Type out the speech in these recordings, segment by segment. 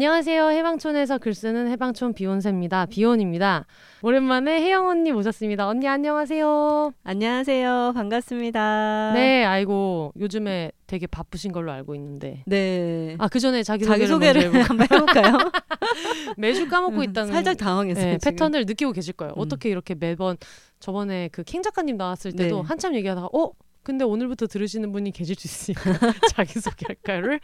안녕하세요. 해방촌에서 글 쓰는 해방촌 비욘세입니다. 비욘입니다. 오랜만에 혜영 언니 모셨습니다. 언니 안녕하세요. 안녕하세요. 반갑습니다. 네, 아이고 요즘에 되게 바쁘신 걸로 알고 있는데. 네. 아, 그 전에 자기 소개를 한번 해볼까요? 매주 까먹고 있다는 살짝 당황했어요. 네. 패턴을 느끼고 계실 거예요. 음. 어떻게 이렇게 매번 저번에 그킹 작가님 나왔을 때도 네. 한참 얘기하다가 어 근데 오늘부터 들으시는 분이 계실 수 있으니까 자기소개할까를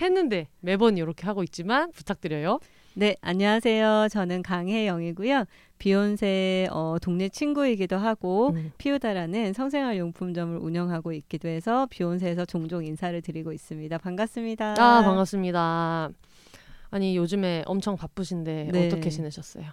했는데 매번 이렇게 하고 있지만 부탁드려요. 네, 안녕하세요. 저는 강혜영이고요. 비욘세 어, 동네 친구이기도 하고 음. 피우다라는 성생활 용품점을 운영하고 있기도 해서 비욘세에서 종종 인사를 드리고 있습니다. 반갑습니다. 아 반갑습니다. 아니 요즘에 엄청 바쁘신데 네. 어떻게 지내셨어요?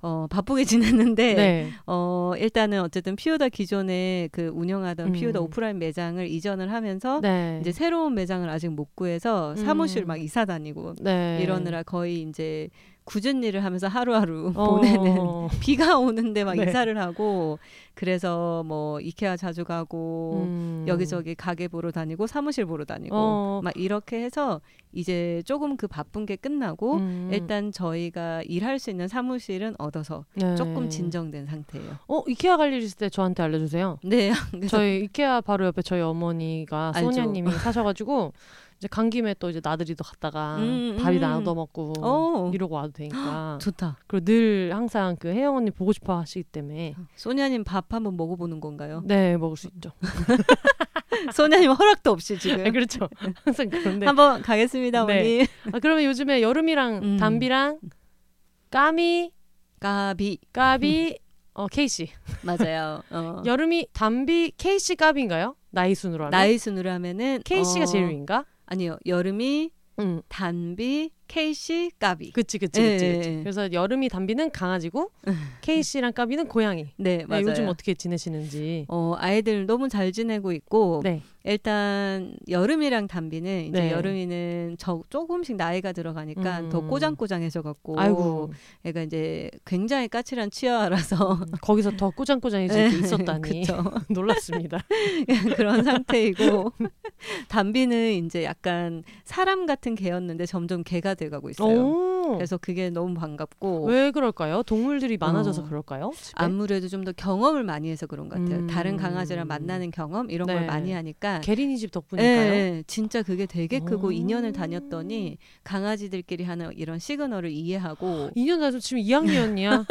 어, 바쁘게 지냈는데 네. 어, 일단은 어쨌든 피우다 기존에 그 운영하던 음. 피우다 오프라인 매장을 이전을 하면서 네. 이제 새로운 매장을 아직 못 구해서 사무실 음. 막 이사 다니고 네. 이러느라 거의 이제 굳은 일을 하면서 하루하루 어. 보내는 비가 오는데 막 네. 이사를 하고 그래서 뭐 이케아 자주 가고 음. 여기저기 가게 보러 다니고 사무실 보러 다니고 어. 막 이렇게 해서 이제 조금 그 바쁜 게 끝나고 음. 일단 저희가 일할 수 있는 사무실은 얻어서 네. 조금 진정된 상태예요. 어 이케아 갈 일 있을 때 저한테 알려주세요. 네, 저희 이케아 바로 옆에 저희 어머니가 알죠. 소냐님이 사셔가지고 이제 간 김에 또 이제 나들이도 갔다가 음, 밥이나 음. 얻어 먹고 어. 이러고 와도 되니까 좋다. 그리고 늘 항상 그 혜영 언니 보고 싶어 하시기 때문에 소냐님 밥 한번 먹어보는 건가요? 네 먹을 수 있죠. 소냐님 허락도 없이 지금 네, 그렇죠. 항상 그런데 한번 가겠습니다, 네. 어머니. 아, 그러면 요즘에 여름이랑 음. 담비랑 까미 까비 까비 어 케이씨 맞아요. 어. 여름이 담비 케이씨 까비인가요? 나이 순으로 하면 나이 순으로 하면은 케이씨가 어, 제일 위인가? 아니요. 여름이 응. 단비 케이씨 까비. 그치 그치 예, 그치, 예, 그치. 예. 그래서 여름이 담비는 강아지고 케이씨랑 까비는 고양이. 네, 네, 맞아요. 요즘 어떻게 지내시는지. 어, 아이들 너무 잘 지내고 있고 네. 일단 여름이랑 단비는 이제 네. 여름이는 저 조금씩 나이가 들어가니까 음. 더 꼬장꼬장해져 갖고 아이고 애가 이제 굉장히 까칠한 치아라서 거기서 더 꾸장꾸장해질 게 있었다니 그쵸. 놀랐습니다. 그런 상태이고 단비는 이제 약간 사람 같은 개였는데 점점 개가 돼가고 있어요. 오. 그래서 그게 너무 반갑고 왜 그럴까요? 동물들이 많아져서 어. 그럴까요? 집에? 아무래도 좀 더 경험을 많이 해서 그런 것 같아요. 음. 다른 강아지랑 만나는 경험 이런 네. 걸 많이 하니까. 게린이 집 예, 덕분일까요? 예, 진짜 그게 되게 크고 오. 2년을 다녔더니 강아지들끼리 하는 이런 시그널을 이해하고 2년 나서 지금 2학년이야.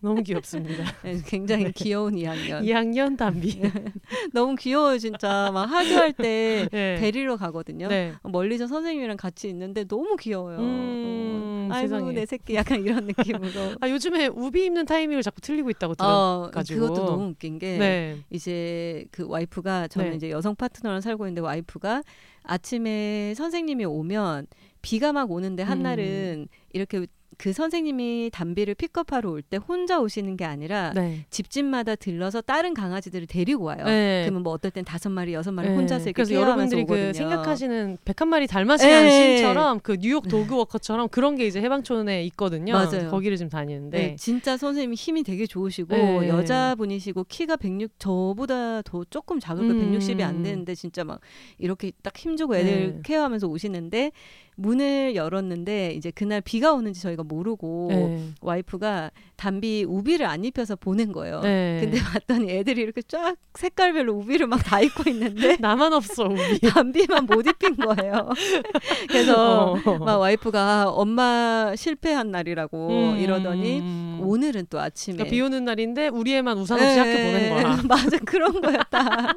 너무 귀엽습니다. 예, 굉장히 귀여운 2학년. 2학년 담비. 너무 귀여워요, 진짜. 막 하교할 때 네. 데리러 가거든요. 네. 멀리서 선생님이랑 같이 있는데 너무 귀여워요. 음, 어, 아이고 세상에. 내 새끼 약간 이런 느낌으로. 아 요즘에 우비 입는 타이밍을 자꾸 틀리고 있다고 어, 들어가지고. 그것도 너무 웃긴 게 네. 이제 그 와이프가 저는 네. 이제 여성 파트너랑 살고 있는데 와이프가 아침에 선생님이 오면 비가 막 오는데 음. 한날은 이렇게 그 선생님이 담비를 픽업하러 올 때 혼자 오시는 게 아니라 네. 집집마다 들러서 다른 강아지들을 데리고 와요. 네. 그러면 뭐 어떨 땐 다섯 마리 여섯 마리 네. 혼자서 이렇게 그래서 여러분들이 오거든요. 그 생각하시는 101마리 달마시안 네. 신처럼 그 뉴욕 도그워커처럼 그런 게 이제 해방촌에 있거든요. 맞아요. 거기를 지금 다니는데. 네, 진짜 선생님이 힘이 되게 좋으시고 네. 여자분이시고 키가 106 저보다 더 조금 작을 거 음. 160이 안 되는데 진짜 막 이렇게 딱 힘주고 애들 네. 케어하면서 오시는데 문을 열었는데 이제 그날 비가 오는지 저희가 모르고 네. 와이프가 담비 우비를 안 입혀서 보낸 거예요. 네. 근데 봤더니 애들이 이렇게 쫙 색깔별로 우비를 막 다 입고 있는데 나만 없어 우비. 담비만 못 입힌 거예요. 그래서 어. 막 와이프가 엄마 실패한 날이라고 음. 이러더니 오늘은 또 아침에 그러니까 비 오는 날인데 우리 애만 우산 없이 학교 보낸 거야. 맞아 그런 거였다.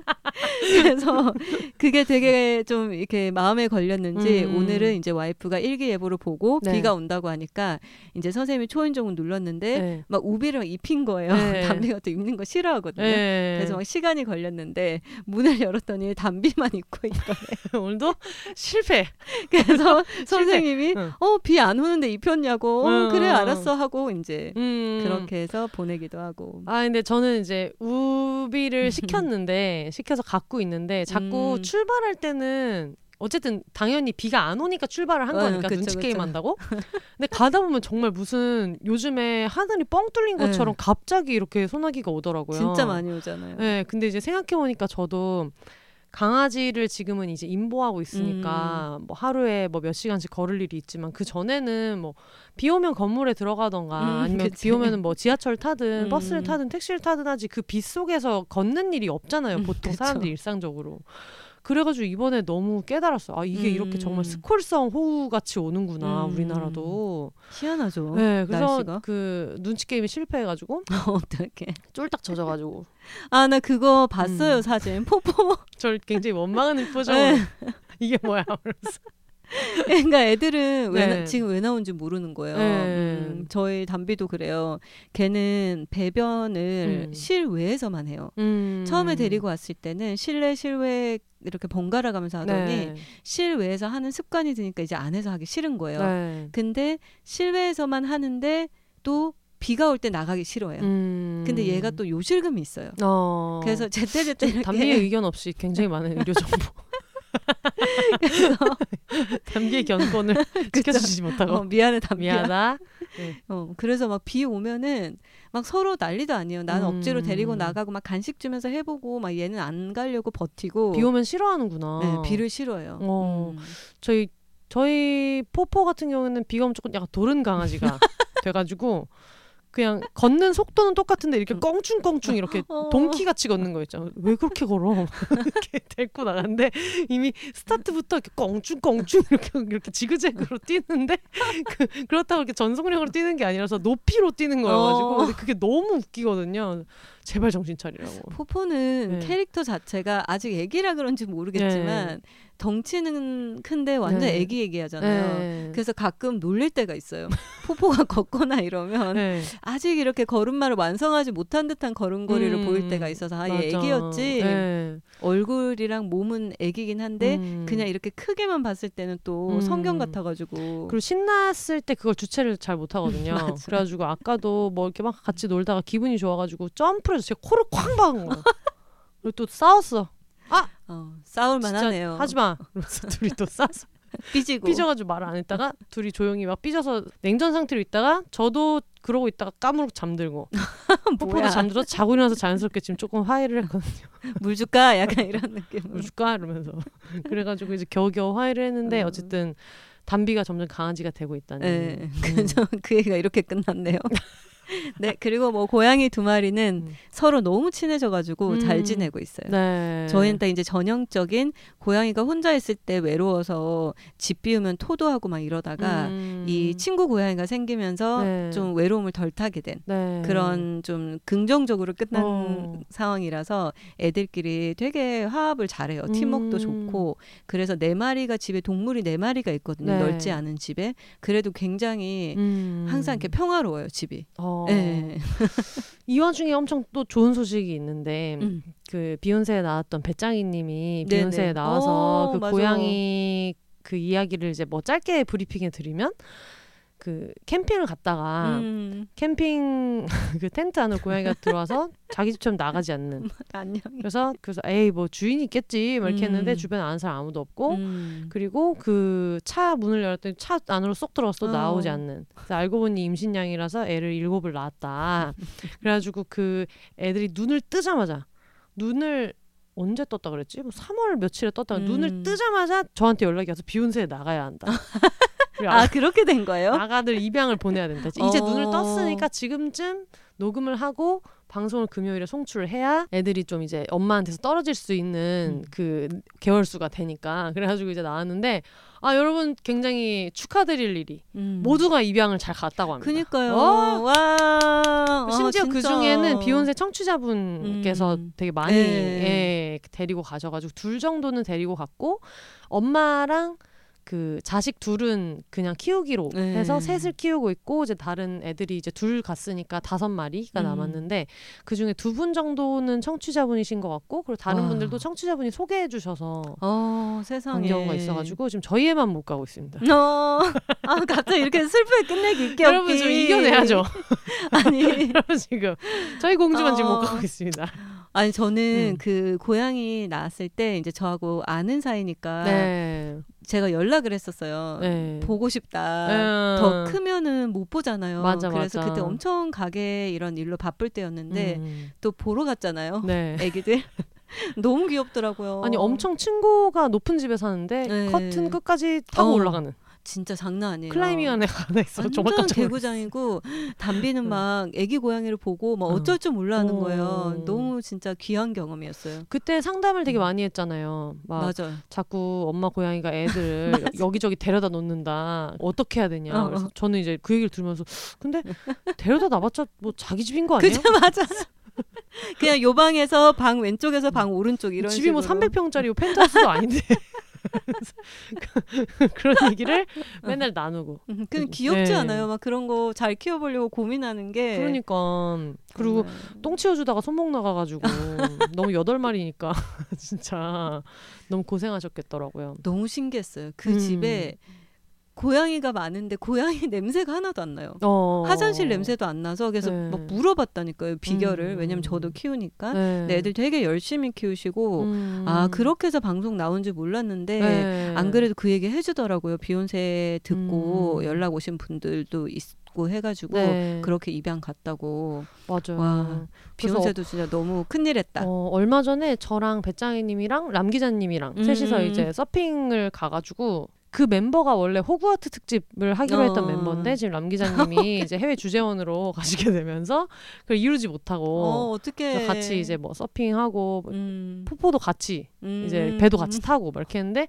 그래서 그게 되게 좀 이렇게 마음에 걸렸는지 음. 오늘은 이제 와이프가 일기예보를 보고 네. 비가 온다고 하니까 이제 선생님이 초인종을 눌렀는데 네. 막 우비를 막 입힌 거예요. 네. 담비가 또 입는 거 싫어하거든요. 네. 그래서 막 시간이 걸렸는데 문을 열었더니 담비만 입고 있더래. 오늘도 실패. 그래서 선생님이 응. 어비 안 오는데 입혔냐고 어, 응, 그래 응, 알았어 하고 이제 음. 그렇게 해서 보내기도 하고. 아 근데 저는 이제 우비를 시켰는데 시켜서 갖고 있는데 자꾸 음. 출발할 때는 어쨌든 당연히 비가 안 오니까 출발을 한 어, 거니까 그쵸, 눈치 그쵸. 게임 한다고. 근데 가다 보면 정말 무슨 요즘에 하늘이 뻥 뚫린 네. 것처럼 갑자기 이렇게 소나기가 오더라고요. 진짜 많이 오잖아요. 네, 근데 이제 생각해 보니까 저도 강아지를 지금은 이제 임보하고 있으니까 음. 뭐 하루에 뭐 몇 시간씩 걸을 일이 있지만 그 전에는 뭐 비 오면 건물에 들어가던가 음, 아니면 그치. 비 오면은 뭐 지하철 타든 음. 버스를 타든 택시를 타든 하지 그 비 속에서 걷는 일이 없잖아요 음, 보통. 사람들이 일상적으로 그래가지고 이번에 너무 깨달았어요 아 이게 이렇게 음. 정말 스콜성 호우 같이 오는구나 음. 우리나라도 희한하죠. 네 그래서 날씨가. 그 눈치 게임이 실패해가지고 어떻게? 쫄딱 젖어가지고 아 나 그거 봤어요 음. 사진 포포. 절 굉장히 원망하는 표정 네. 이게 뭐야 그러니까 애들은 왜 나- 네. 지금 왜 나온지 모르는 거예요. 네. 음, 저희 담비도 그래요. 걔는 배변을 음. 실외에서만 해요. 음. 처음에 데리고 왔을 때는 실내 실외 이렇게 번갈아 가면서 하더니 네. 실외에서 하는 습관이 드니까 이제 안에서 하기 싫은 거예요. 네. 근데 실외에서만 하는데 또 비가 올 때 나가기 싫어해요. 음. 근데 얘가 또 요실금이 있어요. 어. 그래서 제때제때 담비의 의견 없이 굉장히 많은 의료 정보. 담비의 견권을 지켜주지 못하고 어, 미안해 담비야. 미안하다. 어, 그래서 막 비 오면은 막 서로 난리도 아니에요. 나는 음. 억지로 데리고 나가고 막 간식 주면서 해보고 막 얘는 안 가려고 버티고 비 오면 싫어하는구나. 네, 비를 싫어해요. 어. 음. 저희 저희 포포 같은 경우에는 비가 오면 조금 약간 도른 강아지가 돼가지고 그냥 걷는 속도는 똑같은데 이렇게 껑충껑충 이렇게 어. 동키 같이 걷는 거 있잖아. 왜 그렇게 걸어? 이렇게 데리고 나갔는데 이미 스타트부터 이렇게 껑충껑충 이렇게 이렇게 지그재그로 뛰는데 그, 그렇다고 이렇게 전속력으로 뛰는 게 아니라서 높이로 뛰는 거여가지고 어. 근데 그게 너무 웃기거든요. 제발 정신 차리라고. 포포는 네. 캐릭터 자체가 아직 애기라 그런지 모르겠지만 덩치는 큰데 완전 네. 애기 애기하잖아요. 네. 그래서 가끔 놀릴 때가 있어요. 포포가 걷거나 이러면 네. 아직 이렇게 걸음마를 완성하지 못한 듯한 걸음걸이를 음, 보일 때가 있어서 아, 얘 맞아. 애기였지. 네. 얼굴이랑 몸은 애기긴 한데 음. 그냥 이렇게 크게만 봤을 때는 또 음. 성경 같아가지고 그리고 신났을 때 그걸 주체를 잘 못하거든요. 그래가지고 아까도 뭐 이렇게 막 같이 놀다가 기분이 좋아가지고 점프를 해서 제 코를 쾅 박은 거야. 그리고 또 싸웠어. 어, 싸울만 하네요. 하지 마. 그래서 둘이 또 싸서 삐지고 삐져가지고 말을 안 했다가 둘이 조용히 막 삐져서 냉전 상태로 있다가 저도 그러고 있다가 까무룩 잠들고 뭐야 잠들어 자고 일어나서 자연스럽게 지금 조금 화해를 했거든요. 물 줄까 약간 이런 느낌으로 물 줄까 이러면서 그래가지고 이제 겨우겨우 화해를 했는데 음. 어쨌든 담비가 점점 강아지가 되고 있다는. 네, 음. 그래서 그 얘기가 이렇게 끝났네요. 네, 그리고 뭐 고양이 두 마리는 음. 서로 너무 친해져가지고 음. 잘 지내고 있어요. 네. 저희는 딱 이제 전형적인 고양이가 혼자 있을 때 외로워서 집 비우면 토도하고 막 이러다가 음. 이 친구 고양이가 생기면서 네. 좀 외로움을 덜 타게 된 네. 그런 좀 긍정적으로 끝난 어. 상황이라서 애들끼리 되게 화합을 잘해요. 팀워크도 음. 좋고 그래서 네 마리가 집에 동물이 네 마리가 있거든요. 네. 넓지 않은 집에 그래도 굉장히 음. 항상 이렇게 평화로워요 집이. 어. 네. 이 와중에 엄청 또 좋은 소식이 있는데 음. 그 비욘세에 나왔던 배짱이님이 네네. 비욘세에 나와서 어, 그 맞아. 고양이 그 이야기를 이제 뭐 짧게 브리핑해 드리면 그 캠핑을 갔다가 음. 캠핑 그 텐트 안으로 고양이가 들어와서 자기 집처럼 나가지 않는 안녕. 그래서 그래서 에이 뭐 주인 있겠지 막 이렇게 음. 했는데 주변에 아는 사람 아무도 없고 음. 그리고 그 차 문을 열었더니 차 안으로 쏙 들어가서 또 어. 나오지 않는. 그래서 알고 보니 임신양이라서 애를 일곱을 낳았다. 그래가지고 그 애들이 눈을 뜨자마자 눈을 언제 떴다 그랬지? 뭐 3월 며칠에 떴다가 음. 눈을 뜨자마자 저한테 연락이 와서 비욘세에 나가야 한다. 아 그렇게 된 거예요? 아가들 입양을 보내야 된다. 이제 어. 눈을 떴으니까 지금쯤 녹음을 하고 방송을 금요일에 송출을 해야 애들이 좀 이제 엄마한테서 떨어질 수 있는 음. 그 개월 수가 되니까 그래가지고 이제 나왔는데 아 여러분 굉장히 축하드릴 일이 음. 모두가 입양을 잘 갔다고 합니다. 그니까요. 어? 와. 심지어 아, 그. 중에는 비욘세 청취자분께서 음. 되게 많이 네. 예, 데리고 가셔가지고 둘 정도는 데리고 갔고 엄마랑 그 자식 둘은 그냥 키우기로 네. 해서 셋을 키우고 있고 이제 다른 애들이 이제 둘 갔으니까 다섯 마리가 음. 남았는데 그 중에 두 분 정도는 청취자분이신 것 같고 그리고 다른 와. 분들도 청취자분이 소개해 주셔서 어간 세상에 경우가 있어가지고 지금 저희 애만 못 가고 있습니다. 어, 아 갑자기 이렇게 슬프게 끝내기 있게 여러분. 좀 이겨내야죠. 아니 여러분 지금 저희 공주만 지금 못 어. 가고 있습니다. 아니 저는 음. 그 고양이 낳았을 때 이제 저하고 아는 사이니까 네. 제가 연락을 했었어요. 네. 보고 싶다. 음. 더 크면은 못 보잖아요. 맞아, 그래서 맞아. 그때 엄청 가게 이런 일로 바쁠 때였는데 음. 또 보러 갔잖아요. 네. 애기들 너무 귀엽더라고요. 아니 엄청 층고가 높은 집에 사는데 네. 커튼 끝까지 타고 어, 올라가는 진짜 장난 아니에요. 클라이밍 안에 하나 있어. 완전. 개구장이고 담비는 막 애기 고양이를 보고 막 응. 어쩔 줄 몰라 하는 어. 거예요. 너무 진짜 귀한 경험이었어요. 그때 상담을 되게 음. 많이 했잖아요. 막 맞아요. 자꾸 엄마 고양이가 애들을 여기저기 데려다 놓는다. 어떻게 해야 되냐. 어, 어. 그래서 저는 이제 그 얘기를 들으면서 근데 데려다 놔봤자 뭐 자기 집인 거 아니에요? 그죠 맞아. 그냥 요 방에서 방 왼쪽에서 방 오른쪽 이런 집이 뭐 식으로. 300평짜리 펜트하우스도 아닌데. 그- 그런 얘기를 맨날 나누고. 음, 그 귀엽지 네. 않아요? 막 그런 거 잘 키워보려고 고민하는 게. 그러니까 그리고 정말. 똥 치워주다가 손목 나가가지고 너무 여덟 마리니까 진짜 너무 고생하셨겠더라고요. 너무 신기했어요. 그 음. 집에 고양이가 많은데 고양이 냄새가 하나도 안 나요. 어. 화장실 냄새도 안 나서 그래서 네. 막 물어봤다니까요 비결을 음. 왜냐면 저도 키우니까 네. 애들 되게 열심히 키우시고 음. 아 그렇게 해서 방송 나온 줄 몰랐는데 네. 안 그래도 그 얘기 해주더라고요 비욘세 듣고 음. 연락 오신 분들도 있 고 해가지고 네. 그렇게 입양 갔다고 맞아요. 와, 비욘세도 진짜 너무 큰일했다. 어, 얼마 전에 저랑 배짱이님이랑 람 기자님이랑 음. 셋이서 이제 서핑을 가가지고 그 멤버가 원래 호그와트 특집을 하기로 했던 어. 멤버인데 지금 람 기자님이 이제 해외 주재원으로 가시게 되면서 그걸 이루지 못하고 어 어떻게 같이 이제 뭐 서핑하고 뭐 음, 포포도 같이 음, 이제 배도 같이 타고 막 이렇게 했는데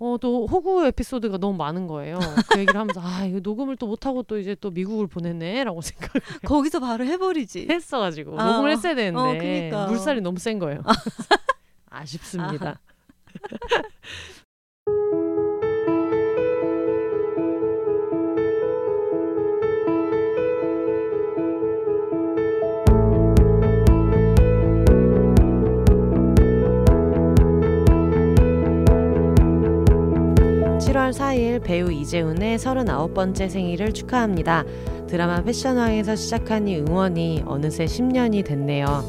어 또 호구 에피소드가 너무 많은 거예요. 그 얘기를 하면서 아 이거 녹음을 또 못 하고 또 이제 또 미국을 보냈네라고 거기서 바로 해버리지. 생각했어가지고 아, 녹음을 했어야 되는데 어, 그니까. 물살이 너무 센 거예요. 아쉽습니다. 칠월 4일 배우 이재훈의 39번째 생일을 축하합니다. 드라마 패션왕에서 시작한 이 응원이 어느새 10년이 됐네요.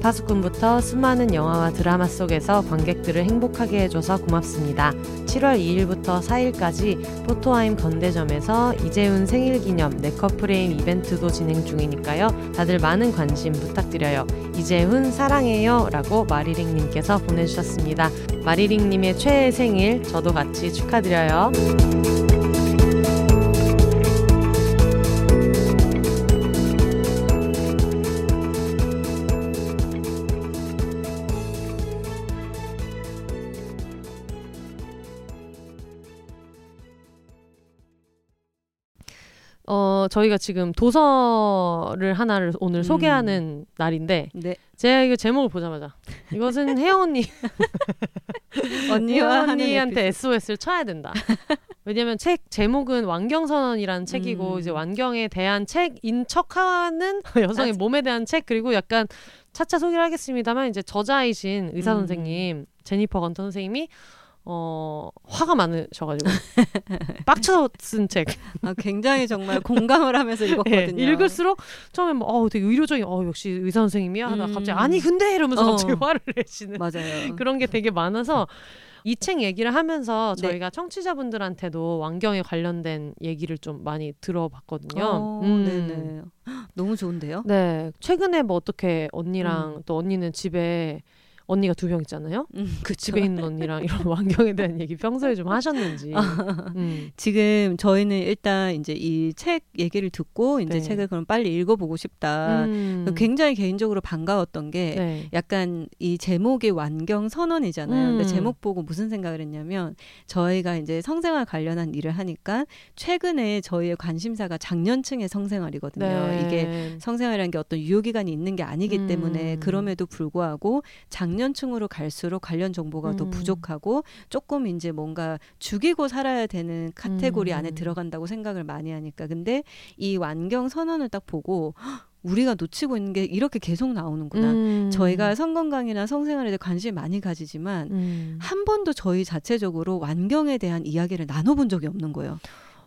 파수꾼부터 수많은 영화와 드라마 속에서 관객들을 행복하게 해줘서 고맙습니다. 7월 2일부터 4일까지 포토아임 건대점에서 이재훈 생일 기념 네컷 프레임 이벤트도 진행 중이니까요. 다들 많은 관심 부탁드려요. 이재훈 사랑해요 라고 마리링님께서 보내주셨습니다. 마리링님의 최애 생일 저도 같이 축하드려요. 저희가 지금 도서를 하나를 오늘 음. 소개하는 날인데 네 제가 이거 제목을 보자마자 이것은 혜영 언니 언니와 언니한테. SOS를 쳐야 된다. 왜냐면 책 제목은 완경선언이라는 책이고 음. 이제 완경에 대한 책인 척하는 여성의 맞아. 몸에 대한 책 그리고 약간 차차 소개를 하겠습니다만 이제 저자이신 의사 음. 선생님 제니퍼 건터 선생님이 어 화가 많으셔가지고 빡쳐 쓴 책. 아, 굉장히 정말 공감을 하면서 예, 읽었거든요. 읽을수록 처음에 뭐 어우 되게 의료적인 어 역시 의사 선생님이야 하다 음. 갑자기 아니 근데 이러면서 어. 갑자기 화를 내시는 맞아요. 그런 게 되게 많아서 이 책 얘기를 하면서 네. 저희가 청취자분들한테도 완경에 관련된 얘기를 좀 많이 들어봤거든요. 어, 음. 네네. 너무 좋은데요? 네, 최근에 뭐 어떻게 언니랑 음. 또 언니는 집에 언니가 두명 있잖아요. 음, 그 집에 있는 언니랑 이런 완경에 대한 얘기 평소에 좀 하셨는지. 아. 음. 지금 저희는 일단 이제 이 책 얘기를 듣고 이제 네. 책을 그럼 빨리 읽어보고 싶다. 음. 굉장히 개인적으로 반가웠던 게 네. 약간 이 제목이 완경 선언이잖아요. 음. 근데 제목 보고 무슨 생각을 했냐면 저희가 이제 성생활 관련한 일을 하니까 최근에 저희의 관심사가 장년층의 성생활이거든요. 네. 이게 성생활이라는 게 어떤 유효 기간이 있는 게 아니기 음. 때문에 그럼에도 불구하고 장년 장년층으로 갈수록 관련 정보가 더 음. 부족하고 조금 이제 뭔가 죽이고 살아야 되는 카테고리 음. 안에 들어간다고 생각을 많이 하니까 근데 이 완경 선언을 딱 보고 헉, 우리가 놓치고 있는 게 이렇게 계속 나오는구나. 음. 저희가 성건강이나 성생활에 대해 관심 많이 가지지만 음. 한 번도 저희 자체적으로 완경에 대한 이야기를 나눠본 적이 없는 거예요.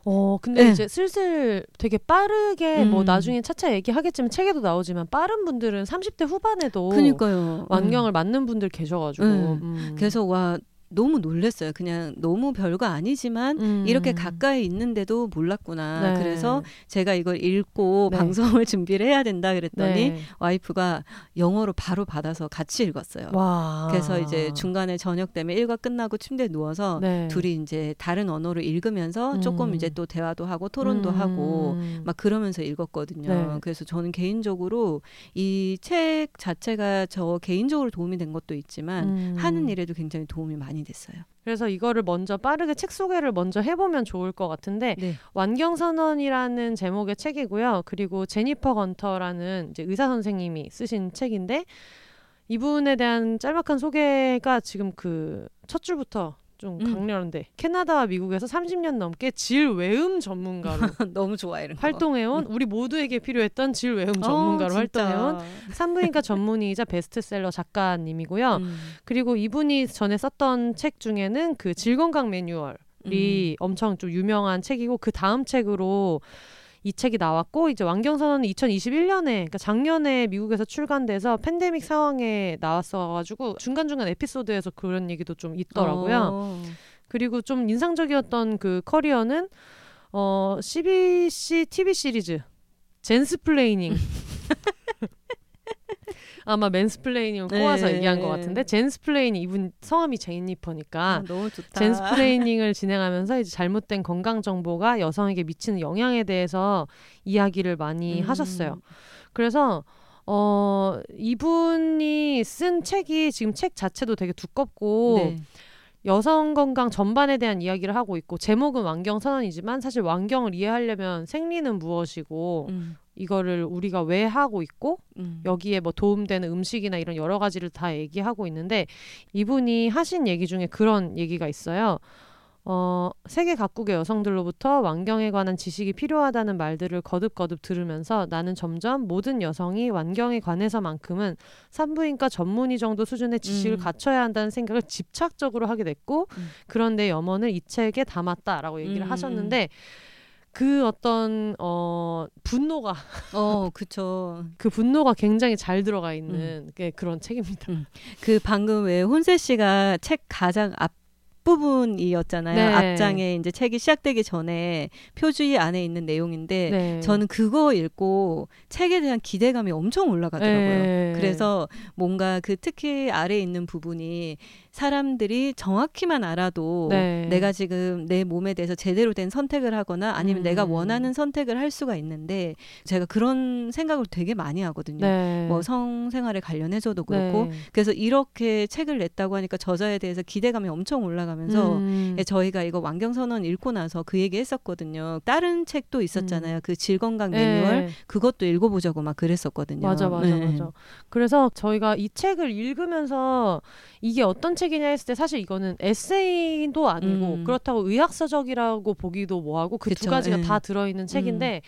어 근데 네. 이제 슬슬 되게 빠르게 뭐 음. 나중에 차차 얘기하겠지만 책에도 나오지만 빠른 분들은 30대 후반에도 그니까요. 완경을 맞는 분들 계셔가지고 음. 음. 그래서 와 너무 놀랬어요. 그냥 너무 별거 아니지만 음. 이렇게 가까이 있는데도 몰랐구나. 네. 그래서 제가 이걸 읽고 네. 방송을 준비를 해야 된다 그랬더니 네. 와이프가 영어로 바로 받아서 같이 읽었어요. 와 그래서 이제 중간에 저녁 때문에 일과 끝나고 침대에 누워서 네. 둘이 이제 다른 언어를 읽으면서 조금 음. 이제 또 대화도 하고 토론도 음. 하고 막 그러면서 읽었거든요. 네. 그래서 저는 개인적으로 이 책 자체가 저 개인적으로 도움이 된 것도 있지만 음. 하는 일에도 굉장히 도움이 많이 됐어요. 그래서 이거를 먼저 빠르게 책 소개를 먼저 해보면 좋을 것 같은데 네. 완경선언이라는 제목의 책이고요. 그리고 제니퍼 건터라는 이제 의사 선생님이 쓰신 책인데 이분에 대한 짤막한 소개가 지금 그 첫 줄부터 좀 음. 강렬한데 캐나다와 미국에서 30년 넘게 질 외음 전문가로 너무 좋아 이런 거. 활동해온 우리 모두에게 필요했던 질 외음 전문가로 어. 활동해온 산부인과 전문의이자 베스트셀러 작가님이고요. 음. 그리고 이분이 전에 썼던 책 중에는 그 질건강 매뉴얼 이 음. 엄청 좀 유명한 책이고 그 다음 책으로 이 책이 나왔고 이제 완경 선언은 2021년에 그러니까 작년에 미국에서 출간돼서 팬데믹 상황에 나왔어가지고 중간중간 에피소드에서 그런 얘기도 좀 있더라고요. 어. 그리고 좀 인상적이었던 그 커리어는 어 CBC TV 시리즈 젠스플레이닝 아마 맨스플레이닝을 꼬아서 네. 얘기한 것 같은데 젠스플레이닝 이분 성함이 제니퍼니까 아, 너무 좋다. 젠스플레이닝을 진행하면서 이제 잘못된 건강 정보가 여성에게 미치는 영향에 대해서 이야기를 많이 음. 하셨어요. 그래서 어 이분이 쓴 책이 지금 책 자체도 되게 두껍고 네. 여성 건강 전반에 대한 이야기를 하고 있고 제목은 완경 선언이지만 사실 완경을 이해하려면 생리는 무엇이고 음. 이거를 우리가 왜 하고 있고 음. 여기에 뭐 도움되는 음식이나 이런 여러 가지를 다 얘기하고 있는데 이분이 하신 얘기 중에 그런 얘기가 있어요. 어, 세계 각국의 여성들로부터 완경에 관한 지식이 필요하다는 말들을 거듭거듭 들으면서 나는 점점 모든 여성이 완경에 관해서만큼은 산부인과 전문의 정도 수준의 지식을 음. 갖춰야 한다는 생각을 집착적으로 하게 됐고 음. 그런데 염원을 이 책에 담았다라고 얘기를 음. 하셨는데 그 어떤 어 분노가 어, 그쵸. 그 분노가 굉장히 잘 들어가 있는 음. 게 그런 책입니다. 그 방금 왜 혼세 씨가 책 가장 앞 부분이었잖아요. 네. 앞장에 이제 책이 시작되기 전에 표주의 안에 있는 내용인데 네. 저는 그거 읽고 책에 대한 기대감이 엄청 올라가더라고요. 네. 그래서 뭔가 그 특히 아래에 있는 부분이 사람들이 정확히만 알아도 네. 내가 지금 내 몸에 대해서 제대로 된 선택을 하거나 아니면 음. 내가 원하는 선택을 할 수가 있는데 제가 그런 생각을 되게 많이 하거든요. 네. 뭐 성생활에 관련해서도 그렇고 네. 그래서 이렇게 책을 냈다고 하니까 저자에 대해서 기대감이 엄청 올라가면서 음. 예, 저희가 이거 완경선언 읽고 나서 그 얘기 했었거든요. 다른 책도 있었잖아요. 그 질건강 매뉴얼 네. 그것도 읽어보자고 막 그랬었거든요. 맞아 맞아 네. 맞아. 그래서 저희가 이 책을 읽으면서 이게 어떤 책 이냐 했을 때 사실 이거는 에세이도 아니고 음. 그렇다고 의학서적이라고 보기도 뭐하고 그 두 가지가 예. 다 들어있는 책인데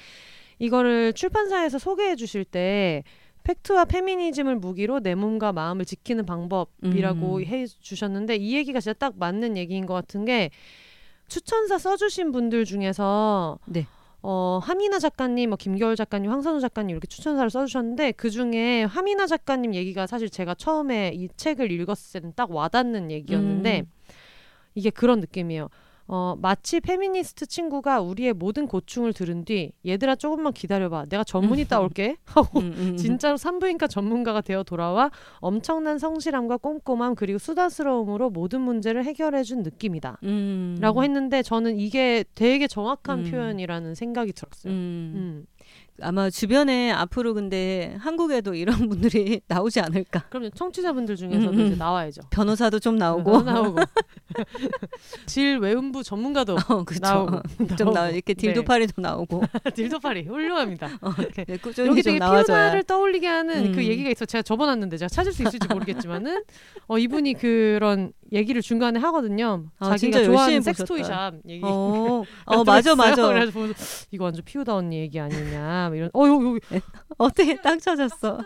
이거를 출판사에서 소개해 주실 때 팩트와 페미니즘을 무기로 내 몸과 마음을 지키는 방법이라고 음. 해 주셨는데 이 얘기가 진짜 딱 맞는 얘기인 것 같은 게 추천사 써주신 분들 중에서 네. 어, 하미나 작가님, 뭐 김겨울 작가님, 황선우 작가님 이렇게 추천사를 써주셨는데 그 중에 하미나 작가님 얘기가 사실 제가 처음에 이 책을 읽었을 때는 딱 와닿는 얘기였는데 음. 이게 그런 느낌이에요. 어, 마치 페미니스트 친구가 우리의 모든 고충을 들은 뒤 얘들아 조금만 기다려봐. 내가 전문의 따올게 하고 음, 음. 진짜로 산부인과 전문가가 되어 돌아와 엄청난 성실함과 꼼꼼함 그리고 수다스러움으로 모든 문제를 해결해준 느낌이다. 음. 라고 했는데 저는 이게 되게 정확한 음. 표현이라는 생각이 들었어요. 음. 음. 아마 주변에 앞으로 근데 한국에도 이런 분들이 나오지 않을까. 그럼요. 청취자분들 중에서도 음, 음. 이제 나와야죠. 변호사도 좀 나오고. 나오고. 질 외음부 전문가도 어, 그쵸. 나오고. 좀 나 이렇게 딜도파리도 나오고. 네. 딜도파리 훌륭합니다. 어. 네, 여기 좀 되게. 피오나를 떠올리게 하는 그 음. 얘기가 있어. 제가 접어놨는데 제가 찾을 수 있을지 모르겠지만은 어, 이분이 그런 얘기를 중간에 하거든요. 아, 자기가 진짜 좋아하는 섹스토이샵 얘기. 어, 어 맞아 맞아. 그래서 이거 완전 피우다 언니 얘기 아니냐 뭐 이런. 어 여기 여기 어떻게 딱 찾았어.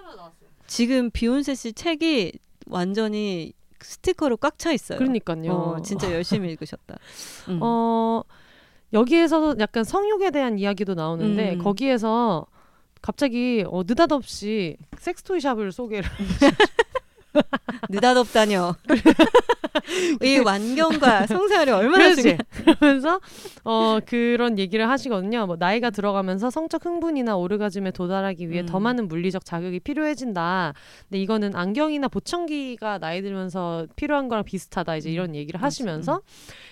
지금 비욘세 씨 책이 완전히 스티커로 꽉 차 있어요. 그러니까요. 어, 진짜 열심히 읽으셨다. 음. 어 여기에서 약간 성욕에 대한 이야기도 나오는데 음. 거기에서 갑자기 어, 느닷없이 섹스토이 샵을 소개를 느닷없다녀. 이 완경과 성생활이 얼마나. 중요해. 그러면서 어 그런 얘기를 하시거든요. 뭐 나이가 들어가면서 성적 흥분이나 오르가즘에 도달하기 위해 음. 더 많은 물리적 자극이 필요해진다. 근데 이거는 안경이나 보청기가 나이 들면서 필요한 거랑 비슷하다. 이제 이런 얘기를 맞아. 하시면서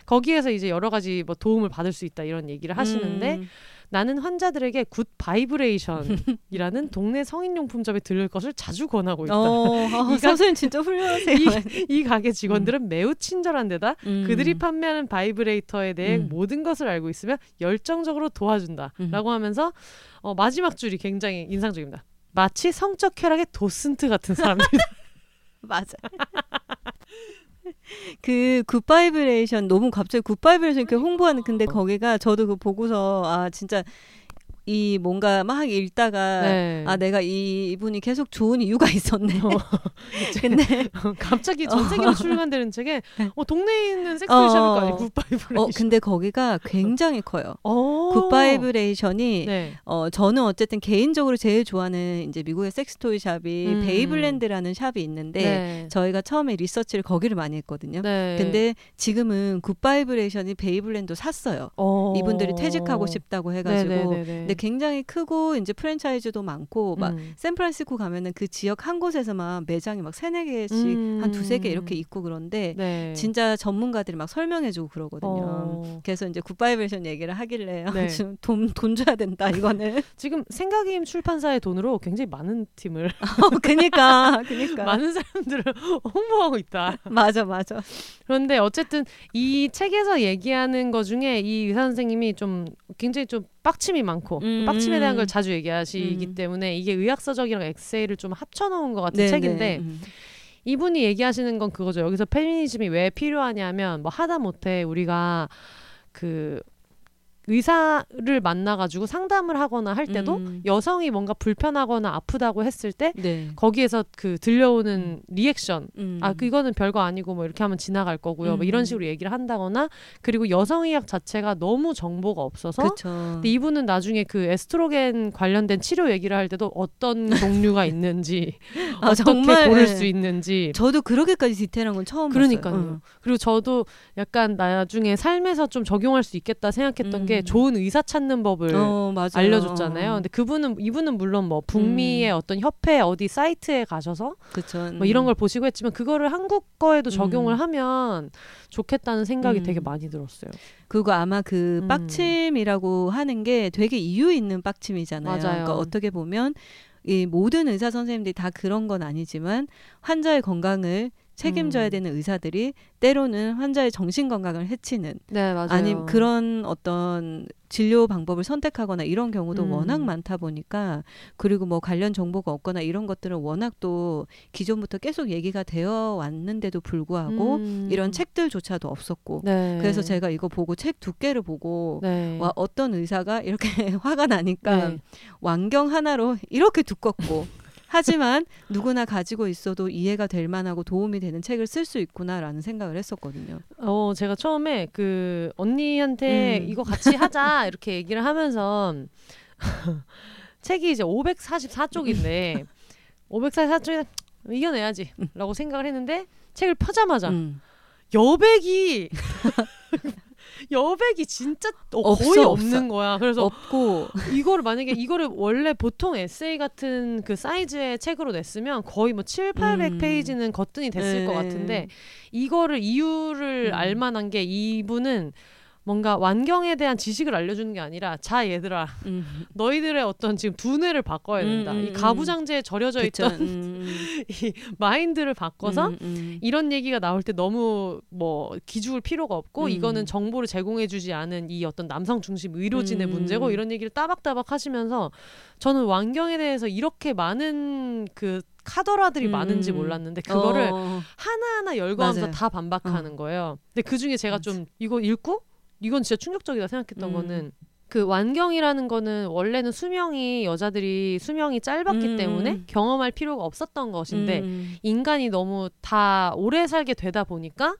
거기에서 이제 여러 가지 뭐 도움을 받을 수 있다 이런 얘기를 하시는데 음. 나는 환자들에게 Good Vibration이라는 동네 성인용품점에 들를 것을 자주 권하고 있다. 어, 어, 이가- 선생님 진짜 훌륭하세요. 이 가게 직원들은 매우 친절한 데다 음. 그들이 판매하는 바이브레이터에 대해 음. 모든 것을 알고 있으며 열정적으로 도와준다. 음. 라고 하면서 어, 마지막 줄이 굉장히 인상적입니다. 마치 성적 쾌락의 도슨트 같은 사람들. 맞아. 그 Good Vibration 너무 갑자기 Good Vibration 이렇게 홍보하는 근데 거기가 저도 그 보고서 아 진짜 이 뭔가 막 읽다가 네. 아 내가 이 이분이 계속 좋은 이유가 있었네. 어. 근데 갑자기 전 세계로 출간되는 책에 어, 동네에 있는 섹스 어. 샵일 거 아니에요. Good Vibration. 어 근데 거기가 굉장히 커요. 어. Good Vibration이 네. 어 저는 어쨌든 개인적으로 제일 좋아하는 이제 미국의 섹스토이 샵이 음. Babeland라는 shop이 있는데 네. 저희가 처음에 리서치를 거기를 많이 했거든요. 네. 근데 지금은 Good Vibration이 Babeland 샀어요. 어. 이분들이 퇴직하고 싶다고 해가지고. 근데 굉장히 크고 이제 프랜차이즈도 많고 막 음. 샌프란시스코 가면은 그 지역 한 곳에서만 매장이 막 세네 개씩 음. 한 두세 개 이렇게 있고 그런데 네. 진짜 전문가들이 막 설명해 주고 그러거든요. 어. 그래서 이제 Good Vibration 얘기를 하길래 네. 지금 돈, 돈 줘야 된다 이거는. 지금 생각임 출판사의 돈으로 굉장히 많은 팀을 어, 그니까 그니까 많은 사람들을 홍보하고 있다. 맞아 맞아. 그런데 어쨌든 이 책에서 얘기하는 것 중에 이 의사 선생님이 좀 굉장히 좀 빡침이 많고 음, 빡침에 대한 음. 걸 자주 얘기하시기 음. 때문에 이게 의학서적이랑 엑세이를 좀 합쳐놓은 것 같은 네네. 책인데 음. 이분이 얘기하시는 건 그거죠. 여기서 페미니즘이 왜 필요하냐면 뭐 하다 못해 우리가 그 의사를 만나가지고 상담을 하거나 할 때도 음. 여성이 뭔가 불편하거나 아프다고 했을 때 네. 거기에서 그 들려오는 리액션 음. 아 그거는 별거 아니고 뭐 이렇게 하면 지나갈 거고요 뭐 이런 음. 식으로 얘기를 한다거나 그리고 여성의학 자체가 너무 정보가 없어서 그쵸. 근데 이분은 나중에 그 에스트로겐 관련된 치료 얘기를 할 때도 어떤 종류가 있는지 아, 어떻게 정말, 고를 예. 수 있는지 저도 그렇게까지 디테일한 건 처음 그러니까요. 봤어요. 그리고 저도 약간 나중에 삶에서 좀 적용할 수 있겠다 생각했던 음. 게 좋은 의사 찾는 법을 응. 어. 알려줬잖아요. 근데 그분은 이분은 물론 뭐 북미의 음. 어떤 협회 어디 사이트에 가셔서 그쵸. 뭐 이런 걸 보시고 했지만 그거를 한국 거에도 적용을 음. 하면 좋겠다는 생각이 음. 되게 많이 들었어요. 그리고 아마 그 음. 빡침이라고 하는 게 되게 이유 있는 빡침이잖아요. 맞아요. 그러니까 어떻게 보면 이 모든 의사 선생님들이 다 그런 건 아니지만 환자의 건강을 책임져야 음. 되는 의사들이 때로는 환자의 정신 건강을 해치는 네 맞아요. 아니면 그런 어떤 진료 방법을 선택하거나 이런 경우도 음. 워낙 많다 보니까 그리고 뭐 관련 정보가 없거나 이런 것들은 워낙 또 기존부터 계속 얘기가 되어 왔는데도 불구하고 음. 이런 책들조차도 없었고 네. 그래서 제가 이거 보고 책 두께를 보고 네. 와 어떤 의사가 이렇게 화가 나니까 네. 왕경 하나로 이렇게 두껍고 하지만 누구나 가지고 있어도 이해가 될 만하고 도움이 되는 책을 쓸 수 있구나라는 생각을 했었거든요. 어, 제가 처음에 그 언니한테 음. 이거 같이 하자 이렇게 얘기를 하면서 책이 이제 544쪽인데 544쪽에 이겨내야지 라고 생각을 했는데 책을 펴자마자 음. 여백이 여백이 진짜 어, 없어, 거의 없어. 없는 거야. 그래서 없고 이거를 만약에 이거를 원래 보통 에세이 같은 그 사이즈의 책으로 냈으면 거의 뭐 7, 800 음. 페이지는 거뜬히 됐을 것 네. 같은데 이거를 이유를 음. 알 만한 게 이분은 뭔가 완경에 대한 지식을 알려주는 게 아니라 자 얘들아 음. 너희들의 어떤 지금 두뇌를 바꿔야 된다. 음, 음, 이 가부장제에 절여져 그쵸. 있던 음, 이 마인드를 바꿔서 음, 음. 이런 얘기가 나올 때 너무 뭐 기죽을 필요가 없고 음. 이거는 정보를 제공해주지 않은 이 어떤 남성 중심 의료진의 음. 문제고 이런 얘기를 따박따박 하시면서 저는 완경에 대해서 이렇게 많은 그 카더라들이 음. 많은지 몰랐는데 그거를 어. 하나하나 열거하면서 맞아요. 어. 다 반박하는 거예요. 근데 그 중에 제가 좀 이거 읽고 이건 진짜 충격적이다 생각했던 음. 거는 그 완경이라는 거는 원래는 수명이 여자들이 수명이 짧았기 음. 때문에 경험할 필요가 없었던 것인데 음. 인간이 너무 다 오래 살게 되다 보니까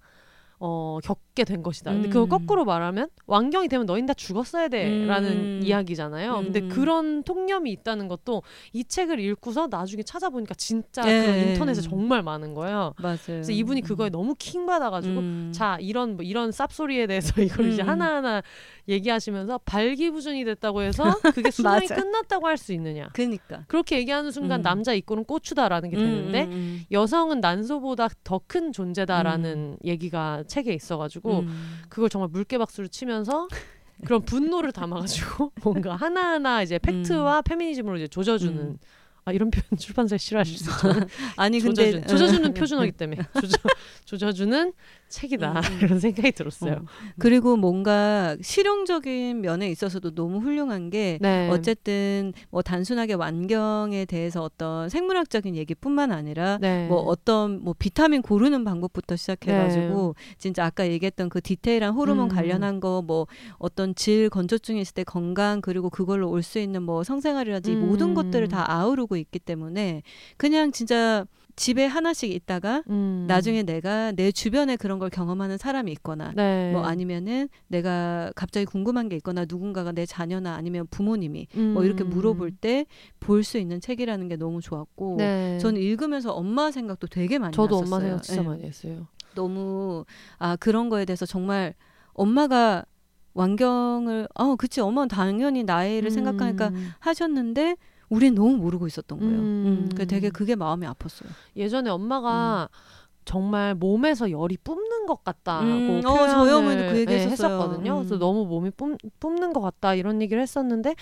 어 겪게 된 것이다. 근데 그거 음. 거꾸로 말하면 완경이 되면 너희는 다 죽었어야 돼라는 음. 이야기잖아요. 근데 음. 그런 통념이 있다는 것도 이 책을 읽고서 나중에 찾아보니까 진짜 예. 그런 인터넷에 정말 많은 거예요. 맞아요. 그래서 이분이 그거에 너무 킹받아가지고 음. 자 이런 뭐 이런 쌉소리에 대해서 이걸 이제 음. 하나하나 얘기하시면서 발기부전이 됐다고 해서 그게 맞아. 끝났다고 할 수 있느냐 그니까 그렇게 얘기하는 순간 음. 남자 equal은 고추다라는 게 되는데 여성은 난소보다 더 큰 존재다라는 얘기가 책에 있어가지고 음. 그걸 정말 물개박수를 치면서 그런 분노를 담아가지고 뭔가 하나하나 이제 팩트와 페미니즘으로 이제 조져주는 음. 아 이런 표현 출판사에 싫어하실 수 있죠. 아니 근데 조져주, 조져주는 표준어기 때문에 조져, 조져주는 책이다 음, 음. 이런 생각이 들었어요. 어. 그리고 뭔가 실용적인 면에 있어서도 너무 훌륭한 게 네. 어쨌든 뭐 단순하게 완경에 대해서 어떤 생물학적인 얘기뿐만 아니라 네. 뭐 어떤 뭐 비타민 고르는 방법부터 시작해가지고 진짜 아까 얘기했던 그 디테일한 호르몬 네. 음. 관련한 거 뭐 어떤 질 건조증이 있을 때 건강 그리고 그걸로 올 수 있는 뭐 성생활이라든지 이 모든 음. 것들을 다 아우르고 있기 때문에 그냥 진짜 집에 하나씩 있다가 음. 나중에 내가 내 주변에 그런 걸 경험하는 사람이 있거나 네. 뭐 아니면은 내가 갑자기 궁금한 게 있거나 누군가가 내 자녀나 아니면 부모님이 뭐 이렇게 음. 물어볼 때 볼 수 있는 책이라는 게 너무 좋았고 네. 저는 읽으면서 엄마 생각도 되게 많이 저도 났었어요. 엄마 생각 진짜 예. 많이 했어요. 너무 아 그런 거에 대해서 정말 엄마가 완경을 어 그치 엄마는 당연히 나이를 생각하니까 음. 하셨는데 우린 너무 모르고 있었던 거예요. 음. 음. 그 되게 그게 마음이 아팠어요. 예전에 엄마가 음. 정말 몸에서 열이 뿜는 것 같다고 음, 어, 표현을 어머니도 그 얘기 예, 했었어요. 했었거든요. 음. 그래서 너무 몸이 뿜, 뿜는 것 같다 이런 얘기를 했었는데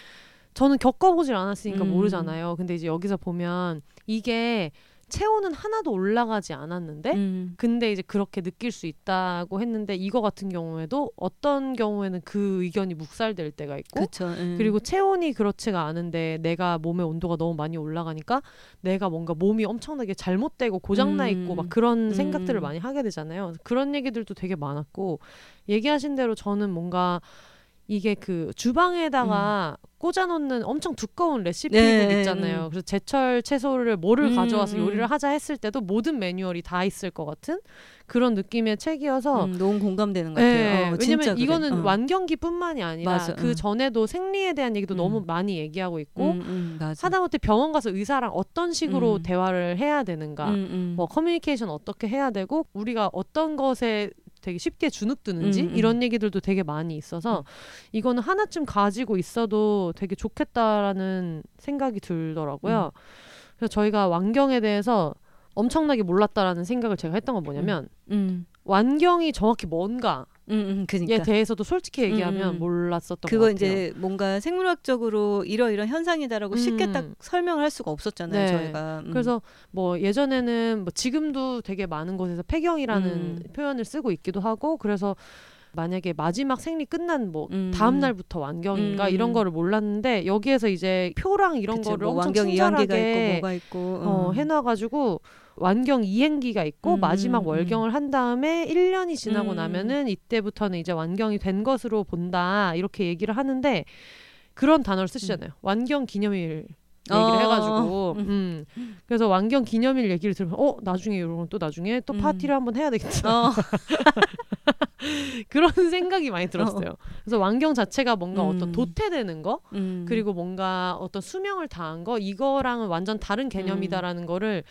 저는 겪어보질 않았으니까 음. 모르잖아요. 근데 이제 여기서 보면 이게 체온은 하나도 올라가지 않았는데 음. 근데 이제 그렇게 느낄 수 있다고 했는데 이거 같은 경우에도 어떤 경우에는 그 의견이 묵살될 때가 있고 그쵸. 음. 그리고 체온이 그렇지가 않은데 내가 몸의 온도가 너무 많이 올라가니까 내가 뭔가 몸이 엄청나게 잘못되고 고장나 있고 음. 막 그런 음. 생각들을 많이 하게 되잖아요. 그런 얘기들도 되게 많았고 얘기하신 대로 저는 뭔가 이게 그 주방에다가 꽂아놓는 엄청 두꺼운 레시피북 음. 네, 있잖아요. 음. 그래서 제철 채소를 뭐를 음, 가져와서 음. 요리를 하자 했을 때도 모든 매뉴얼이 다 있을 것 같은 그런 느낌의 책이어서 음, 너무 공감되는 것 같아요. 네, 어, 왜냐면. 이거는 어. 완경기뿐만이 아니라 맞아, 그 응. 전에도 생리에 대한 얘기도 음. 너무 많이 얘기하고 있고 음, 음. 하다못해 병원 가서 의사랑 어떤 식으로 음. 대화를 해야 되는가, 음, 음. 뭐 커뮤니케이션 어떻게 해야 되고 우리가 어떤 것에 되게 쉽게 주눅드는지 음, 음. 이런 얘기들도 되게 많이 있어서 음. 이거는 하나쯤 가지고 있어도 되게 좋겠다라는 생각이 들더라고요. 음. 그래서 저희가 완경에 대해서 엄청나게 몰랐다라는 생각을 제가 했던 건 뭐냐면 음, 완경이 정확히 뭔가에 음, 음, 그니까. 대해서도 솔직히 얘기하면 음, 음. 몰랐었던 것 그거 같아요. 이제 뭔가 생물학적으로 이러이런 현상이다라고 쉽게 음. 딱 설명을 할 수가 없었잖아요, 네. 저희가. 음. 그래서 뭐 예전에는 뭐 지금도 되게 많은 곳에서 폐경이라는 음. 표현을 쓰고 있기도 하고 그래서 만약에 마지막 생리 끝난 뭐 음. 다음 날부터 완경인가 음. 이런 거를 몰랐는데 여기에서 이제 표랑 이런 그쵸, 거를 뭐 엄청 완경 이완기가 있고 친절하게 뭐가 있고 어, 음. 해놔가지고 완경 이행기가 있고 음, 마지막 음, 월경을 한 다음에 1년이 지나고 음. 나면은 이때부터는 이제 완경이 된 것으로 본다 이렇게 얘기를 하는데 그런 단어를 쓰시잖아요. 완경 기념일 얘기를 어. 해가지고 음. 그래서 완경 기념일 얘기를 들으면 어 나중에 이런 건또 나중에 또 음. 파티를 한번 해야 되겠다 어. 그런 생각이 많이 들었어요. 그래서 완경 자체가 뭔가 음. 어떤 도태되는 거 음. 그리고 뭔가 어떤 수명을 다한 거 이거랑은 완전 다른 개념이다라는 거를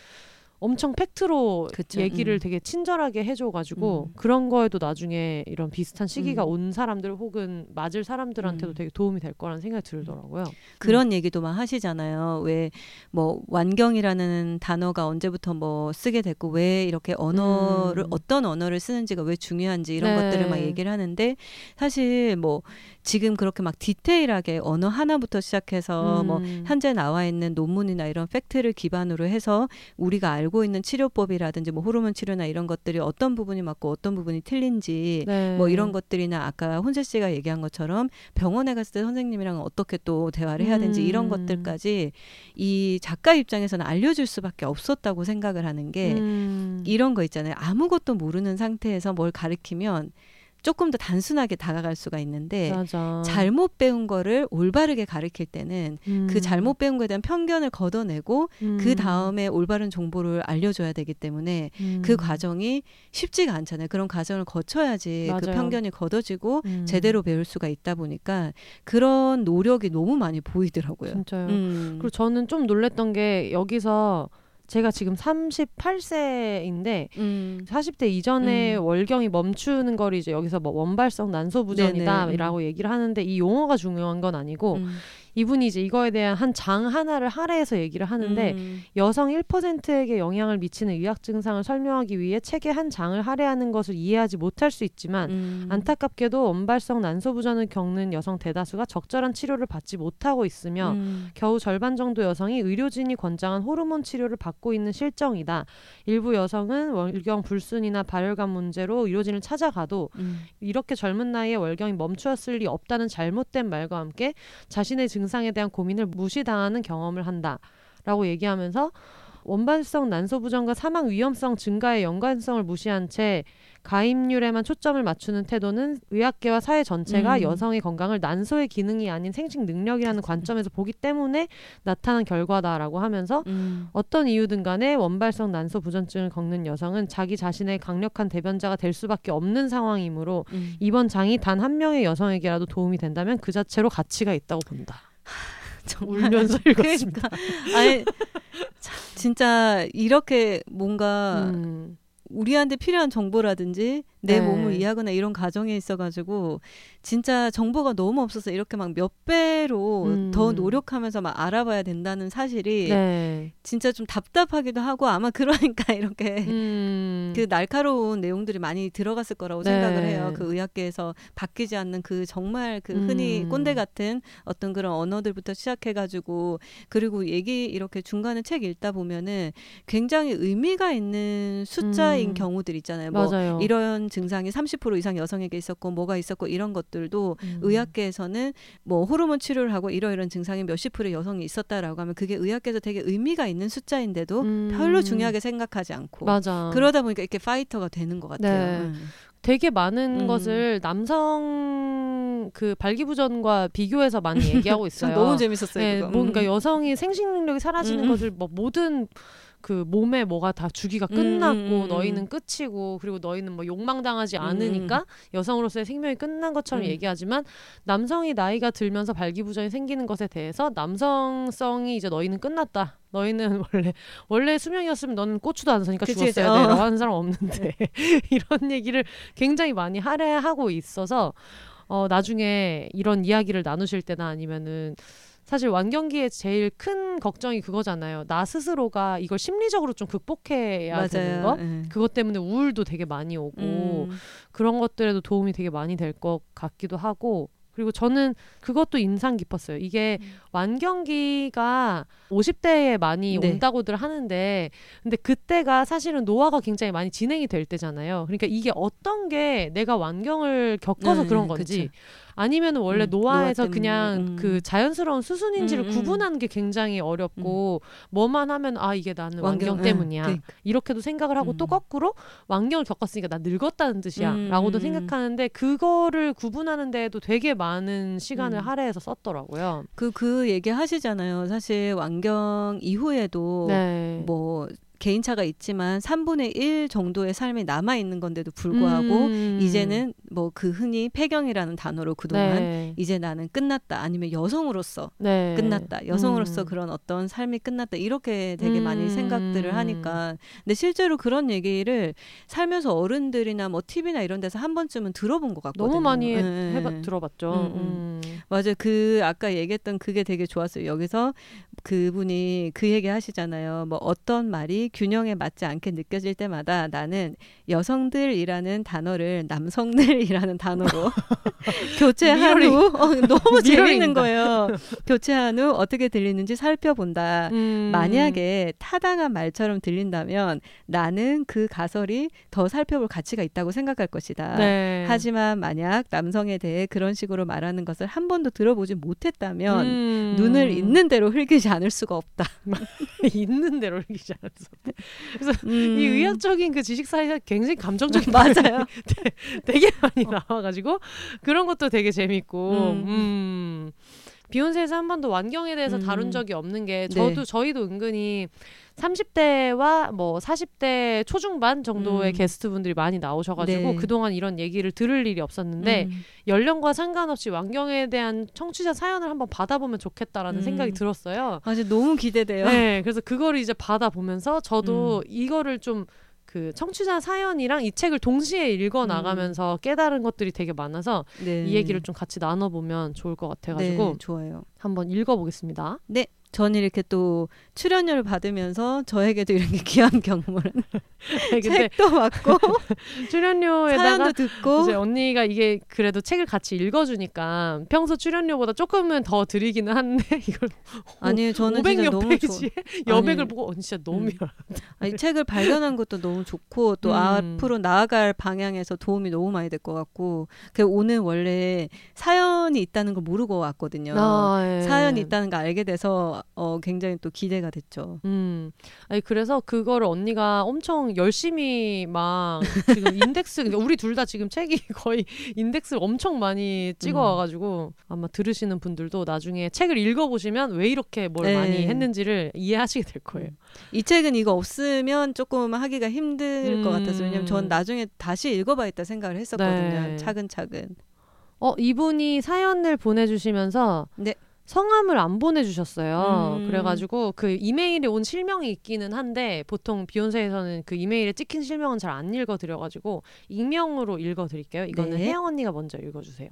엄청 팩트로 그쵸, 얘기를 음. 되게 친절하게 해줘가지고 음. 그런 거에도 나중에 이런 비슷한 시기가 음. 온 사람들 혹은 맞을 사람들한테도 음. 되게 도움이 될 거라는 생각이 들더라고요. 그런 얘기도 막 하시잖아요. 왜 뭐 완경이라는 단어가 언제부터 뭐 쓰게 됐고 왜 이렇게 언어를 음. 어떤 언어를 쓰는지가 왜 중요한지 이런 네. 것들을 막 얘기를 하는데 사실 뭐 지금 그렇게 막 디테일하게 언어 하나부터 시작해서 뭐 음. 현재 나와 있는 논문이나 이런 팩트를 기반으로 해서 우리가 알고 있는 치료법이라든지 뭐 호르몬 치료나 이런 것들이 어떤 부분이 맞고 어떤 부분이 틀린지 네. 뭐 이런 것들이나 아까 혼재 씨가 얘기한 것처럼 병원에 갔을 때 선생님이랑 어떻게 또 대화를 해야 되는지 이런 음. 것들까지 이 작가 입장에서는 알려줄 수밖에 없었다고 생각을 하는 게 음. 이런 거 있잖아요. 아무것도 모르는 상태에서 뭘 가르치면 조금 더 단순하게 다가갈 수가 있는데 맞아. 잘못 배운 거를 올바르게 가르칠 때는 음. 그 잘못 배운 거에 대한 편견을 걷어내고 음. 그 다음에 올바른 정보를 알려줘야 되기 때문에 음. 그 과정이 쉽지가 않잖아요. 그런 과정을 거쳐야지 그 맞아요. 편견이 걷어지고 음. 제대로 배울 수가 있다 보니까 그런 노력이 너무 많이 보이더라고요. 진짜요. 음. 그리고 저는 좀 놀랬던 게 여기서 제가 지금 38세인데 음. 40대 이전에 음. 월경이 멈추는 거를 이제 여기서 뭐 원발성 난소부전이다라고 얘기를 하는데 이 용어가 중요한 건 아니고 음. 이분이 이제 이거에 대한 한 장 하나를 할애해서 얘기를 하는데 음. 여성 1%에게 영향을 미치는 의학 증상을 설명하기 위해 책의 한 장을 할애하는 것을 이해하지 못할 수 있지만 음. 안타깝게도 원발성 난소부전을 겪는 여성 대다수가 적절한 치료를 받지 못하고 있으며 음. 겨우 절반 정도 여성이 의료진이 권장한 호르몬 치료를 받고 있는 실정이다. 일부 여성은 월경 불순이나 발열감 문제로 의료진을 찾아가도 음. 이렇게 젊은 나이에 월경이 멈추었을 리 없다는 잘못된 말과 함께 자신의 증 상에 대한 고민을 무시당하는 경험을 한다라고 얘기하면서 원발성 난소부전과 사망 위험성 증가의 연관성을 무시한 채 가입률에만 초점을 맞추는 태도는 의학계와 사회 전체가 음. 여성의 건강을 난소의 기능이 아닌 생식 능력이라는 관점에서 보기 때문에 나타난 결과다라고 하면서 음. 어떤 이유든 간에 원발성 난소 부전증을 겪는 여성은 자기 자신의 강력한 대변자가 될 수밖에 없는 상황이므로 음. 이번 장이 단 한 명의 여성에게라도 도움이 된다면 그 자체로 가치가 있다고 본다. 정말 울면서 읽었습니다. 그러니까 아니 참, 진짜 이렇게 뭔가 음, 우리한테 필요한 정보라든지 내 네. 몸을 이해하거나 이런 과정에 있어가지고 진짜 정보가 너무 없어서 이렇게 막 몇 배로 음. 더 노력하면서 막 알아봐야 된다는 사실이 네. 진짜 좀 답답하기도 하고 아마 그러니까 이렇게 음, 그 날카로운 내용들이 많이 들어갔을 거라고 네. 생각을 해요. 그 의학계에서 바뀌지 않는 그 정말 그 흔히 음. 꼰대 같은 어떤 그런 언어들부터 시작해가지고 그리고 얘기 이렇게 중간에 책 읽다 보면은 굉장히 의미가 있는 숫자인 음. 경우들 있잖아요. 뭐 맞아요. 이런 증상이 30% 이상 여성에게 있었고 뭐가 있었고 이런 것들도 음. 의학계에서는 뭐 호르몬 치료를 하고 이러이런 증상이 몇십 프로 여성이 있었다라고 하면 그게 의학계에서 되게 의미가 있는 숫자인데도 음. 별로 중요하게 생각하지 않고 맞아. 그러다 보니까 이렇게 파이터가 되는 것 같아요. 네. 음. 되게 많은 음. 것을 남성 그 발기부전과 비교해서 많이 얘기하고 전 있어요. 너무 재밌었어요. 네, 그거. 뭔가 음. 여성이 생식 능력이 사라지는 음. 것을 뭐 모든 그 몸에 뭐가 다 주기가 끝났고 음, 음, 음. 너희는 끝이고 그리고 너희는 뭐 욕망당하지 않으니까 여성으로서의 생명이 끝난 것처럼 음. 얘기하지만 남성이 나이가 들면서 발기부전이 생기는 것에 대해서 남성성이 이제 너희는 끝났다. 너희는 원래 원래 수명이었으면 너는 고추도 안 사니까 그치, 죽었어야. 어. 돼라고 하는 사람 없는데 이런 얘기를 굉장히 많이 할애하고 있어서 어 나중에 이런 이야기를 나누실 때나 아니면은 사실 완경기의 제일 큰 걱정이 그거잖아요. 나 스스로가 이걸 심리적으로 좀 극복해야 되는 거. 예. 그것 때문에 우울도 되게 많이 오고 음. 그런 것들에도 도움이 되게 많이 될 것 같기도 하고 그리고 저는 그것도 인상 깊었어요. 이게 음. 완경기가 50대에 많이 네. 온다고들 하는데 근데 그때가 사실은 노화가 굉장히 많이 진행이 될 때잖아요. 그러니까 이게 어떤 게 내가 완경을 겪어서 네, 그런 건지 그쵸. 아니면은 원래 음, 노화에서 그냥 음. 그 자연스러운 수순인지를 음, 음. 구분하는 게 굉장히 어렵고 뭐만 하면 아 이게 나는 완경, 예, 때문이야. 그러니까. 이렇게도 생각을 하고 또 음. 거꾸로 완경을 겪었으니까 나 늙었다는 뜻이야 음, 라고도 음. 생각하는데 그거를 구분하는 데에도 되게 많은 시간을 음. 할애해서 썼더라고요. 그, 그 얘기 하시잖아요. 사실 완경 이후에도 네. 뭐 개인차가 있지만 3분의 1 정도의 삶이 남아 있는 건데도 불구하고 음. 이제는 뭐 그 흔히 폐경이라는 단어로 그동안 네. 이제 나는 끝났다 아니면 여성으로서 네. 끝났다 여성으로서 음. 그런 어떤 삶이 끝났다 이렇게 되게 많이 음. 생각들을 하니까 근데 실제로 그런 얘기를 살면서 어른들이나 뭐 TV나 이런 데서 한 번쯤은 들어본 것 같거든요. 너무 많이 예, 해, 예. 봐 들어봤죠. 음, 음. 맞아요. 그 아까 얘기했던 그게 되게 좋았어요. 여기서 그분이 그 얘기 하시잖아요. 뭐 어떤 말이 균형에 맞지 않게 느껴질 때마다 나는 여성들이라는 단어를 남성들이라는 단어로 교체한. 후 어, 너무 재밌는. 거예요. 교체한 후 어떻게 들리는지 살펴본다. 음. 만약에 타당한 말처럼 들린다면 나는 그 가설이 더 살펴볼 가치가 있다고 생각할 것이다. 네. 하지만 만약 남성에 대해 그런 식으로 말하는 것을 한 번도 들어보지 못했다면 음. 눈을 있는 대로 흘기지 않을 수가 없다. 있는 대로 이기지 않 았어. 음. 이 의학적인 그 지식 사이가 굉장히 감정적인 맞아요. 되게 많이 나와가지고 그런 것도 되게 재밌고 음. 음. 비욘세에서 한 번도 완경에 대해서 음. 다룬 적이 없는 게 네. 저도 저희도 은근히 30대와 뭐 40대 초중반 정도의 음. 게스트분들이 많이 나오셔가지고 네. 그동안 이런 얘기를 들을 일이 없었는데 음. 연령과 상관없이 완경에 대한 청취자 사연을 한번 받아보면 좋겠다라는 음. 생각이 들었어요. 아, 이제 너무 기대돼요. 네, 그래서 그거를 이제 받아보면서 저도 음. 이거를 좀 그 청취자 사연이랑 이 책을 동시에 읽어 나가면서 깨달은 것들이 되게 많아서 네. 이 얘기를 좀 같이 나눠보면 좋을 것 같아가지고 네, 좋아요. 한번 읽어보겠습니다. 저는 이렇게 또 출연료를 받으면서 저에게도 이렇게 귀한 경험을 책도 받고 출연료에다가 사연도 듣고 이제 언니가 이게 그래도 책을 같이 읽어주니까 평소 출연료보다 조금은 더 드리기는 한데 이걸 아니 저는 500 진짜 몇 너무 좋 페이지에 여백을 아니, 보고 언니 진짜 너무 음. 아니 책을 발견한 것도 너무 좋고 또 음. 앞으로 나아갈 방향에서 도움이 너무 많이 될 것 같고 그 오늘 원래 사연이 있다는 걸 모르고 왔거든요. 아, 예. 사연이 있다는 걸 알게 돼서 어 굉장히 또 기대가 됐죠. 음, 아니 그래서 그거를 언니가 엄청 열심히 막 지금 인덱스, 그러니까 우리 둘 다 지금 책이 거의 인덱스를 엄청 많이 찍어와 가지고 아마 들으시는 분들도 나중에 책을 읽어 보시면 왜 이렇게 뭘 네. 많이 했는지를 이해하시게 될 거예요. 이 책은 이거 없으면 조금 하기가 힘들 것 같아서 왜냐면 전 음. 나중에 다시 읽어 봐야겠다 생각을 했었거든요. 네. 차근차근. 어 이분이 사연을 보내주시면서 네. 성함을 안 보내주셨어요. 음. 그래가지고 그 이메일에 온 실명이 있기는 한데 보통 비욘세에서는 그 이메일에 찍힌 실명은 잘 안 읽어드려가지고 익명으로 읽어드릴게요. 이거는 네. 혜영 언니가 먼저 읽어주세요.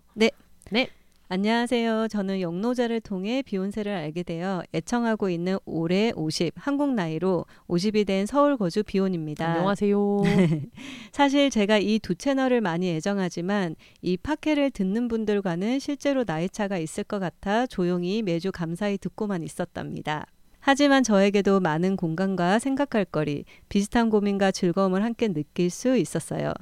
안녕하세요. 저는 영노자를 통해 비욘세를 알게 되어 애청하고 있는 올해 50 한국 나이로 50이 된 서울 거주 비욘입니다. 안녕하세요. 사실 제가 이 두 채널을 많이 애정하지만 이 팟캐를 듣는 분들과는 실제로 나이 차가 있을 것 같아 조용히 매주 감사히 듣고만 있었답니다. 하지만 저에게도 많은 공감과 생각할 거리, 비슷한 고민과 즐거움을 함께 느낄 수 있었어요.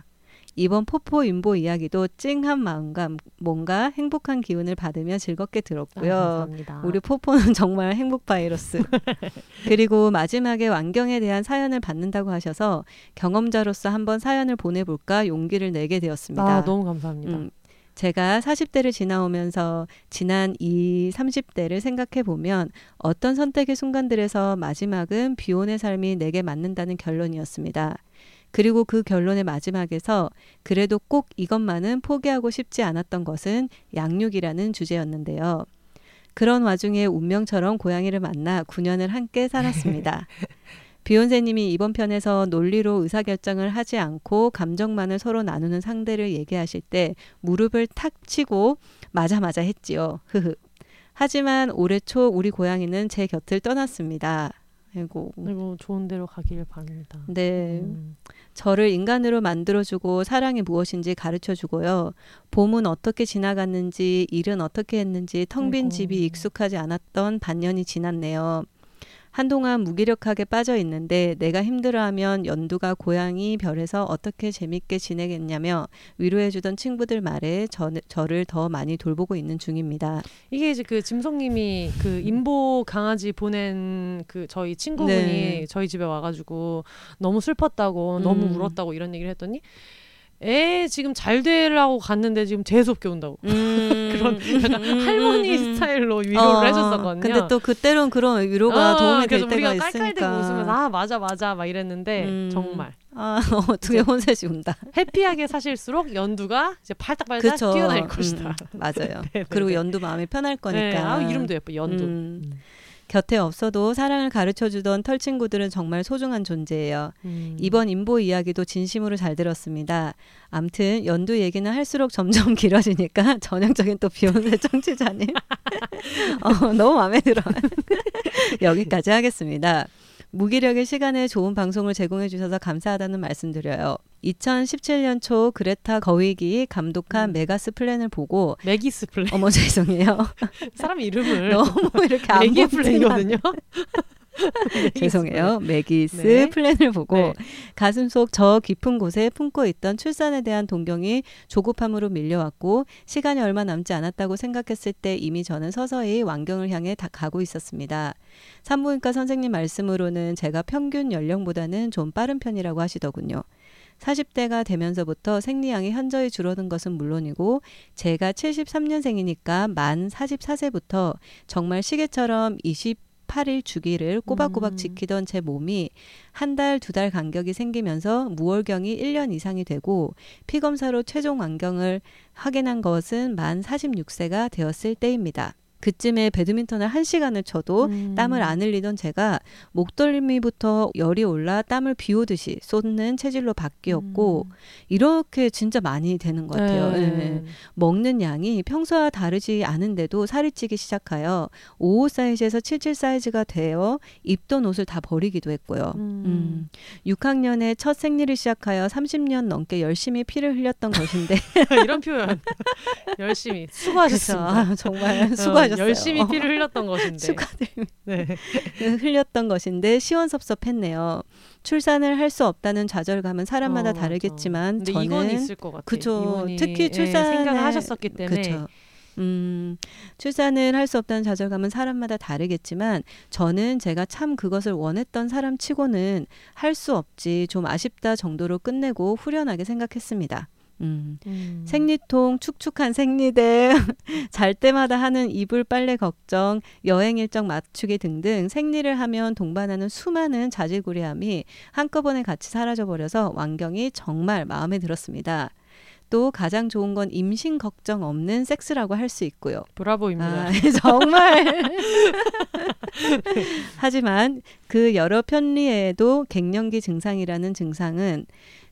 이번 포포 윤보 이야기도 찡한 마음과 뭔가 행복한 기운을 받으며 즐겁게 아, 들었고요. 감사합니다. 우리 포포는 정말 행복 바이러스. 그리고 마지막에 완경에 대한 사연을 받는다고 하셔서 경험자로서 한번 사연을 보내볼까 용기를 내게 되었습니다. 아, 너무 감사합니다. 음, 제가 40대를 지나오면서 지난 이 30대를 생각해 보면 어떤 선택의 순간들에서 마지막은 비혼의 삶이 내게 맞는다는 결론이었습니다. 그리고 그 결론의 마지막에서 그래도 꼭 이것만은 포기하고 싶지 않았던 것은 양육이라는 주제였는데요. 그런 와중에 운명처럼 고양이를 만나 9년을 함께 살았습니다. 비욘세님이 이번 편에서 논리로 의사결정을 하지 않고 감정만을 서로 나누는 상대를 얘기하실 때 무릎을 탁 치고 맞아 맞아 했지요. 흐흐. 하지만 올해 초 우리 고양이는 제 곁을 떠났습니다. 아이고. 그리고 좋은 데로 가기를 바랍니다. 네. 음. 저를 인간으로 만들어주고 사랑이 무엇인지 가르쳐주고요. 봄은 어떻게 지나갔는지, 일은 어떻게 했는지 텅빈 아이고. 집이 익숙하지 않았던 반년이 지났네요. 한동안 무기력하게 빠져 있는데 내가 힘들어하면 연두가 고양이 별에서 어떻게 재밌게 지내겠냐며 위로해주던 친구들 말에 저, 저를 더 많이 돌보고 있는 중입니다. 이게 이제 그 짐송님이 그 임보 강아지 보낸 그 저희 친구분이 네. 저희 집에 와가지고 너무 슬펐다고 너무 음. 울었다고 이런 얘기를 했더니 애 지금 잘 되라고 갔는데 지금 재수 없게 온다고. 음, 그런 약간 음, 할머니 음, 음. 스타일로 위로를 어, 해줬었거든요. 근데 또 그때론 그런 위로가 어, 도움이 될 그래서 때가 우리가 깔깔대고 있으니까. 웃으면서 아 맞아 맞아 막 이랬는데 음. 정말 아, 어떻게 혼셋이 온다. 해피하게 사실수록 연두가 이제 팔딱팔딱 그쵸. 뛰어날 음, 것이다. 맞아요. 네, 네, 그리고 네. 연두 마음이 편할 거니까. 네, 아, 이름도 예뻐 연두. 곁에 없어도 사랑을 가르쳐 주던 털 친구들은 정말 소중한 존재예요. 음. 이번 인보 이야기도 진심으로 잘 들었습니다. 암튼 연두 얘기는 할수록 점점 길어지니까 전형적인 또 비욘세 청취자님 어, 너무 마음에 들어. 여기까지 하겠습니다. 무기력의 시간에 좋은 방송을 제공해 주셔서 감사하다는 말씀드려요. 2017년 초 그레타 거윅이 감독한 음. Maggie's Plan을 보고 Maggie's Plan이 어머 죄송해요. 사람 이름을 너무 이렇게 안 메기 붙지만 Plan이거든요. 죄송해요. Maggie's 네. Plan을 보고 네. 가슴 속 저 깊은 곳에 품고 있던 출산에 대한 동경이 조급함으로 밀려왔고 시간이 얼마 남지 않았다고 생각했을 때 이미 저는 서서히 완경을 향해 다 가고 있었습니다. 산부인과 선생님 말씀으로는 제가 평균 연령보다는 좀 빠른 편이라고 하시더군요. 40대가 되면서부터 생리량이 현저히 줄어든 것은 물론이고 제가 73년생이니까 만 44세부터 정말 시계처럼 28일 주기를 꼬박꼬박 음. 지키던 제 몸이 한 달, 두 달 간격이 생기면서 무월경이 1년 이상이 되고 피검사로 최종 완경을 확인한 것은 만 46세가 되었을 때입니다. 그쯤에 배드민턴을 한 시간을 쳐도 음. 땀을 안 흘리던 제가 목덜미부터 열이 올라 땀을 비오듯이 쏟는 체질로 바뀌었고 음. 이렇게 진짜 많이 되는 것 같아요. 네. 예. 먹는 양이 평소와 다르지 않은데도 살이 찌기 시작하여 55 사이즈에서 77 사이즈가 되어 입던 옷을 다 버리기도 했고요. 음. 음. 6학년에 첫 생리를 시작하여 30년 넘게 열심히 피를 흘렸던 것인데 이런 표현 열심히. 수고하셨습니다. 아, 정말 어, 수고하셨 어요. 열심히 피를 흘렸던 것인데. 축하드립니다. 네. 흘렸던 것인데 시원섭섭했네요. 출산을 할 수 없다는 좌절감은 사람마다 어, 다르겠지만 근데 저는 이건 있을 것 같아요. 그쵸. 특히 예, 출산을- 생각을 하셨었기 때문에 그쵸. 음, 출산을 할 수 없다는 좌절감은 사람마다 다르겠지만 저는 제가 참 그것을 원했던 사람 치고는 할 수 없지 좀 아쉽다 정도로 끝내고 후련하게 생각했습니다. 음. 음. 생리통, 축축한 생리대, 잘 때마다 하는 이불 빨래 걱정, 여행 일정 맞추기 등등 생리를 하면 동반하는 수많은 자질구레함이 한꺼번에 같이 사라져버려서 완경이 정말 마음에 들었습니다. 또 가장 좋은 건 임신 걱정 없는 섹스라고 할 수 있고요. 브라보입니다. 아, 정말. 하지만 그 여러 편리에도 갱년기 증상이라는 증상은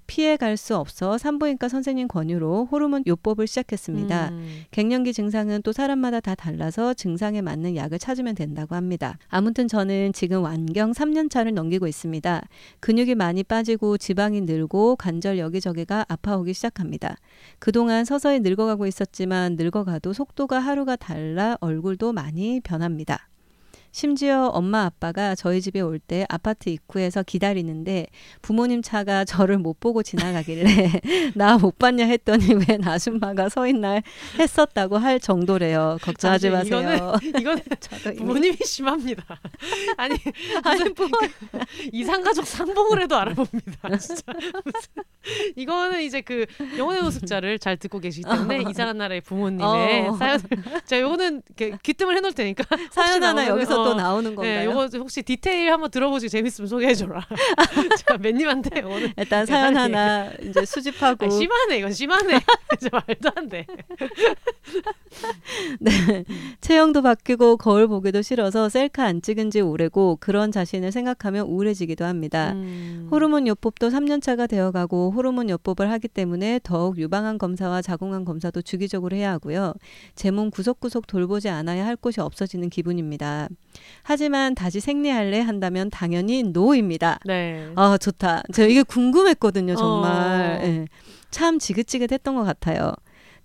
피해갈 수 없어 산부인과 선생님 권유로 호르몬 요법을 시작했습니다. 음. 갱년기 증상은 또 사람마다 다 달라서 증상에 맞는 약을 찾으면 된다고 합니다. 아무튼 저는 지금 완경 3년 차를 넘기고 있습니다. 근육이 많이 빠지고 지방이 늘고 관절 여기저기가 아파오기 시작합니다. 그동안 서서히 늙어가고 있었지만 늙어가도 속도가 하루가 달라 얼굴도 많이 변합니다. 심지어 엄마 아빠가 저희 집에 올 때 아파트 입구에서 기다리는데 부모님 차가 저를 못 보고 지나가길래 나 못 봤냐 했더니 왜 나순마가 서 있나 했었다고 할 정도래요. 걱정하지 마세요. 저도 이미- 부모님이 심합니다. 아니 아니 뭐 이상가족 상봉을 해도 알아봅니다. 진짜 무슨 이거는 이제 그 영혼의 노숙자를 잘 듣고 계시기 때문에 이상한 나라의 부모님의 어. 사연을 자 요거는 귀뜸을 해놓을 테니까 사연 하나 여기서 또 어, 나오는 네, 건가요? 요거 혹시 디테일 한번 들어보시고 재밌으면 소개해줘라. 자, 맨님한테 오늘 일단 사연 아니. 하나 이제 수집하고 아, 심하네 이건 심하네. 이제 말도 안 돼. 네. 체형도 바뀌고 거울 보기도 싫어서 셀카 안 찍은 지 오래고 그런 자신을 생각하면 우울해지기도 합니다. 음. 호르몬 요법도 3년차가 되어가고 호르몬 요법을 하기 때문에 더욱 유방암 검사와 자궁암 검사도 주기적으로 해야 하고요. 제 몸 구석구석 돌보지 않아야 할 곳이 없어지는 기분입니다. 하지만 다시 생리할래 한다면 당연히 노입니다. 네. 아 좋다. 제가 이게 궁금했거든요 정말. 어. 예. 참 지긋지긋했던 것 같아요.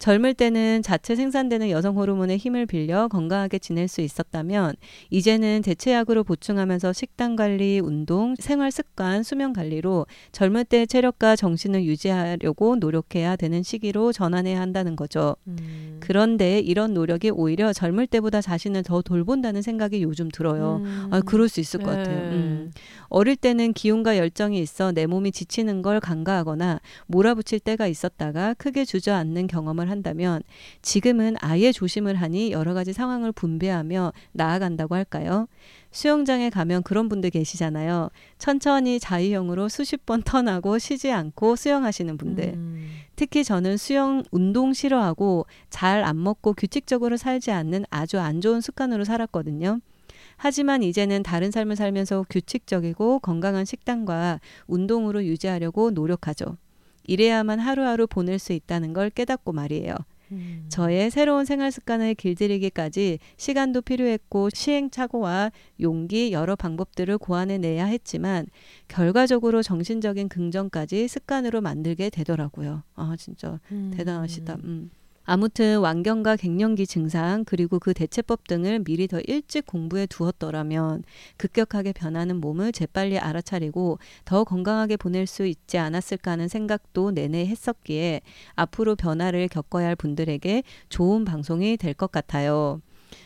젊을 때는 자체 생산되는 여성 호르몬의 힘을 빌려 건강하게 지낼 수 있었다면 이제는 대체약으로 보충하면서 식단 관리, 운동, 생활 습관, 수면 관리로 젊을 때 체력과 정신을 유지하려고 노력해야 되는 시기로 전환해야 한다는 거죠. 음. 그런데 이런 노력이 오히려 젊을 때보다 자신을 더 돌본다는 생각이 요즘 들어요. 음. 아, 그럴 수 있을 것 같아요. 네. 음. 어릴 때는 기운과 열정이 있어 내 몸이 지치는 걸 간과하거나 몰아붙일 때가 있었다가 크게 주저앉는 경험을 한다면 지금은 아예 조심을 하니 여러 가지 상황을 분배하며 나아간다고 할까요? 수영장에 가면 그런 분들 계시잖아요. 천천히 자유형으로 수십 번 턴하고 쉬지 않고 수영하시는 분들. 음. 특히 저는 수영 운동 싫어하고 잘 안 먹고 규칙적으로 살지 않는 아주 안 좋은 습관으로 살았거든요. 하지만 이제는 다른 삶을 살면서 규칙적이고 건강한 식단과 운동으로 유지하려고 노력하죠. 이래야만 하루하루 보낼 수 있다는 걸 깨닫고 말이에요. 음. 저의 새로운 생활 습관을 길들이기까지 시간도 필요했고 시행착오와 용기 여러 방법들을 고안해 내야 했지만 결과적으로 정신적인 긍정까지 습관으로 만들게 되더라고요. 아 진짜 음. 대단하시다. 음. 아무튼 완경과 갱년기 증상 그리고 그 대체법 등을 미리 더 일찍 공부해 두었더라면 급격하게 변하는 몸을 재빨리 알아차리고 더 건강하게 보낼 수 있지 않았을까 하는 생각도 내내 했었기에 앞으로 변화를 겪어야 할 분들에게 좋은 방송이 될 것 같아요.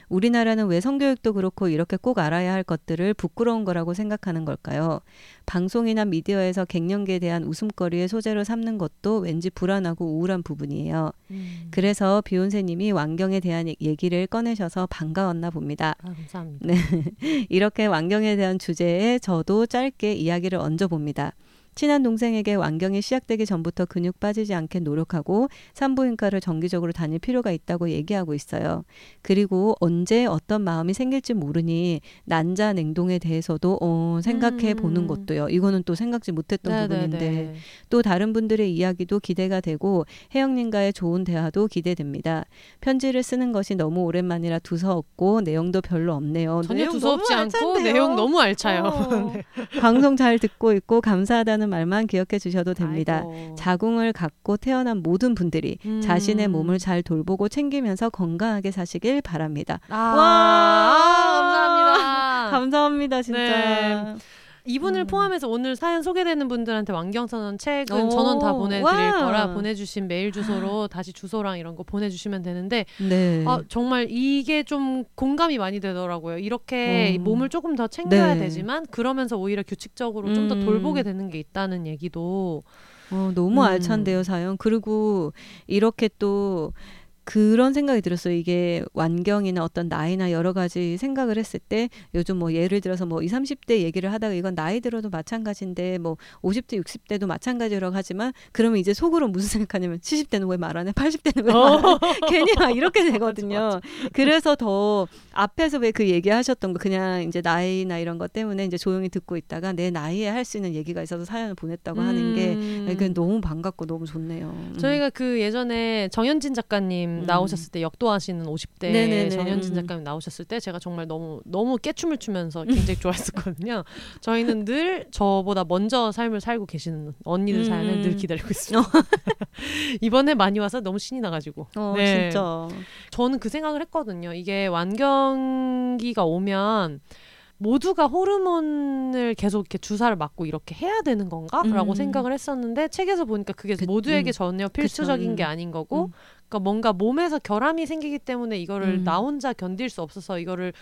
우리나라는 왜 성교육도 그렇고 이렇게 꼭 알아야 할 것들을 부끄러운 거라고 생각하는 걸까요? 방송이나 미디어에서 갱년기에 대한 웃음거리의 소재로 삼는 것도 왠지 불안하고 우울한 부분이에요. 음. 그래서 비욘세님이 완경에 대한 얘기를 꺼내셔서 반가웠나 봅니다. 아, 감사합니다. 네. 이렇게 완경에 대한 주제에 저도 짧게 이야기를 얹어봅니다. 친한 동생에게 완경이 시작되기 전부터 근육 빠지지 않게 노력하고 산부인과를 정기적으로 다닐 필요가 있다고 얘기하고 있어요. 그리고 언제 어떤 마음이 생길지 모르니 난자 냉동에 대해서도 어, 생각해 보는 음. 것도요. 이거는 또 생각지 못했던 네네네. 부분인데 또 다른 분들의 이야기도 기대가 되고 혜영님과의 좋은 대화도 기대됩니다. 편지를 쓰는 것이 너무 오랜만이라 두서없고 내용도 별로 없네요. 전혀 두서없지 않고 알찬데요? 내용 너무 알차요. 어. 방송 잘 듣고 있고 감사하다는 말만 기억해 주셔도 됩니다. 아이고. 자궁을 갖고 태어난 모든 분들이 음. 자신의 몸을 잘 돌보고 챙기면서 건강하게 사시길 바랍니다. 아, 와. 아, 감사합니다. 감사합니다, 진짜. 네. 이분을 음. 포함해서 오늘 사연 소개되는 분들한테 완경선언 책은 오, 전원 다 보내드릴 와. 거라 보내주신 메일 주소로 다시 주소랑 이런 거 보내주시면 되는데 네. 아, 정말 이게 좀 공감이 많이 되더라고요. 이렇게 음. 몸을 조금 더 챙겨야 네. 되지만 그러면서 오히려 규칙적으로 좀더 음. 돌보게 되는 게 있다는 얘기도 어, 너무 음. 알찬데요, 사연. 그리고 이렇게 또 그런 생각이 들었어요. 이게 완경이나 어떤 나이나 여러 가지 생각을 했을 때 요즘 뭐 예를 들어서 뭐 20, 30대 얘기를 하다가 이건 나이 들어도 마찬가지인데 뭐 50대, 60대도 마찬가지라고 하지만 그러면 이제 속으로 무슨 생각하냐면 70대는 왜 말 안 해? 80대는 왜 말 안 해? 괜히 막 이렇게 되거든요. 그래서 더 앞에서 왜 그 얘기하셨던 거 그냥 이제 나이나 이런 것 때문에 이제 조용히 듣고 있다가 내 나이에 할 수 있는 얘기가 있어서 사연을 보냈다고 하는 게 음. 그게 너무 반갑고 너무 좋네요. 음. 저희가 그 예전에 정현진 작가님 음. 나오셨을 때 역도하시는 50대 네네네. 정현진 음. 작가님 나오셨을 때 제가 정말 너무 너무 깨춤을 추면서 굉장히 좋아했었거든요. 저희는 늘 저보다 먼저 삶을 살고 계시는 언니들 음. 사연을 늘 기다리고 있습니다. 이번에 많이 와서 너무 신이 나가지고 어, 네. 진짜. 저는 그 생각을 했거든요. 이게 완경기가 오면 모두가 호르몬을 계속 이렇게 주사를 맞고 이렇게 해야 되는 건가라고 음. 생각을 했었는데 책에서 보니까 그게 그- 모두에게 음. 전혀 필수적인 그쵸. 게 아닌 거고 음. 그러니까 뭔가 몸에서 결함이 생기기 때문에 이거를 음. 나 혼자 견딜 수 없어서 이거를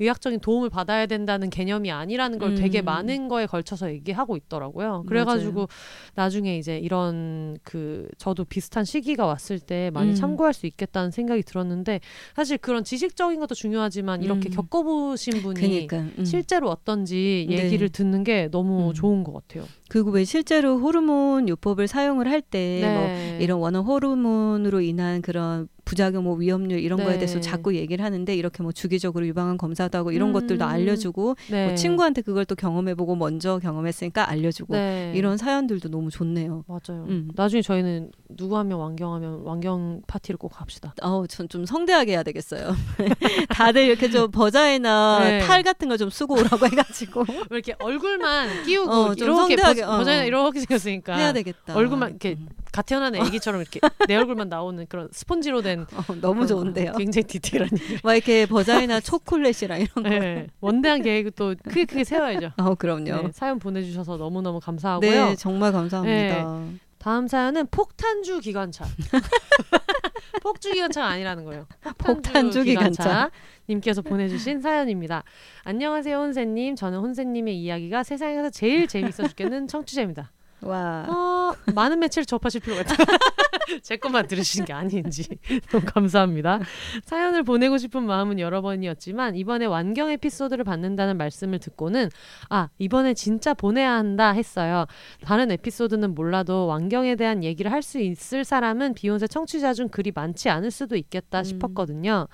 의학적인 도움을 받아야 된다는 개념이 아니라는 걸 되게 음. 많은 거에 걸쳐서 얘기하고 있더라고요. 그래가지고 나중에 이제 이런 그 저도 비슷한 시기가 왔을 때 많이 음. 참고할 수 있겠다는 생각이 들었는데 사실 그런 지식적인 것도 중요하지만 이렇게 음. 겪어보신 분이 그니까. 음. 실제로 어떤지 네. 얘기를 듣는 게 너무 음. 좋은 것 같아요. 그리고 왜 실제로 호르몬 요법을 사용을 할 때뭐 네. 이런 원형 호르몬으로 인한 그런 부작용, 뭐 위험률 이런 거에 네. 대해서 자꾸 얘기를 하는데 이렇게 뭐 주기적으로 유방암 검사도 하고 이런 음. 것들도 알려주고 네. 뭐 친구한테 그걸 또 경험해보고 먼저 경험했으니까 알려주고 네. 이런 사연들도 너무 좋네요. 맞아요. 음. 나중에 저희는 누구 하면 완경하면 완경 파티를 꼭 갑시다. 어우, 전좀 성대하게 해야 되겠어요. 다들 이렇게 좀 vagina 네. 탈 같은 거좀 쓰고 오라고 해가지고 왜 이렇게 얼굴만 끼우고 어, 좀 이렇게 성대하게, 버, 어. vagina 이렇게 생겼으니까 해야 되겠다. 얼굴만 이렇게 음. 갓 태어난 애기처럼 이렇게 내 얼굴만 나오는 그런 스폰지로 된 어, 너무 좋은데요. 굉장히 디테일한 얘기. 막 이렇게 vagina 초콜릿이랑 이런 거. 네. 원대한 계획도 크게 크게 세워야죠. 어, 그럼요. 네, 사연 보내주셔서 너무 너무 감사하고요. 네, 정말 감사합니다. 다음 사연은 폭탄주 기관차. 폭주 기관차가 아니라는 거예요. 폭탄주 기관차. 님께서 보내주신 사연입니다. 안녕하세요 혼세님. 저는 혼세님의 이야기가 세상에서 제일 재밌어 죽겠는 청취자입니다. 와. 어, 많은 매체를 접하실 필요가 있다. 제 것만 들으신 게 아닌지 너무 감사합니다. 사연을 보내고 싶은 마음은 여러 번이었지만 이번에 완경 에피소드를 받는다는 말씀을 듣고는 아 이번에 진짜 보내야 한다 했어요. 다른 에피소드는 몰라도 완경에 대한 얘기를 할 수 있을 사람은 비욘세 청취자 중 그리 많지 않을 수도 있겠다 음. 싶었거든요.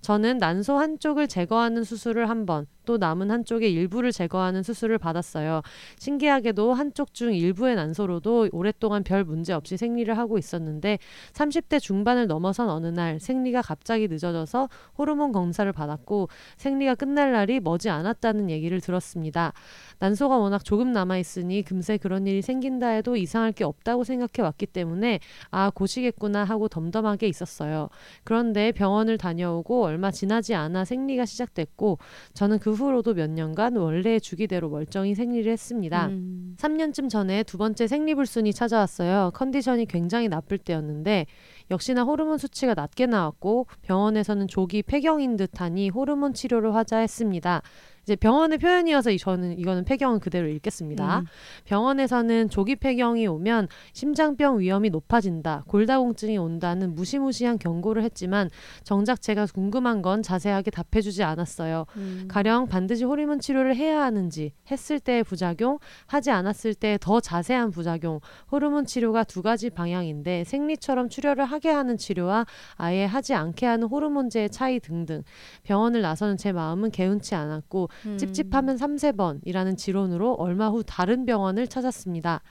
저는 난소 한쪽을 제거하는 수술을 한 번, 또 남은 한쪽의 일부를 제거하는 수술을 받았어요. 신기하게도 한쪽 중 일부의 난소로도 오랫동안 별 문제 없이 생리를 하고 있었는데 30대 중반을 넘어선 어느 날 생리가 갑자기 늦어져서 호르몬 검사를 받았고 생리가 끝날 날이 머지 않았다는 얘기를 들었습니다. 난소가 워낙 조금 남아 있으니 금세 그런 일이 생긴다 해도 이상할 게 없다고 생각해 왔기 때문에 아 고시겠구나 하고 덤덤하게 있었어요. 그런데 병원을 다녀오고 얼마 지나지 않아 생리가 시작됐고 저는 그 후로도 몇 년간 원래의 주기대로 멀쩡히 생리를 했습니다. 음. 3년쯤 전에 두 번째 생리불순이 찾아왔어요. 컨디션이 굉장히 나쁠 때였는데 역시나 호르몬 수치가 낮게 나왔고 병원에서는 조기 폐경인 듯하니 호르몬 치료를 하자 했습니다. 이제 병원의 표현이어서 이- 저는 이거는 폐경은 그대로 읽겠습니다. 음. 병원에서는 조기 폐경이 오면 심장병 위험이 높아진다, 골다공증이 온다는 무시무시한 경고를 했지만 정작 제가 궁금한 건 자세하게 답해주지 않았어요. 음. 가령 반드시 호르몬 치료를 해야 하는지, 했을 때의 부작용, 하지 않았을 때 더 자세한 부작용, 호르몬 치료가 두 가지 방향인데 생리처럼 출혈을 하게 하는 치료와 아예 하지 않게 하는 호르몬제의 차이 등등. 병원을 나서는 제 마음은 개운치 않았고 음. 찝찝하면 3 세 번이라는 지론으로 얼마 후 다른 병원을 찾았습니다.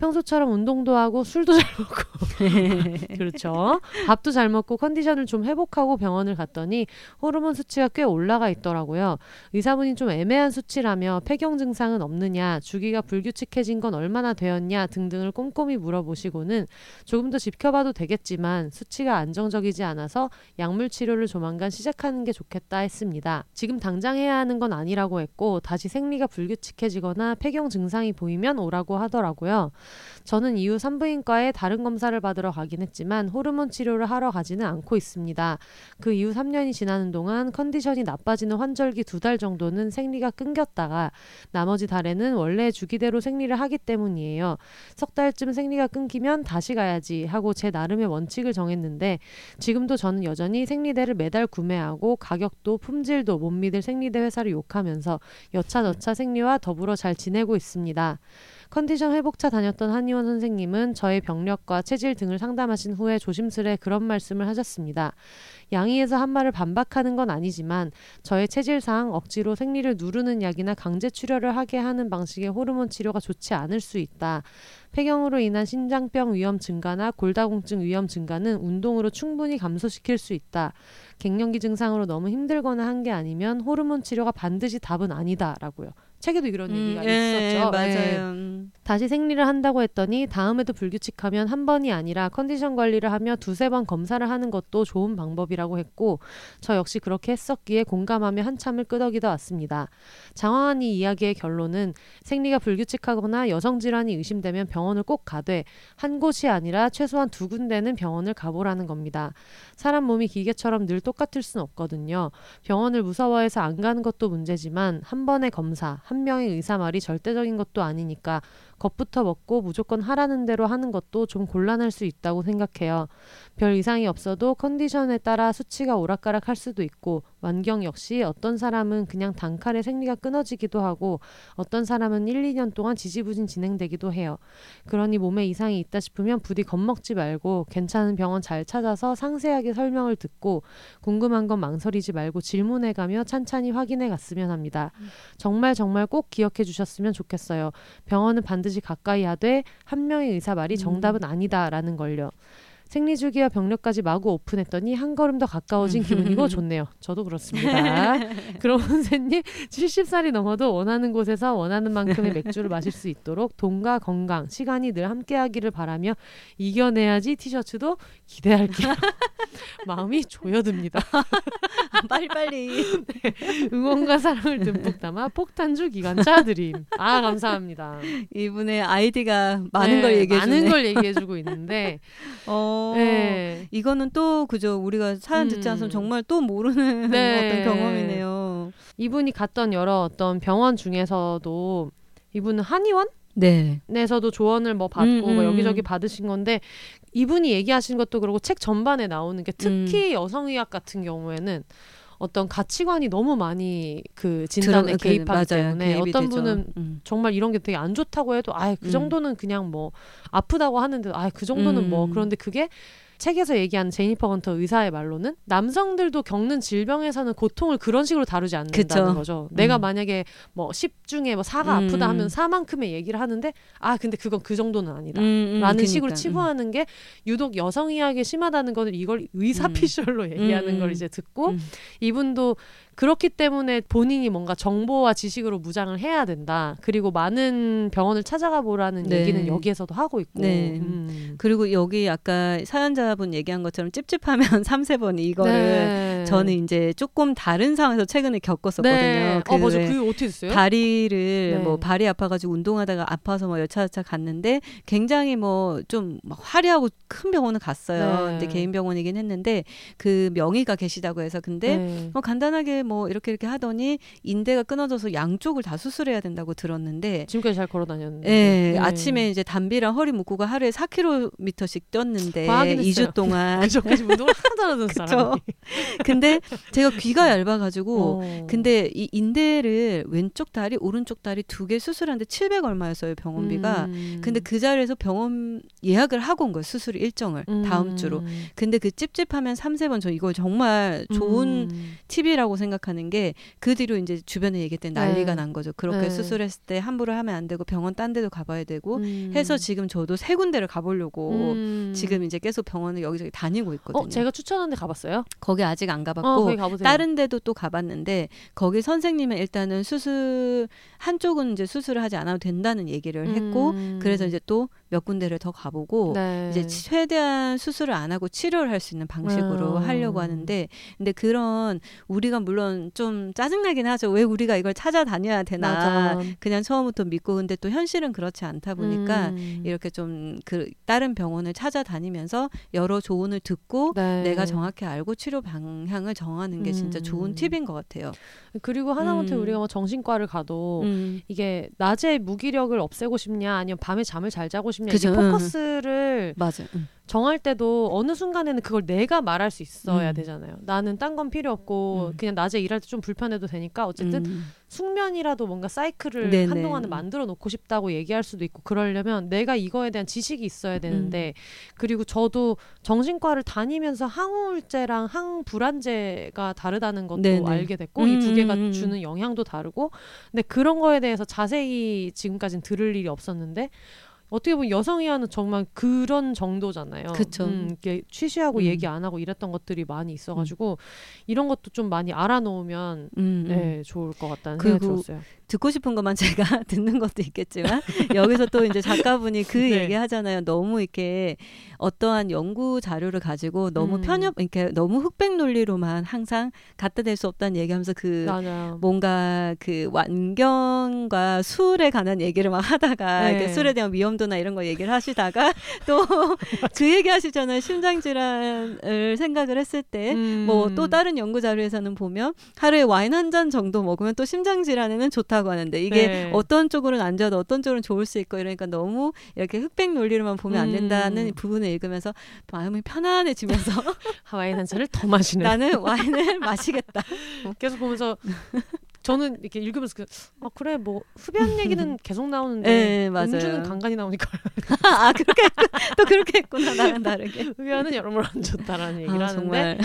평소처럼 운동도 하고 술도 잘 먹고 그렇죠. 밥도 잘 먹고 컨디션을 좀 회복하고 병원을 갔더니 호르몬 수치가 꽤 올라가 있더라고요. 의사분이 좀 애매한 수치라며 폐경 증상은 없느냐, 주기가 불규칙해진 건 얼마나 되었냐 등등을 꼼꼼히 물어보시고는 조금 더 지켜봐도 되겠지만 수치가 안정적이지 않아서 약물 치료를 조만간 시작하는 게 좋겠다 했습니다. 지금 당장 해야 하는 건 아니라고 했고 다시 생리가 불규칙해지거나 폐경 증상이 보이면 오라고 하더라고요. 저는 이후 산부인과에 다른 검사를 받으러 가긴 했지만 호르몬 치료를 하러 가지는 않고 있습니다. 그 이후 3년이 지나는 동안 컨디션이 나빠지는 환절기 두 달 정도는 생리가 끊겼다가 나머지 달에는 원래 주기대로 생리를 하기 때문이에요. 석 달쯤 생리가 끊기면 다시 가야지 하고 제 나름의 원칙을 정했는데 지금도 저는 여전히 생리대를 매달 구매하고 가격도 품질도 못 믿을 생리대 회사를 욕하면서 여차저차 생리와 더불어 잘 지내고 있습니다. 컨디션 회복차 다녔던 한의원 선생님은 저의 병력과 체질 등을 상담하신 후에 조심스레 그런 말씀을 하셨습니다. 양의에서 한 말을 반박하는 건 아니지만 저의 체질상 억지로 생리를 누르는 약이나 강제 출혈을 하게 하는 방식의 호르몬 치료가 좋지 않을 수 있다. 폐경으로 인한 신장병 위험 증가나 골다공증 위험 증가는 운동으로 충분히 감소시킬 수 있다. 갱년기 증상으로 너무 힘들거나 한 게 아니면 호르몬 치료가 반드시 답은 아니다라고요. 책에도 이런 얘기가 음, 예, 있었죠. 맞아요. 다시 생리를 한다고 했더니 다음에도 불규칙하면 한 번이 아니라 컨디션 관리를 하며 두세 번 검사를 하는 것도 좋은 방법이라고 했고 저 역시 그렇게 했었기에 공감하며 한참을 끄덕이다 왔습니다. 장황한 이 이야기의 결론은 생리가 불규칙하거나 여성 질환이 의심되면 병원을 꼭 가되 한 곳이 아니라 최소한 두 군데는 병원을 가보라는 겁니다. 사람 몸이 기계처럼 늘 똑같을 순 없거든요. 병원을 무서워해서 안 가는 것도 문제지만 한 번의 검사, 한 명의 의사 말이 절대적인 것도 아니니까 겁부터 먹고 무조건 하라는 대로 하는 것도 좀 곤란할 수 있다고 생각해요. 별 이상이 없어도 컨디션에 따라 수치가 오락가락 할 수도 있고 완경 역시 어떤 사람은 그냥 단칼에 생리가 끊어지기도 하고 어떤 사람은 1, 2년 동안 지지부진 진행되기도 해요. 그러니 몸에 이상이 있다 싶으면 부디 겁먹지 말고 괜찮은 병원 잘 찾아서 상세하게 설명을 듣고 궁금한 건 망설이지 말고 질문해 가며 찬찬히 확인해 갔으면 합니다. 정말 정말 꼭 기억해 주셨으면 좋겠어요. 병원은 반드시 가까이 하되 한 명의 의사 말이 정답은 아니다라는 걸요. 생리주기와 병력까지 마구 오픈했더니 한 걸음 더 가까워진 기분이고 좋네요. 저도 그렇습니다. 그럼 선생님 70살이 넘어도 원하는 곳에서 원하는 만큼의 맥주를 마실 수 있도록 돈과 건강, 시간이 늘 함께하기를 바라며 이겨내야지 티셔츠도 기대할게요. 마음이 조여듭니다. 빨리빨리. 응원과 사랑을 듬뿍 담아 폭탄주 기관차 드림. 아 감사합니다. 이분의 아이디가 많은 네, 걸 얘기해 주네. 많은 걸 얘기해 주고 있는데 어. 어. 네. 이거는 또 그죠. 우리가 사연 듣지 음. 않으면 정말 또 모르는 네. 어떤 경험이네요. 이분이 갔던 여러 어떤 병원 중에서도 이분은 한의원? 네. 에서도 조언을 뭐 받고 음, 뭐 음. 여기저기 받으신 건데 이분이 얘기하신 것도 그렇고 책 전반에 나오는 게 음. 특히 여성의학 같은 경우에는 어떤 가치관이 너무 많이 그 진단에 들어- 그, 개입하기 맞아요. 때문에 어떤 되죠. 분은 음. 정말 이런 게 되게 안 좋다고 해도 아그 음. 정도는 그냥 뭐 아프다고 하는데 아그 정도는 뭐 음. 그런데 그게 책에서 얘기하는 제니퍼 건터 의사의 말로는 남성들도 겪는 질병에서는 고통을 그런 식으로 다루지 않는다는 그쵸. 거죠. 내가 음. 만약에 뭐 10 중에 뭐 4가 음. 아프다 하면 4만큼의 얘기를 하는데 아 근데 그건 그 정도는 아니다. 음, 음, 라는 그니까. 식으로 음. 치부하는 게 유독 여성 의학에 심하다는 거를 이걸 의사 피셜로 얘기하는 음, 걸 음. 이제 듣고 음. 이분도 그렇기 때문에 본인이 뭔가 정보와 지식으로 무장을 해야 된다. 그리고 많은 병원을 찾아가 보라는 네. 얘기는 여기에서도 하고 있고. 네. 음. 그리고 여기 아까 사연자분 얘기한 것처럼 찝찝하면 3, 세번 이거를 네. 저는 이제 조금 다른 상황에서 최근에 겪었었거든요. 네. 그 어 맞아. 왜그 어떻게 됐어요? 다리를 네. 뭐 발이 아파가지고 운동하다가 아파서 뭐 여차저차 갔는데 굉장히 뭐 좀 화려하고 큰 병원을 갔어요. 네. 근데 개인 병원이긴 했는데 그 명의가 계시다고 해서 근데 네. 뭐 간단하게 뭐 이렇게 이렇게 하더니 인대가 끊어져서 양쪽을 다 수술해야 된다고 들었는데 지금까지 잘 걸어 다녔는데. 예, 네. 아침에 이제 담비랑 허리 묶고가 하루에 4km씩 뛰었는데 과하긴 했어요. 2주 동안 그저까지 운동을 하나도 안 하던. 사람이. 근데 제가 귀가 얇아가지고 어. 근데 이 인대를 왼쪽 다리 오른쪽 다리 두 개 수술하는데 700 얼마였어요 병원비가 음. 근데 그 자리에서 병원 예약을 하고 온 거예요 수술 일정을 다음 음. 주로 근데 그 찝찝하면 3, 세번 저 이거 정말 좋은 음. 팁이라고 생각하는 게 그 뒤로 이제 주변에 얘기했더니 난리가 네. 난 거죠 그렇게 네. 수술했을 때 함부로 하면 안 되고 병원 딴 데도 가봐야 되고 음. 해서 지금 저도 세 군데를 가보려고 음. 지금 이제 계속 병원을 여기저기 다니고 있거든요 어 제가 추천한 데 가봤어요? 거기 아직 안 가봤고 어 거기 가보세요. 다른 데도 또 가봤는데 거기 선생님은 일단은 수술 한쪽은 이제 수술을 하지 않아도 된다는 얘기를 했고 음. 그래서 이제 또 몇 군데를 더 가보고 네. 이제 최대한 수술을 안 하고 치료를 할 수 있는 방식으로 음. 하려고 하는데 근데 그런 우리가 물론 좀 짜증나긴 하죠 왜 우리가 이걸 찾아다녀야 되나 맞아. 그냥 처음부터 믿고 근데 또 현실은 그렇지 않다 보니까 음. 이렇게 좀 그 다른 병원을 찾아다니면서 여러 조언을 듣고 네. 내가 정확히 알고 치료 방향을 정하는 게 진짜 음. 좋은 팁인 것 같아요. 그리고 하다못해 음. 우리가 뭐 정신과를 가도 음. 이게 낮에 무기력을 없애고 싶냐 아니면 밤에 잠을 잘 자고 싶냐 이게 응. 포커스를 맞아. 음. 정할 때도 어느 순간에는 그걸 내가 말할 수 있어야 음. 되잖아요. 나는 딴 건 필요 없고 음. 그냥 낮에 일할 때 좀 불편해도 되니까 어쨌든 음. 숙면이라도 뭔가 사이클을 네네. 한동안은 만들어 놓고 싶다고 얘기할 수도 있고 그러려면 내가 이거에 대한 지식이 있어야 되는데 그리고 저도 정신과를 다니면서 항우울제랑 항불안제가 다르다는 것도 네네. 알게 됐고 이두 음, 개가 음, 음. 주는 영향도 다르고 근데 그런 거에 대해서 자세히 지금까지는 들을 일이 없었는데 어떻게 보면 여성이와는 정말 그런 정도잖아요. 그쵸. 음, 이렇게 취시하고 음. 얘기 안 하고 이랬던 것들이 많이 있어가지고 이런 것도 좀 많이 알아놓으면 음, 음. 네, 좋을 것 같다는 생각이 들었어요. 듣고 싶은 것만 제가 듣는 것도 있겠지만 여기서 또 이제 작가분이 그 네. 얘기 하잖아요. 너무 이렇게 어떠한 연구 자료를 가지고 너무 음. 편협 이렇게 너무 흑백 논리로만 항상 갖다 댈 수 없다는 얘기하면서 그 맞아요. 뭔가 그 완경과 술에 관한 얘기를 막 하다가 네. 이렇게 술에 대한 위험도나 이런 거 얘기를 하시다가 또 그 얘기 하시잖아요. 심장 질환을 생각을 했을 때 음. 뭐또 다른 연구 자료에서는 보면 하루에 와인 한 잔 정도 먹으면 또 심장 질환에는 좋다 고 하는데 이게 네. 어떤 쪽으로는 안 좋아도 어떤 쪽으로는 좋을 수 있고 이러니까 너무 이렇게 흑백 논리로만 보면 안 음. 된다는 부분을 읽으면서 마음이 편안해지면서 하와이 한 잔을 더 마시는. 나는 와인을 마시겠다. 계속 보면서 저는 이렇게 읽으면서 그, 아 그래 뭐 흡연 얘기는 계속 나오는데 네, 맞아요. 음주는 간간히 나오니까 아 그렇게 또 그렇게 했구나 나랑 다르게. 흡연은 여러모로 안 좋다라는 얘기를 아, 하는데 정말.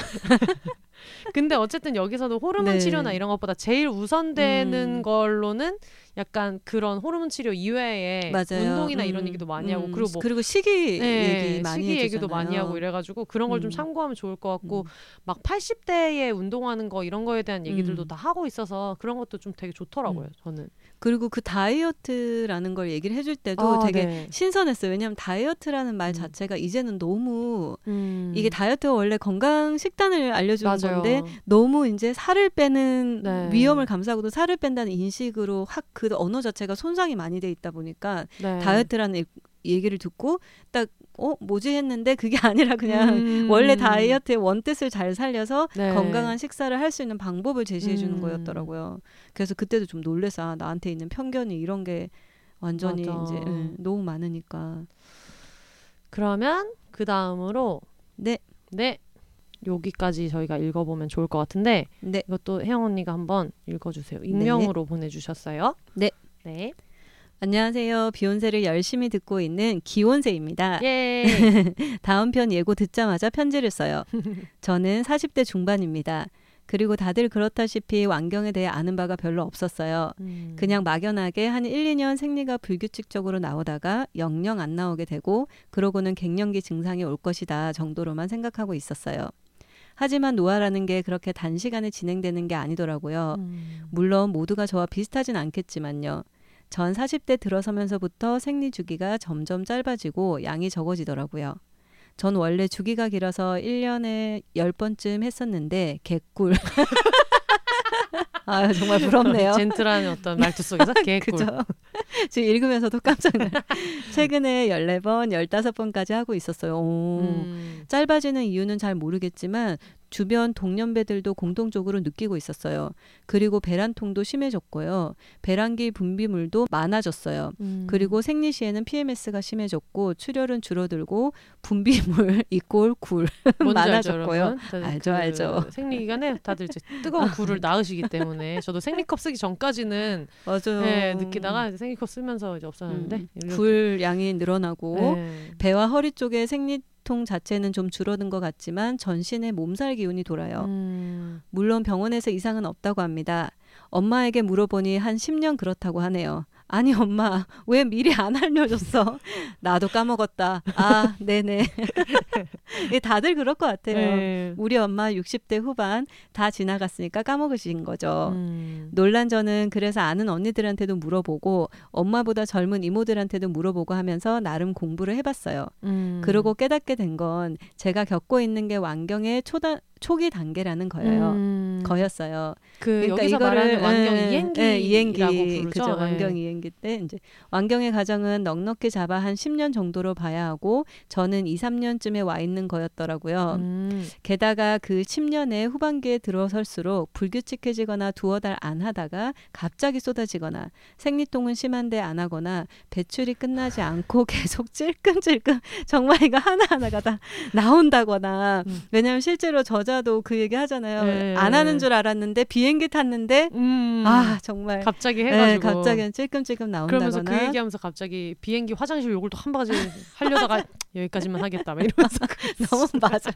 근데 어쨌든 여기서도 호르몬 네. 치료나 이런 것보다 제일 우선되는 음. 걸로는 약간 그런 호르몬 치료 이외에 맞아요. 운동이나 이런 음, 얘기도 많이 하고 음, 그리고 뭐 그리고 시기 네, 얘기 많이 시기 얘기도. 많이 하고 이래가지고 그런 걸좀 음. 참고하면 좋을 것 같고 음. 막 80대에 운동하는 거 이런 거에 대한 얘기들도 음. 다 하고 있어서 그런 것도 좀 되게 좋더라고요 음. 저는 그리고 그 다이어트라는 걸 얘기를 해줄 때도 아, 되게 네. 신선했어요. 왜냐하면 다이어트라는 말 음. 자체가 이제는 너무 음. 이게 다이어트가 원래 건강 식단을 알려주는 맞아요. 건데 너무 이제 살을 빼는 네. 위험을 감수하고도 살을 뺀다는 인식으로 확 그 언어 자체가 손상이 많이 돼 있다 보니까 네. 다이어트라는 이- 얘기를 듣고 딱 어 뭐지 했는데 그게 아니라 그냥 음. 원래 다이어트의 원뜻을 잘 살려서 네. 건강한 식사를 할 수 있는 방법을 제시해 주는 음. 거였더라고요. 그래서 그때도 좀 놀래서 아, 나한테 있는 편견이 이런 게 완전히 맞아. 이제 응, 너무 많으니까. 그러면 그 다음으로 네. 네 여기까지 저희가 읽어보면 좋을 것 같은데 네. 이것도 혜영 언니가 한번 읽어주세요. 익명으로 보내주셨어요. 네. 네. 안녕하세요. 비욘세를 열심히 듣고 있는 기온세입니다. 예. 다음 편 예고 듣자마자 편지를 써요. 저는 40대 중반입니다. 그리고 다들 그렇다시피 완경에 대해 아는 바가 별로 없었어요. 음. 그냥 막연하게 한 1, 2년 생리가 불규칙적으로 나오다가 영영 안 나오게 되고 그러고는 갱년기 증상이 올 것이다 정도로만 생각하고 있었어요. 하지만 노화라는 게 그렇게 단시간에 진행되는 게 아니더라고요. 음. 물론 모두가 저와 비슷하진 않겠지만요. 전 40대 들어서면서부터 생리 주기가 점점 짧아지고 양이 적어지더라고요. 전 원래 주기가 길어서 1년에 10번쯤 했었는데 개꿀. 아 정말 부럽네요. 젠틀한 어떤 말투 속에서 개꿀. 그죠? 지금 읽으면서도 깜짝 놀. 최근에 14번, 15번까지 하고 있었어요. 오. 음. 짧아지는 이유는 잘 모르겠지만 주변 동년배들도 공통적으로 느끼고 있었어요. 그리고 배란통도 심해졌고요. 배란기 분비물도 많아졌어요. 음. 그리고 생리 시에는 PMS가 심해졌고 출혈은 줄어들고 분비물 이꼴 굴 많아졌고요. 알죠, 그 알죠. 생리 기간에 다들 이제 뜨거운 굴을 낳으시기 때문에 저도 생리컵 쓰기 전까지는 맞아요. 네, 느끼다가 이제 생리컵 쓰면서 이제 없어졌는데 음, 굴 양이 늘어나고 네. 배와 허리 쪽에 생리 통 자체는 좀 줄어든 것 같지만 전신에 몸살 기운이 돌아요. 음. 물론 병원에서 이상은 없다고 합니다. 엄마에게 물어보니 한 10년 그렇다고 하네요. 아니 엄마 왜 미리 안 알려줬어? 나도 까먹었다. 아 네네. 예, 다들 그럴 것 같아요. 네. 우리 엄마 60대 후반 다 지나갔으니까 까먹으신 거죠. 음. 놀란 저는 그래서 아는 언니들한테도 물어보고 엄마보다 젊은 이모들한테도 물어보고 하면서 나름 공부를 해봤어요. 음. 그러고 깨닫게 된 건 제가 겪고 있는 게 완경의 초다, 초기 단계라는 거예요. 음. 거였어요. 그 그러니까 여기서 이거를 말하는 완경 예, 이행기라고 예, 이행기 부르죠. 그죠? 네. 완경 이행기 때 이제 완경의 과정은 넉넉히 잡아 한 10년 정도로 봐야 하고 저는 2, 3년쯤에 와 있는 거였더라고요. 음. 게다가 그 10년의 후반기에 들어설수록 불규칙해지거나 두어 달 안 하다가 갑자기 쏟아지거나 생리통은 심한데 안 하거나 배출이 끝나지 않고 계속 찔끔찔끔 정말 이거 하나하나가 다 나온다거나 음. 왜냐하면 실제로 저 자도 그 얘기 하잖아요. 네. 안 하는 줄 알았는데 비행기 탔는데 음. 아 정말 갑자기 네, 해가지고 갑자기 찔끔찔끔 나온다거나 그러면서 그 얘기하면서 갑자기 비행기 화장실 요걸도 한 바가지 하려다가 여기까지만 하겠다 막 이러면서 너무 맞아.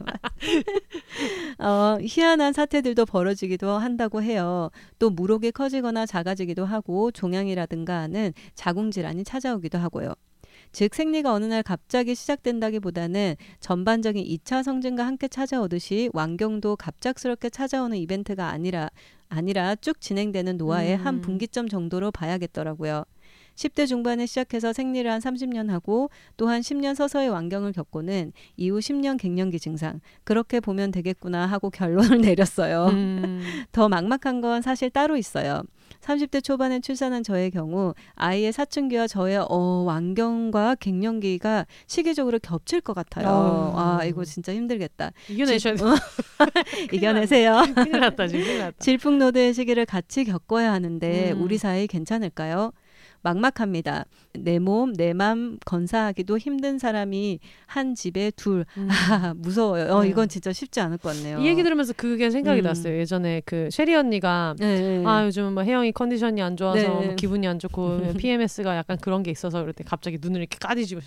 어, 희한한 사태들도 벌어지기도 한다고 해요. 또 무록이 커지거나 작아지기도 하고 종양이라든가 하는 자궁 질환이 찾아오기도 하고요. 즉 생리가 어느 날 갑자기 시작된다기보다는 전반적인 2차 성징과 함께 찾아오듯이 완경도 갑작스럽게 찾아오는 이벤트가 아니라 아니라 쭉 진행되는 노화의 음. 한 분기점 정도로 봐야겠더라고요. 10대 중반에 시작해서 생리를 한 30년 하고 또한 10년 서서히 완경을 겪고는 이후 10년 갱년기 증상 그렇게 보면 되겠구나 하고 결론을 내렸어요. 음. 더 막막한 건 사실 따로 있어요. 30대 초반에 출산한 저의 경우 아이의 사춘기와 저의 어, 완경과 갱년기가 시기적으로 겹칠 것 같아요. 어. 아 이거 진짜 힘들겠다. 이겨내셔야 돼. 이겨내세요. 큰일 났다 지금 큰일 났다. 질풍노도의 시기를 같이 겪어야 하는데 음. 우리 사이 괜찮을까요? 막막합니다. 내 몸, 내 맘 건사하기도 힘든 사람이 한 집에 둘. 음. 아, 무서워요. 어, 네. 이건 진짜 쉽지 않을 것 같네요. 이 얘기 들으면서 그게 생각이 음. 났어요. 예전에 그 쉐리 언니가 네, 네. 아 요즘 뭐 혜영이 컨디션이 안 좋아서 네. 뭐 기분이 안 좋고 PMS가 약간 그런 게 있어서 그럴 때 갑자기 눈을 이렇게 까디지고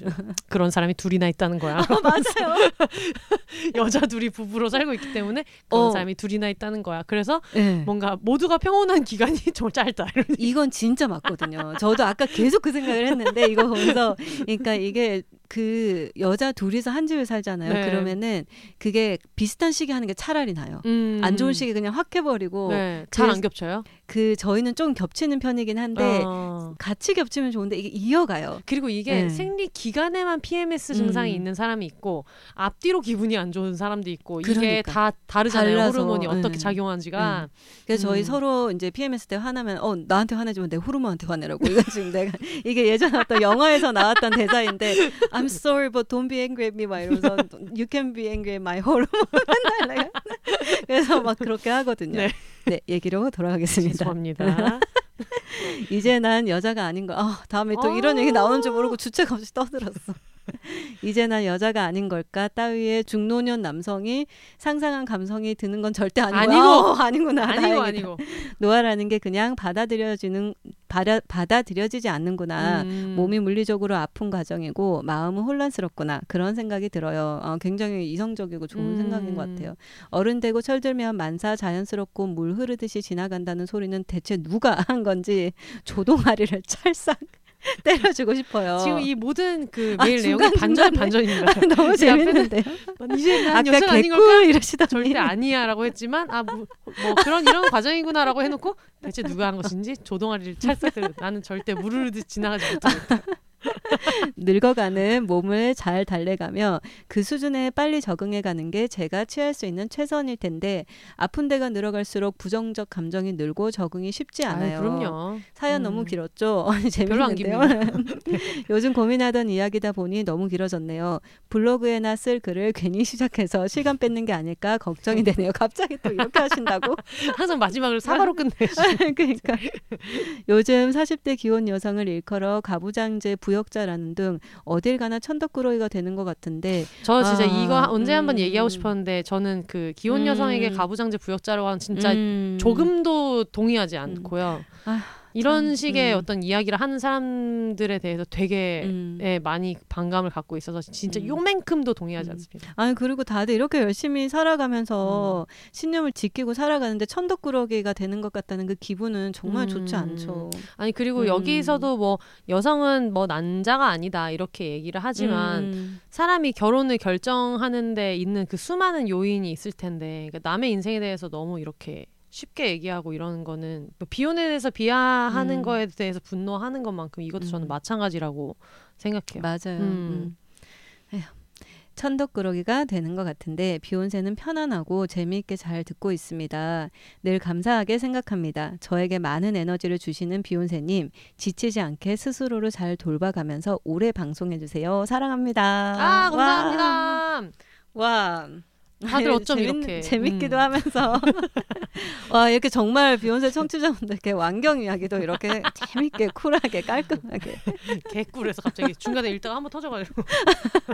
그런 사람이 둘이나 있다는 거야. 어, 맞아요. 여자 둘이 부부로 살고 있기 때문에 그런 어. 사람이 둘이나 있다는 거야. 그래서 네. 뭔가 모두가 평온한 기간이 좀 짧다. 이건 진짜 맞거든요. 저도 아까 계속 그 생각을 했는데 이거 보면서 그러니까 이게 그 여자 둘이서 한 집에 살잖아요. 네. 그러면은 그게 비슷한 시기 하는 게 차라리 나요. 음. 안 좋은 시기 그냥 확 해버리고 네, 잘안 그래서- 겹쳐요. 그 저희는 좀 겹치는 편이긴 한데 어. 같이 겹치면 좋은데 이게 이어가요. 그리고 이게 네. 생리 기간에만 PMS 증상이 음. 있는 사람이 있고 앞뒤로 기분이 안 좋은 사람도 있고 이게 그러니까. 다 다르잖아요. 달라서. 호르몬이 어떻게 네. 작용하는지가. 그래서 저희 음. 서로 이제 PMS 때 화나면 어 나한테 화내지만 내 호르몬한테 화내라고 이거 지금 내가 이게 예전에 어떤 영화에서 나왔던 대사인데 아 I'm sorry, but don't be angry at me 막 이러면서 You can be angry at my hormone. 맨날 그래서 막 그렇게 하거든요. 네. 네, 얘기로 돌아가겠습니다. 죄송합니다. 이제 난 여자가 아닌 거. 아, 다음에 또 이런 얘기 나오는 줄 모르고 주책 없이 떠들었어. 이제 난 여자가 아닌 걸까 따위의 중노년 남성이 상상한 감성이 드는 건 절대 아니고 아니고. 어, 아니구나 아니고. 아니고. 노화라는 게 그냥 받아들여지는 받아, 받아들여지지 않는구나 음. 몸이 물리적으로 아픈 과정이고 마음은 혼란스럽구나 그런 생각이 들어요. 어, 굉장히 이성적이고 좋은 음. 생각인 것 같아요. 어른 되고 철들면 만사 자연스럽고 물 흐르듯이 지나간다는 소리는 대체 누가 한 건지 조동아리를 찰싹 때려주고 싶어요. 지금 이 모든 그 아, 메일 내용이 중간중간에. 반전 반전입니다. 너무 재밌는데요. 이제 난 아까 여자가 아닌 걸까? 이러시더니 절대 아니야라고 했지만 아뭐 그런 이런 과정이구나라고 해놓고 대체 누가 한 것인지 조동아리를 찰싹 때려 나는 절대 무르르듯 지나가지 못하겠다. 늙어가는 몸을 잘 달래가며 그 수준에 빨리 적응해가는 게 제가 취할 수 있는 최선일 텐데 아픈 데가 늘어갈수록 부정적 감정이 늘고 적응이 쉽지 않아요. 아유, 그럼요. 사연 음. 너무 길었죠. 재밌는데요. 요즘 고민하던 이야기다 보니 너무 길어졌네요. 블로그에나 쓸 글을 괜히 시작해서 시간 뺏는 게 아닐까 걱정이 되네요. 갑자기 또 이렇게 하신다고? 항상 마지막을 사과로 끝내. 그러니까 요즘 40대 기혼 여성을 일컬어 가부장제 부 역자라는 등 어딜 가나 천덕꾸러기가 되는 것 같은데 저 진짜 아, 이거 언제 한번 음. 얘기하고 싶었는데 저는 그 기혼 여성에게 음. 가부장제 부역자라고 하는 진짜 음. 조금도 동의하지 않고요. 아, 이런 참, 식의 음. 어떤 이야기를 하는 사람들에 대해서 되게 음. 예, 많이 반감을 갖고 있어서 진짜 음. 요만큼도 동의하지 음. 않습니다. 아니 그리고 다들 이렇게 열심히 음. 살아가면서 신념을 지키고 살아가는데 천덕꾸러기가 되는 것 같다는 그 기분은 정말 좋지 음. 않죠. 아니 그리고 음. 여기서도 뭐 여성은 뭐 난자가 아니다 이렇게 얘기를 하지만 음. 사람이 결혼을 결정하는데 있는 그 수많은 요인이 있을 텐데 그러니까 남의 인생에 대해서 너무 이렇게 쉽게 얘기하고 이러는 거는 뭐 비혼에 대해서 비하하는 음. 거에 대해서 분노하는 것만큼 이것도 저는 음. 마찬가지라고 생각해요. 맞아요. 음. 음. 천덕꾸러기가 되는 것 같은데 비욘세는 편안하고 재미있게 잘 듣고 있습니다. 늘 감사하게 생각합니다. 저에게 많은 에너지를 주시는 비욘세님 지치지 않게 스스로를 잘 돌봐가면서 오래 방송해 주세요. 사랑합니다. 아 감사합니다. 와. 다들 아니, 어쩜 재밌- 이렇게 재밌기도 음. 하면서 와 이렇게 정말 비욘세 청취자분들께 완경 이야기도 이렇게 재밌게 쿨하게 깔끔하게 개꿀에서 갑자기 중간에 읽다가 한번 터져가지고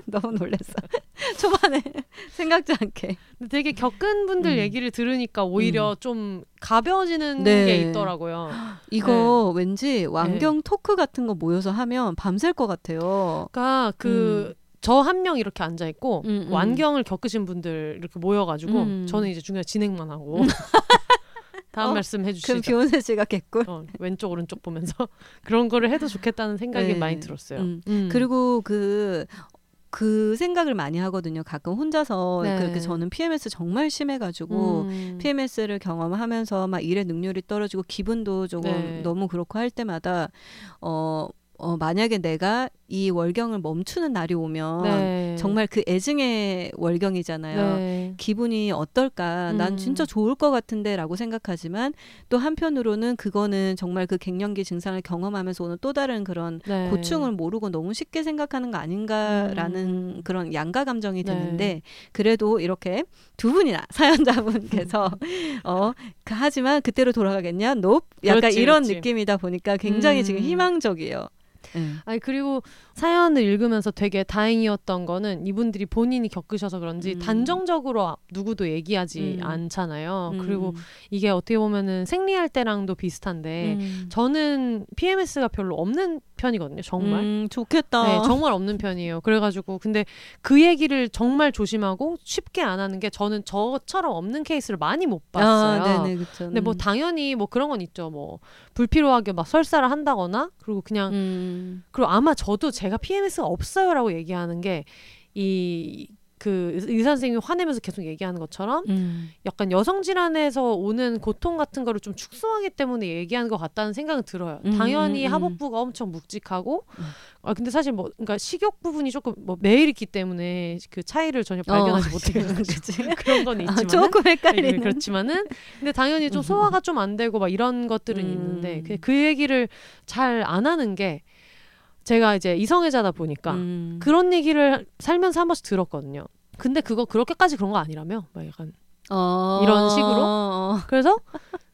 너무 놀랐어. 초반에 생각지 않게. 근데 되게 겪은 분들 음. 얘기를 들으니까 오히려 좀 가벼워지는 네. 게 있더라고요. 이거 왠지 완경 토크 같은 거 모여서 하면 밤샐 것 같아요. 그러니까 그 저 한 명 이렇게 앉아 있고 음, 음. 완경을 겪으신 분들 이렇게 모여가지고 음. 저는 이제 중간에 진행만 하고 다음 어, 말씀 그럼 해주시죠. 비욘세 씨가 개꿀. 어, 왼쪽 오른쪽 보면서 그런 거를 해도 좋겠다는 생각이 네. 많이 들었어요. 음. 음. 그리고 그, 그 생각을 많이 하거든요. 가끔 혼자서 네. 그렇게 저는 PMS 정말 심해가지고 음. PMS를 경험하면서 막 일의 능률이 떨어지고 기분도 조금 네. 너무 그렇고 할 때마다 어, 어 만약에 내가 이 월경을 멈추는 날이 오면 네. 정말 그 애증의 월경이잖아요. 네. 기분이 어떨까? 난 음. 진짜 좋을 것 같은데라고 생각하지만 또 한편으로는 그거는 정말 그 갱년기 증상을 경험하면서 오는 또 다른 그런 네. 고충을 모르고 너무 쉽게 생각하는 거 아닌가라는 음. 그런 양가 감정이 네. 드는데 그래도 이렇게 두 분이나 사연자분께서 어 그- 하지만 그때로 돌아가겠냐? 높 약간 그렇지, 이런 그렇지. 느낌이다 보니까 굉장히 음. 지금 희망적이에요. 네. 아니 그리고 사연을 읽으면서 되게 다행이었던 거는 이분들이 본인이 겪으셔서 그런지 음. 단정적으로 누구도 얘기하지 음. 않잖아요. 음. 그리고 이게 어떻게 보면은 생리할 때랑도 비슷한데 음. 저는 PMS가 별로 없는 편이거든요. 정말. 음, 좋겠다. 네, 정말 없는 편이에요. 그래가지고 근데 그 얘기를 정말 조심하고 쉽게 안 하는 게 저는 저처럼 없는 케이스를 많이 못 봤어요. 아, 네네, 그쵸. 근데 뭐 당연히 뭐 그런 건 있죠. 뭐 불필요하게 막 설사를 한다거나 그리고 그냥 음. 그리고 아마 저도 제가 PMS가 없어요라고 얘기하는 게이 그 의사 선생님이 화내면서 계속 얘기하는 것처럼 음. 약간 여성 질환에서 오는 고통 같은 거를 좀 축소하기 때문에 얘기하는 것 같다는 생각은 들어요. 음, 당연히 음, 음. 하복부가 엄청 묵직하고 음. 아 근데 사실 뭐 그러니까 식욕 부분이 조금 뭐 매일 있기 때문에 그 차이를 전혀 발견하지 어, 못해요. 그런 건 아, 있지만 조금 헷갈리는. 네, 그렇지만은 근데 당연히 좀 음. 소화가 좀 안 되고 막 이런 것들은 음. 있는데 그, 그 얘기를 잘 안 하는 게 제가 이제 이성애자다 보니까 음. 그런 얘기를 살면서 한 번씩 들었거든요. 근데 그거 그렇게까지 그런 거 아니라며? 막 약간 어. 이런 식으로? 어. 그래서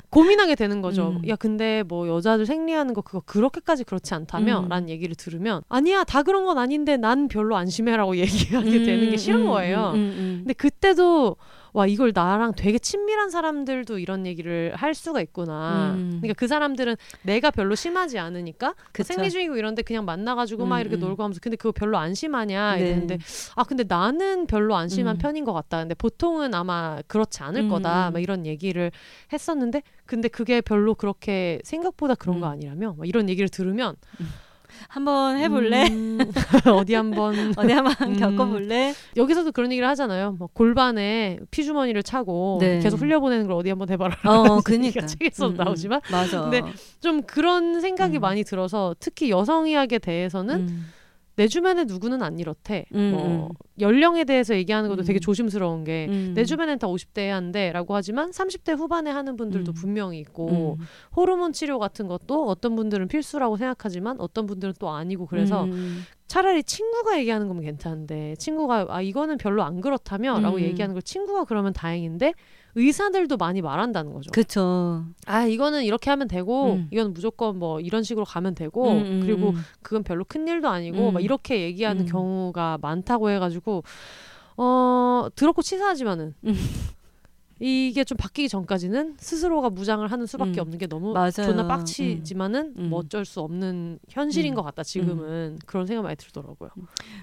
고민하게 되는 거죠. 음. 야, 근데 뭐 여자들 생리하는 거 그거 그렇게까지 그렇지 않다며? 음. 라는 얘기를 들으면 아니야, 다 그런 건 아닌데 난 별로 안심해라고 얘기하게 되는 게 싫은 음, 거예요. 음, 음, 음. 근데 그때도 와 이걸 나랑 되게 친밀한 사람들도 이런 얘기를 할 수가 있구나. 음. 그러니까 그 사람들은 내가 별로 심하지 않으니까 뭐 그쵸. 생리 중이고 이런데 그냥 만나가지고 막 음, 이렇게 음. 놀고 하면서 근데 그거 별로 안 심하냐 네. 이랬는데 아 근데 나는 별로 안 심한 음. 편인 것 같다. 근데 보통은 아마 그렇지 않을 음, 거다. 음. 막 이런 얘기를 했었는데 근데 그게 별로 그렇게 생각보다 그런 거 음. 아니라며 막 이런 얘기를 들으면 한번 해볼래? 음, 어디 한번 어디 한번 음. 겪어볼래? 여기서도 그런 얘기를 하잖아요. 뭐 골반에 피주머니를 차고 네. 계속 흘려보내는 걸 어디 한번 해봐라. 어, 그니까. 책에서 음, 음. 나오지만 맞아. 근데 좀 그런 생각이 음. 많이 들어서 특히 여성의학에 대해서는 음. 내 주변에 누구는 안 이렇대. 음, 뭐 음. 연령에 대해서 얘기하는 것도 음. 되게 조심스러운 게 음. 내 주변엔 다 50대에 한대라고 하지만 30대 후반에 하는 분들도 음. 분명히 있고 음. 호르몬 치료 같은 것도 어떤 분들은 필수라고 생각하지만 어떤 분들은 또 아니고 그래서 음. 차라리 친구가 얘기하는 거면 괜찮은데 친구가 아 이거는 별로 안 그렇다며라고 음. 얘기하는 걸 친구가 그러면 다행인데 의사들도 많이 말한다는 거죠. 그쵸. 아 이거는 이렇게 하면 되고 음. 이건 무조건 뭐 이런 식으로 가면 되고 음, 음, 그리고 음. 그건 별로 큰 일도 아니고 음. 막 이렇게 얘기하는 음. 경우가 많다고 해가지고 어 더럽고 치사하지만은 음. 이게 좀 바뀌기 전까지는 스스로가 무장을 하는 수밖에 음. 없는 게 너무 맞아요. 존나 빡치지만은 음. 뭐 어쩔 수 없는 현실인 음. 것 같다 지금은 그런 생각 많이 들더라고요.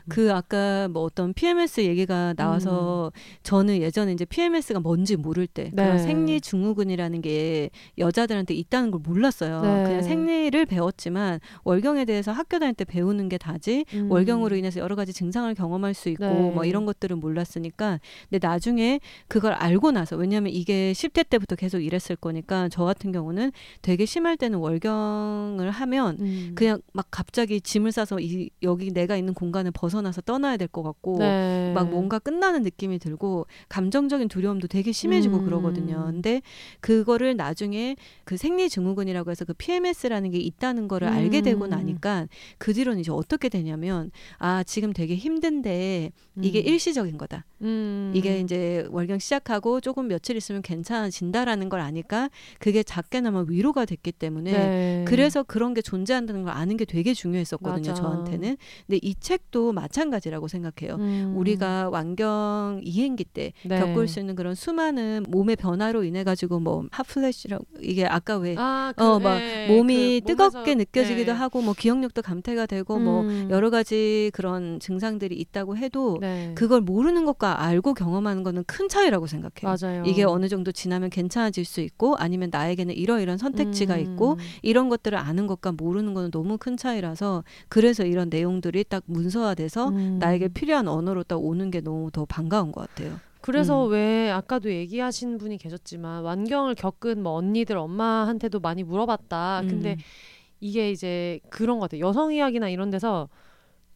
그 아까 뭐 어떤 PMS 얘기가 나와서 저는 예전에 이제 PMS가 뭔지 모를 때 네. 그런 생리 증후군이라는 게 여자들한테 있다는 걸 몰랐어요. 네. 그냥 생리를 배웠지만 월경에 대해서 학교 다닐 때 배우는 게 다지 음. 월경으로 인해서 여러 가지 증상을 경험할 수 있고 네. 뭐 이런 것들은 몰랐으니까 근데 나중에 그걸 알고 나서 왜냐 하면 이게 10대 때부터 계속 이랬을 거니까 저 같은 경우는 되게 심할 때는 월경을 하면 음. 그냥 막 갑자기 짐을 싸서 이, 여기 내가 있는 공간을 벗어나서 떠나야 될 것 같고 네. 막 뭔가 끝나는 느낌이 들고 감정적인 두려움도 되게 심해지고 음. 그러거든요. 근데 그거를 나중에 그 생리 증후군이라고 해서 그 PMS라는 게 있다는 거를 알게 되고 음. 나니까 그 뒤로는 이제 어떻게 되냐면 아 지금 되게 힘든데 이게 음. 일시적인 거다. 음. 이게 이제 월경 시작하고 조금 며칠 있으면 괜찮아진다라는 걸 아니까 그게 작게나마 위로가 됐기 때문에 네. 그래서 그런 게 존재한다는 걸 아는 게 되게 중요했었거든요, 맞아. 저한테는. 근데 이 책도 마찬가지라고 생각해요. 음. 우리가 완경 이행기 때 네. 겪을 수 있는 그런 수많은 몸의 변화로 인해 가지고 뭐 핫플래시라고 이게 아까 왜 아, 어, 막 네. 몸이 그 뜨겁게 몸에서- 느껴지기도 네. 하고 뭐 기억력도 감퇴가 되고 뭐 음. 여러 가지 그런 증상들이 있다고 해도 네. 그걸 모르는 것과 알고 경험하는 거는 큰 차이라고 생각해요. 맞아요. 이게 어느 정도 지나면 괜찮아질 수 있고 아니면 나에게는 이러이런 선택지가 음. 있고 이런 것들을 아는 것과 모르는 거는 너무 큰 차이라서 그래서 이런 내용들이 딱 문서화돼서 음. 나에게 필요한 언어로 딱 오는 게 너무 더 반가운 것 같아요. 그래서 음. 왜 아까도 얘기하신 분이 계셨지만 완경을 겪은 뭐 언니들 엄마한테도 많이 물어봤다. 근데 음. 이게 이제 그런 것 같아요. 여성 이야기나 이런 데서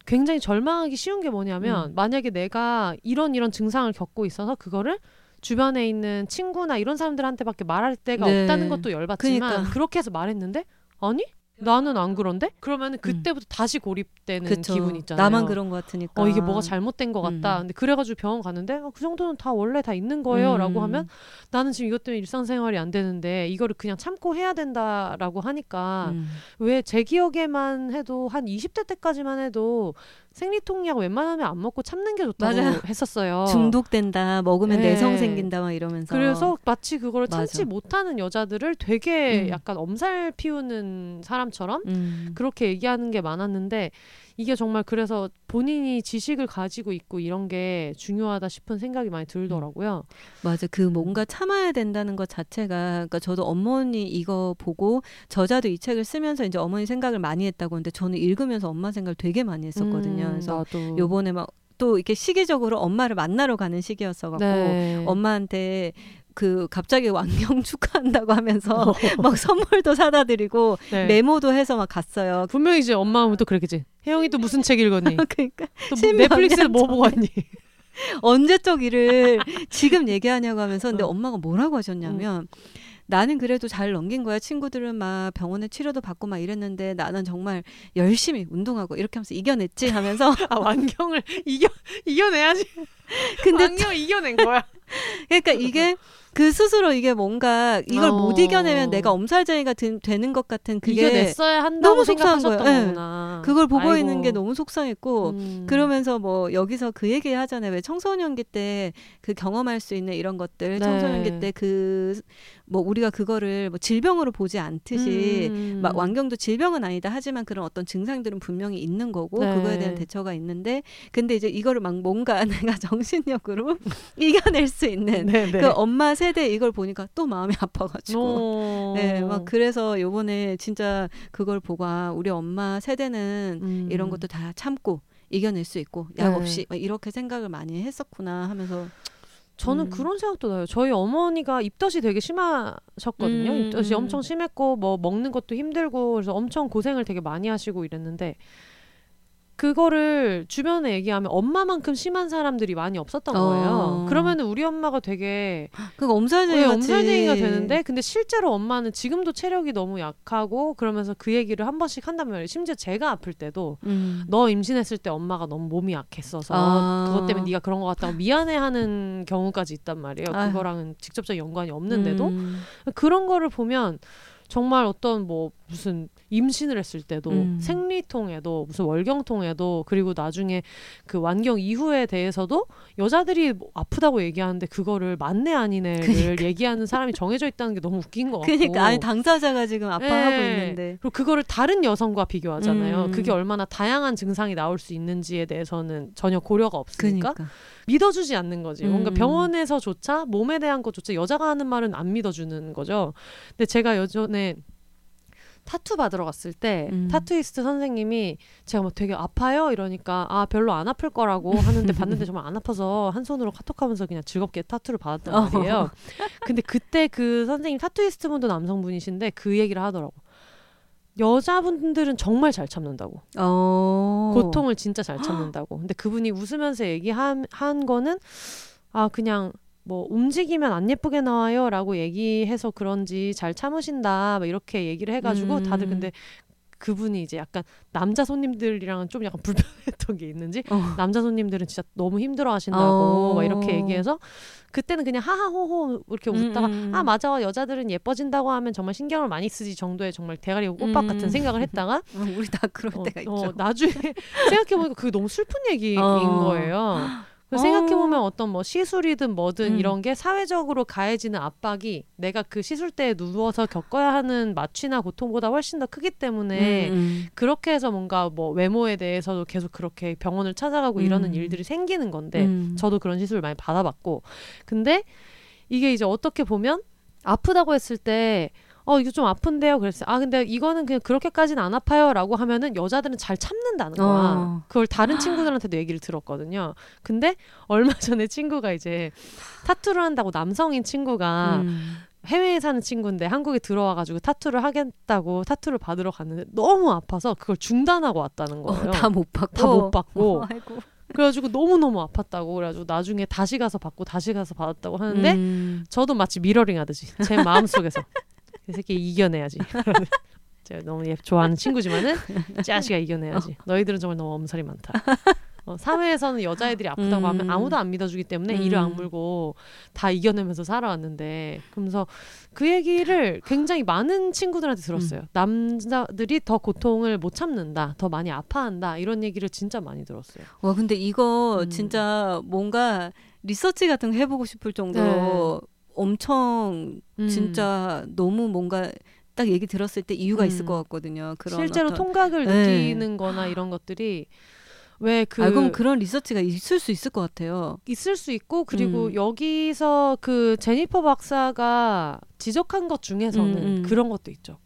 굉장히 절망하기 쉬운 게 뭐냐면 음. 만약에 내가 이런 이런 증상을 겪고 있어서 그거를 주변에 있는 친구나 이런 사람들한테밖에 말할 데가 네. 없다는 것도 열받지만 그러니까. 그렇게 해서 말했는데 아니 나는 안 그런데 그러면 그때부터 다시 고립되는 음. 그쵸. 기분 있잖아요. 나만 그런 것 같으니까. 어 이게 뭐가 잘못된 것 같다. 음. 근데 그래가지고 병원 갔는데 어, 그 정도는 다 원래 다 있는 거예요라고 음. 하면 나는 지금 이것 때문에 일상생활이 안 되는데 이거를 그냥 참고 해야 된다라고 하니까 음. 왜제 기억에만 해도 한 20대 때까지만 해도 생리통약 웬만하면 안 먹고 참는 게 좋다고 맞아요. 했었어요. 중독된다, 먹으면 네. 내성 생긴다 막 이러면서. 그래서 마치 맞아. 참지 못하는 여자들을 되게 음. 약간 엄살 피우는 사람처럼 음. 그렇게 얘기하는 게 많았는데 이게 정말 그래서 본인이 지식을 가지고 있고 이런 게 중요하다 싶은 생각이 많이 들더라고요. 맞아. 그 뭔가 참아야 된다는 것 자체가 그러니까 저도 어머니 이거 보고 저자도 이 책을 쓰면서 이제 어머니 생각을 많이 했다고 하는데 저는 읽으면서 엄마 생각을 되게 많이 했었거든요. 음, 그래서 나도. 요번에 막또 이렇게 시기적으로 엄마를 만나러 가는 시기였어 갖고 네. 엄마한테 그 갑자기 왕경 축하한다고 하면서 어. 막 선물도 사다 드리고 네. 메모도 해서 막 갔어요. 분명히 이제 엄마는 또 그랬겠지. 혜영이 또 무슨 책 읽었니? 그러니까 또 뭐, 신명이 넷플릭스에 뭐 보고 왔니? 언제적 일을 지금 얘기하냐고 하면서 근데 어. 엄마가 뭐라고 하셨냐면 나는 그래도 잘 넘긴 거야. 친구들은 막 병원에 치료도 받고 막 이랬는데 나는 정말 열심히 운동하고 이렇게 하면서 이겨냈지 하면서 아 완경을 이겨 이겨내야지. 근데 완경을 이겨낸 거야. 그러니까 이게 그 스스로 이게 뭔가 이걸 어. 못 이겨내면 내가 엄살쟁이가 든- 되는 것 같은 그게 이겨냈어야 한다고 너무 속상한 거예요. 예. 거구나. 그걸 보고 아이고. 있는 게 너무 속상했고 음. 그러면서 뭐 여기서 그 얘기 하잖아요. 왜 청소년기 때 그 경험할 수 있는 이런 것들 네. 청소년기 때 그 뭐 우리가 그거를 뭐 질병으로 보지 않듯이 음. 막 완경도 질병은 아니다 하지만 그런 어떤 증상들은 분명히 있는 거고 네. 그거에 대한 대처가 있는데 근데 이제 이거를 막 뭔가 내가 정신력으로 이겨낼 수 있는 네, 네. 그 엄마 세대 이걸 보니까 또 마음이 아파가지고 어. 네, 막 그래서 요번에 진짜 그걸 보고 아, 우리 엄마 세대는 음. 이런 것도 다 참고 이겨낼 수 있고 약 네. 없이 막 이렇게 생각을 많이 했었구나 하면서 저는 음. 그런 생각도 나요. 저희 어머니가 입덧이 되게 심하셨거든요. 음, 입덧이 음. 엄청 심했고 뭐 먹는 것도 힘들고 그래서 엄청 고생을 되게 많이 하시고 이랬는데 그거를 주변에 얘기하면 엄마만큼 심한 사람들이 많이 없었던 어. 거예요. 그러면은 우리 엄마가 되게 그거 엄살쟁이 엄살쟁이가 되는데 근데 실제로 엄마는 지금도 체력이 너무 약하고 그러면서 그 얘기를 한 번씩 한단 말이에요. 심지어 제가 아플 때도 음. 너 임신했을 때 엄마가 너무 몸이 약했어서 아. 그것 때문에 네가 그런 것 같다고 미안해하는 경우까지 있단 말이에요. 아휴. 그거랑은 직접적 연관이 없는데도 음. 그런 거를 보면 정말 어떤 뭐 무슨 임신을 했을 때도 음. 생리통에도 무슨 월경통에도 그리고 나중에 그 완경 이후에 대해서도 여자들이 뭐 아프다고 얘기하는데 그거를 맞네 아니네를 얘기하는 사람이 정해져 있다는 게 너무 웃긴 것 같고 그러니까 아니 당사자가 지금 아파하고 네. 있는데 그리고 그거를 다른 여성과 비교하잖아요. 음. 그게 얼마나 다양한 증상이 나올 수 있는지에 대해서는 전혀 고려가 없으니까 그러니까 믿어주지 않는 거지. 뭔가 음. 병원에서조차 몸에 대한 것조차 여자가 하는 말은 안 믿어주는 거죠. 근데 제가 예전에 타투 받으러 갔을 때 음. 타투이스트 선생님이 제가 뭐 되게 아파요 이러니까 아 별로 안 아플 거라고 하는데 봤는데 정말 안 아파서 한 손으로 카톡하면서 그냥 즐겁게 타투를 받았단 어. 말이에요. 근데 그때 그 선생님 타투이스트 분도 남성분이신데 그 얘기를 하더라고. 여자분들은 정말 잘 참는다고. 어. 고통을 진짜 잘 참는다고. 근데 그분이 웃으면서 얘기한 한 거는 아 그냥 뭐 움직이면 안 예쁘게 나와요라고 얘기해서 그런지 잘 참으신다 막 이렇게 얘기를 해가지고 음. 다들 근데 그분이 이제 약간 남자 손님들이랑은 좀 약간 불편했던 게 있는지 어. 남자 손님들은 진짜 너무 힘들어 하신다고 어. 막 이렇게 얘기해서 그때는 그냥 하하호호 이렇게 음, 웃다가 음, 음. 아 맞아 여자들은 예뻐진다고 하면 정말 신경을 많이 쓰지 정도의 정말 대가리 꽃밥 음. 같은 생각을 했다가 어, 우리 다 그럴 어, 때가 있죠. 어, 나중에 생각해보니까 그게 너무 슬픈 얘기인 어. 거예요. 그 어. 생각해보면 어떤 뭐 시술이든 뭐든 음. 이런 게 사회적으로 가해지는 압박이 내가 그 시술대에 누워서 겪어야 하는 마취나 고통보다 훨씬 더 크기 때문에 음, 음. 그렇게 해서 뭔가 뭐 외모에 대해서도 계속 그렇게 병원을 찾아가고 음. 이러는 일들이 생기는 건데 음. 저도 그런 시술을 많이 받아봤고 근데 이게 이제 어떻게 보면 아프다고 했을 때 어 이거 좀 아픈데요? 그랬어요. 아 근데 이거는 그냥 그렇게까지는 안 아파요라고 하면은 여자들은 잘 참는다는 거야. 어. 그걸 다른 친구들한테도 얘기를 들었거든요. 근데 얼마 전에 친구가 이제 타투를 한다고 남성인 친구가 음. 해외에 사는 친구인데 한국에 들어와가지고 타투를 하겠다고 타투를 받으러 갔는데 너무 아파서 그걸 중단하고 왔다는 거예요. 어, 다못 받고. 다 못 받고. 어, 아이고. 그래가지고 너무너무 아팠다고 그래가지고 나중에 다시 가서 받고 다시 가서 받았다고 하는데 음. 저도 마치 미러링 하듯이 제 마음속에서 이 새끼 이겨내야지 제가 너무 예- 좋아하는 친구지만은 짜시가 이겨내야지 너희들은 정말 너무 엄살이 많다 어, 사회에서는 여자애들이 아프다고 음. 하면 아무도 안 믿어주기 때문에 음. 이를 악물고 다 이겨내면서 살아왔는데 그러면서 그 얘기를 굉장히 많은 친구들한테 들었어요 음. 남자들이 더 고통을 못 참는다 더 많이 아파한다 이런 얘기를 진짜 많이 들었어요 와 근데 이거 음. 진짜 뭔가 리서치 같은 거 해보고 싶을 정도로 엄청 음. 진짜 너무 뭔가 딱 얘기 들었을 때 이유가 음. 있을 것 같거든요. 그런 실제로 어떤- 통각을 네. 느끼는 거나 이런 것들이 왜그 아, 그럼 그런 리서치가 있을 수 있을 것 같아요. 있을 수 있고 그리고 음. 여기서 그 제니퍼 박사가 지적한 것 중에서는 음, 음. 그런 것도 있죠.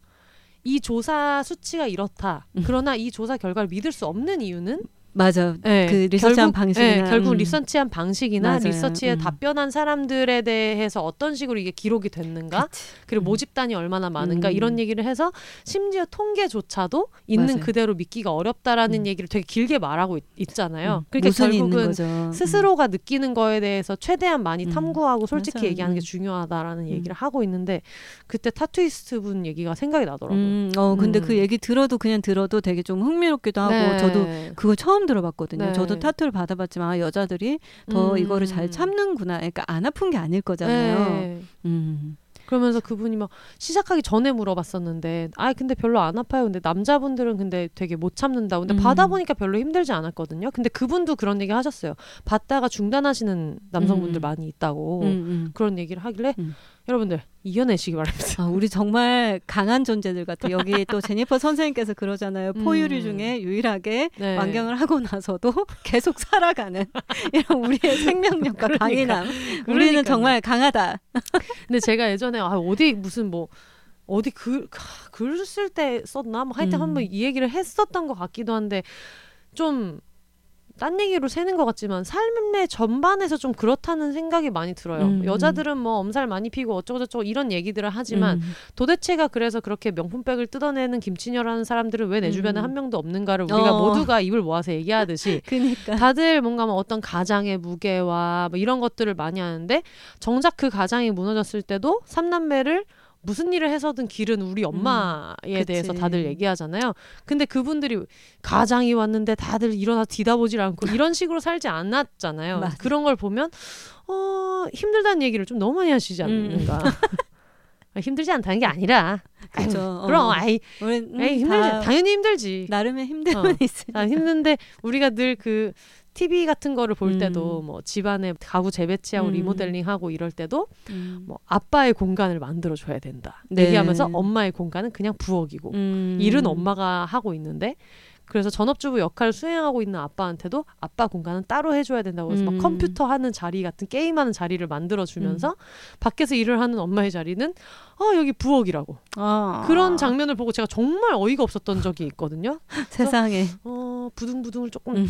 이 조사 수치가 이렇다. 음. 그러나 이 조사 결과를 믿을 수 없는 이유는 맞아. 네, 그 리서치한 방식이나, 네, 결국 음. 리서치한 방식이나 맞아요. 리서치에 음. 답변한 사람들에 대해서 어떤 식으로 이게 기록이 됐는가 그치. 그리고 음. 모집단이 얼마나 많은가 음. 이런 얘기를 해서 심지어 통계조차도 있는 맞아요. 그대로 믿기가 어렵다라는 음. 얘기를 되게 길게 말하고 있, 잖아요 음. 그러니까 결국은. 스스로가 느끼는 거에 대해서 최대한 많이 음. 탐구하고 솔직히 맞아요. 얘기하는 게 음. 중요하다라는 음. 얘기를 하고 있는데 그때 타투이스트 분 얘기가 생각이 나더라고요. 음, 어 근데 음. 그 얘기 들어도 그냥 들어도 되게 좀 흥미롭기도 하고 네. 저도 그거 처음 들어봤거든요. 네. 저도 타투를 받아봤지만 아, 여자들이 더 음. 이거를 잘 참는구나. 그러니까 안 아픈 게 아닐 거잖아요. 네. 음. 그러면서 그분이 막 시작하기 전에 물어봤었는데 아 근데 별로 안 아파요. 근데 남자분들은 근데 되게 못 참는다. 근데 음. 받아보니까 별로 힘들지 않았거든요. 근데 그분도 그런 얘기 하셨어요. 받다가 중단하시는 남성분들 음. 많이 있다고 음, 음. 그런 얘기를 하길래 음. 여러분들 이겨내시기 바랍니다. 아, 우리 정말 강한 존재들 같아. 여기 또 제니퍼 선생님께서 그러잖아요. 음. 포유류 중에 유일하게 네. 완경을 하고 나서도 계속 살아가는 이런 우리의 생명력과 그러니까. 강인함. 우리는 그러니까요. 정말 강하다. 근데 제가 예전에 아 어디 무슨 뭐 어디 글, 글 쓸 때 썼나? 뭐 하여튼 음. 한번 이 얘기를 했었던 것 같기도 한데 좀 딴 얘기로 새는 것 같지만 삶의 전반에서 좀 그렇다는 생각이 많이 들어요. 음. 여자들은 뭐 엄살 많이 피고 어쩌고저쩌고 이런 얘기들을 하지만 음. 도대체가 그래서 그렇게 명품백을 뜯어내는 김치녀라는 사람들은 왜 내 주변에 음. 한 명도 없는가를 우리가 어. 모두가 입을 모아서 얘기하듯이 그니까. 다들 뭔가 뭐 어떤 가장의 무게와 뭐 이런 것들을 많이 하는데 정작 그 가장이 무너졌을 때도 삼남매를 무슨 일을 해서든 기른 우리 엄마에 음. 대해서 다들 얘기하잖아요. 근데 그분들이 가장이 왔는데 다들 일어나 뒤다보질 않고 이런 식으로 살지 않았잖아요. 그런 걸 보면 어 힘들다는 얘기를 좀 너무 많이 하시지 않는가. 아, 힘들지 않다는 게 아니라 그죠. 그럼 어. 아이, 우리 음, 아이 힘들지 다 당연히 힘들지. 나름의 힘듦은 어. 있으. 아, 힘든데 우리가 늘 그 TV 같은 거를 볼 음. 때도 뭐 집안에 가구 재배치하고 음. 리모델링하고 이럴 때도 음. 뭐 아빠의 공간을 만들어 줘야 된다. 네. 얘기하면서 엄마의 공간은 그냥 부엌이고 음. 일은 엄마가 하고 있는데 그래서 전업주부 역할을 수행하고 있는 아빠한테도 아빠 공간은 따로 해줘야 된다고 해서 음. 막 컴퓨터 하는 자리 같은 게임하는 자리를 만들어 주면서 밖에서 일을 하는 엄마의 자리는 아 여기 부엌이라고 아. 그런 장면을 보고 제가 정말 어이가 없었던 적이 있거든요. 세상에 어 부둥부둥을 조금 음.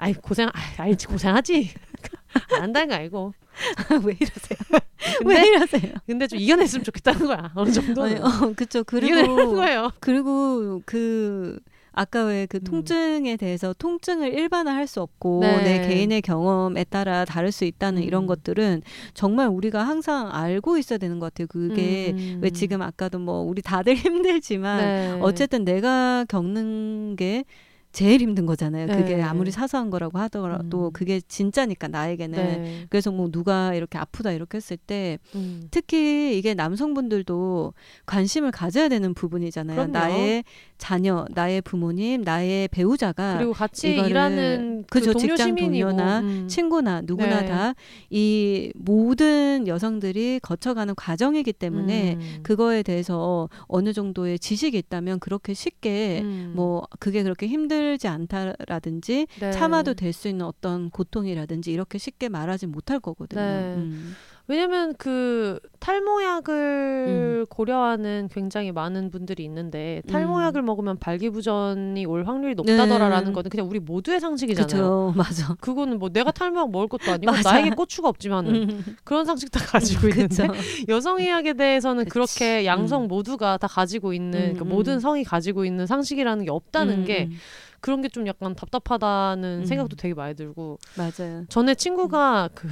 아이 고생 아, 알지 고생하지 안 한다는 거 알고 왜 이러세요? 근데 왜 이러세요? 근데 좀 이겨냈으면 좋겠다는 거야 어느 아니, 정도는 어, 그쵸. 그리고 거예요 그리고 그 아까 왜그 음. 통증에 대해서 통증을 일반화할 수 없고 네. 내 개인의 경험에 따라 다를 수 있다는 이런 음. 것들은 정말 우리가 항상 알고 있어야 되는 것 같아요. 그게 음. 왜 지금 아까도 뭐 우리 다들 힘들지만 네. 어쨌든 내가 겪는 게 제일 힘든 거잖아요. 그게 네. 아무리 사소한 거라고 하더라도 음. 그게 진짜니까 나에게는. 네. 그래서 뭐 누가 이렇게 아프다 이렇게 했을 때 음. 특히 이게 남성분들도 관심을 가져야 되는 부분이잖아요. 그럼요. 나의 자녀, 나의 부모님, 나의 배우자가 그리고 같이 일하는 그 그죠, 동료 직장 시민이고 동료나 음. 친구나 누구나 네. 다이 모든 여성들이 거쳐가는 과정이기 때문에 음. 그거에 대해서 어느 정도의 지식이 있다면 그렇게 쉽게 음. 뭐 그게 그렇게 힘들지 않다라든지 네. 참아도 될 수 있는 어떤 고통이라든지 이렇게 쉽게 말하지 못할 거거든요. 네. 음. 왜냐면 그 탈모약을 음. 고려하는 굉장히 많은 분들이 있는데 탈모약을 먹으면 발기부전이 올 확률이 네. 높다더라라는 거는 그냥 우리 모두의 상식이잖아요. 그죠, 맞아. 그거는 뭐 내가 탈모약 먹을 것도 아니고 맞아. 나에게 고추가 없지만은 음. 그런 상식 다 가지고 있는데 그쵸. 여성의학에 대해서는 그치. 그렇게 양성 음. 모두가 다 가지고 있는 음, 그러니까 음. 모든 성이 가지고 있는 상식이라는 게 없다는 음, 게 음. 그런 게 좀 약간 답답하다는 음. 생각도 되게 많이 들고 맞아요. 전에 친구가 그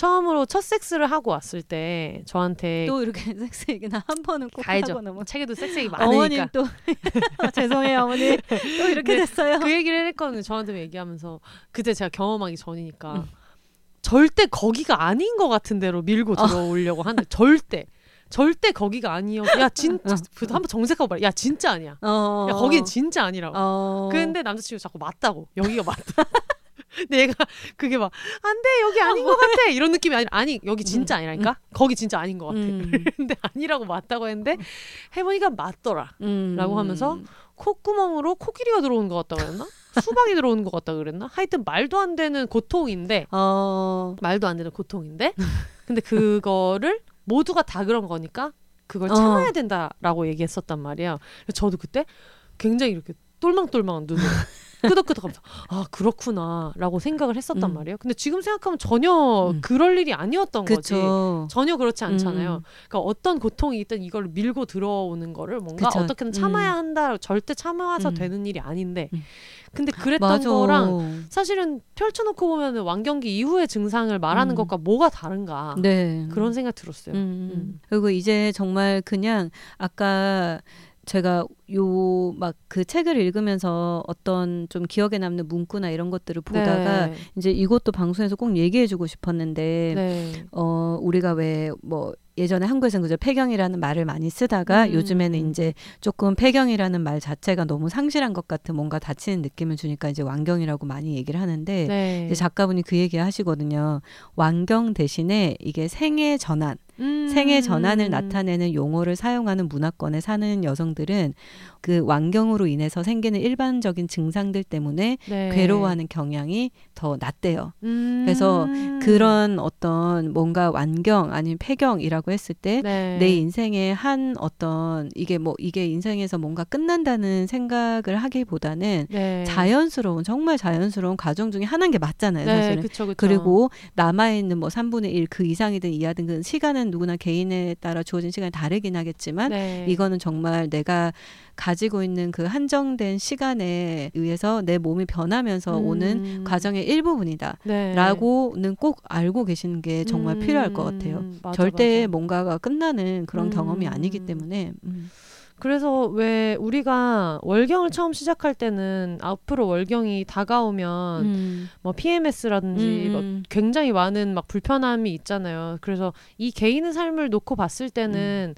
처음으로 첫 섹스를 하고 왔을 때 저한테 또 이렇게 섹스 얘기는 한 번은 꼭 알죠. 하고 넘어. 책에도 섹스 얘기 어머님 많으니까 또 죄송해요 어머니 또 이렇게 네, 됐어요. 그 얘기를 했거든요. 저한테 얘기하면서 그때 제가 경험하기 전이니까 음. 절대 거기가 아닌 것 같은 데로 밀고 어. 들어오려고 하는데 절대 절대 거기가 아니요. 야 진짜 어. 그래도 한번 정색하고 말해. 야 진짜 아니야. 어. 야 거긴 진짜 아니라고. 어. 근데 남자친구 자꾸 맞다고 여기가 맞다. 내가 그게 막 안 돼 여기 아닌 것 같아 이런 느낌이 아니라 아니 여기 진짜 아니라니까 거기 진짜 아닌 것 같아. 음. 근데 아니라고 맞다고 했는데 해보니까 맞더라. 음. 라고 하면서 콧구멍으로 코끼리가 들어오는 것 같다 그랬나? 수박이 들어오는 것 같다 그랬나? 하여튼 말도 안 되는 고통인데 어. 말도 안 되는 고통인데 근데 그거를 모두가 다 그런 거니까 그걸 어. 참아야 된다라고 얘기했었단. 그래서 저도 그때 굉장히 이렇게 똘망똘망한 눈으로 끄덕끄덕하면서 아 그렇구나라고 생각을 했었단 음. 말이에요. 근데 지금 생각하면 전혀 음. 그럴 일이 아니었던 거지. 그쵸. 전혀 그렇지 않잖아요. 음. 그러니까 어떤 고통이 있든 이걸 밀고 들어오는 거를 뭔가 그쵸. 어떻게든 참아야 음. 한다. 절대 참아서 음. 되는 일이 아닌데. 음. 근데 그랬던 맞아. 거랑 사실은 펼쳐놓고 보면 왕경기 이후의 증상을 말하는 음. 것과 뭐가 다른가 네. 그런 생각 들었어요. 그리고 이제 정말 그냥 아까 제가 요 막 그 책을 읽으면서 어떤 좀 기억에 남는 문구나 이런 것들을 보다가 네. 이제 이것도 방송에서 꼭 얘기해주고 싶었는데 네. 어 우리가 왜뭐 예전에 한국에서는 그저 폐경이라는 말을 많이 쓰다가 음. 요즘에는 이제 조금 폐경이라는 말 자체가 너무 상실한 것 같은 뭔가 다치는 느낌을 주니까 이제 완경이라고 많이 얘기를 하는데 네. 이제 작가분이 그 얘기 하시거든요. 완경 대신에 이게 생애 전환, 음. 생애 전환을 나타내는 용어를 사용하는 문화권에 사는 여성들은 그 완경으로 인해서 생기는 일반적인 증상들 때문에 네. 괴로워하는 경향이 더 낮대요. 음. 그래서 그런 어떤 뭔가 완경 아니면 폐경이라고 했을 때 네. 내 인생의 한 어떤 이게 뭐 이게 인생에서 뭔가 끝난다는 생각을 하기보다는 네. 자연스러운 정말 자연스러운 과정 중에 하나인 게 맞잖아요 네, 사실은 그쵸, 그쵸. 그리고 남아 있는 뭐 3분의 1 그 이상이든 이하든 그 시간은 누구나 개인에 따라 주어진 시간이 다르긴 하겠지만 네. 이거는 정말 내가 가지고 있는 그 한정된 시간에 의해서 내 몸이 변하면서 음. 오는 과정의 일부분이다. 네. 라고는 꼭 알고 계시는 게 정말 음. 필요할 것 같아요. 맞아, 절대 맞아. 뭔가가 끝나는 그런 음. 경험이 아니기 때문에 음. 그래서 왜 우리가 월경을 처음 시작할 때는 앞으로 월경이 다가오면 음. 뭐 PMS라든지 뭐 음. 굉장히 많은 막 불편함이 있잖아요. 그래서 이 개인의 삶을 놓고 봤을 때는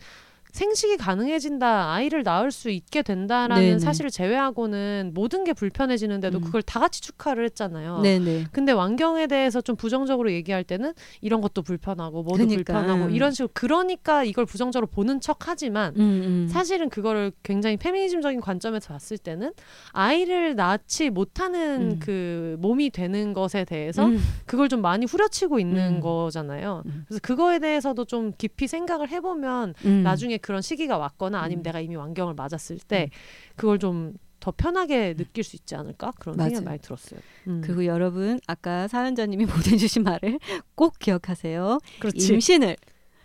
생식이 가능해진다, 아이를 낳을 수 있게 된다라는 네네. 사실을 제외하고는 모든 게 불편해지는데도 음. 그걸 다 같이 축하를 했잖아요. 네네. 근데 완경에 대해서 좀 부정적으로 얘기할 때는 이런 것도 불편하고 뭐도 그러니까. 불편하고 이런 식으로 그러니까 이걸 부정적으로 보는 척 하지만 음, 음. 사실은 그거를 굉장히 페미니즘적인 관점에서 봤을 때는 아이를 낳지 못하는 음. 그 몸이 되는 것에 대해서 음. 그걸 좀 많이 후려치고 있는 음. 거잖아요. 음. 그래서 그거에 대해서도 좀 깊이 생각을 해보면 음. 나중에 그런 시기가 왔거나 아니면 음. 내가 이미 완경을 맞았을 때 그걸 좀 더 편하게 느낄 수 있지 않을까 그런 생각이 맞아요. 많이 들었어요. 음. 그리고 여러분 아까 사연자님이 보내주신 말을 꼭 기억하세요. 그렇지, 임신을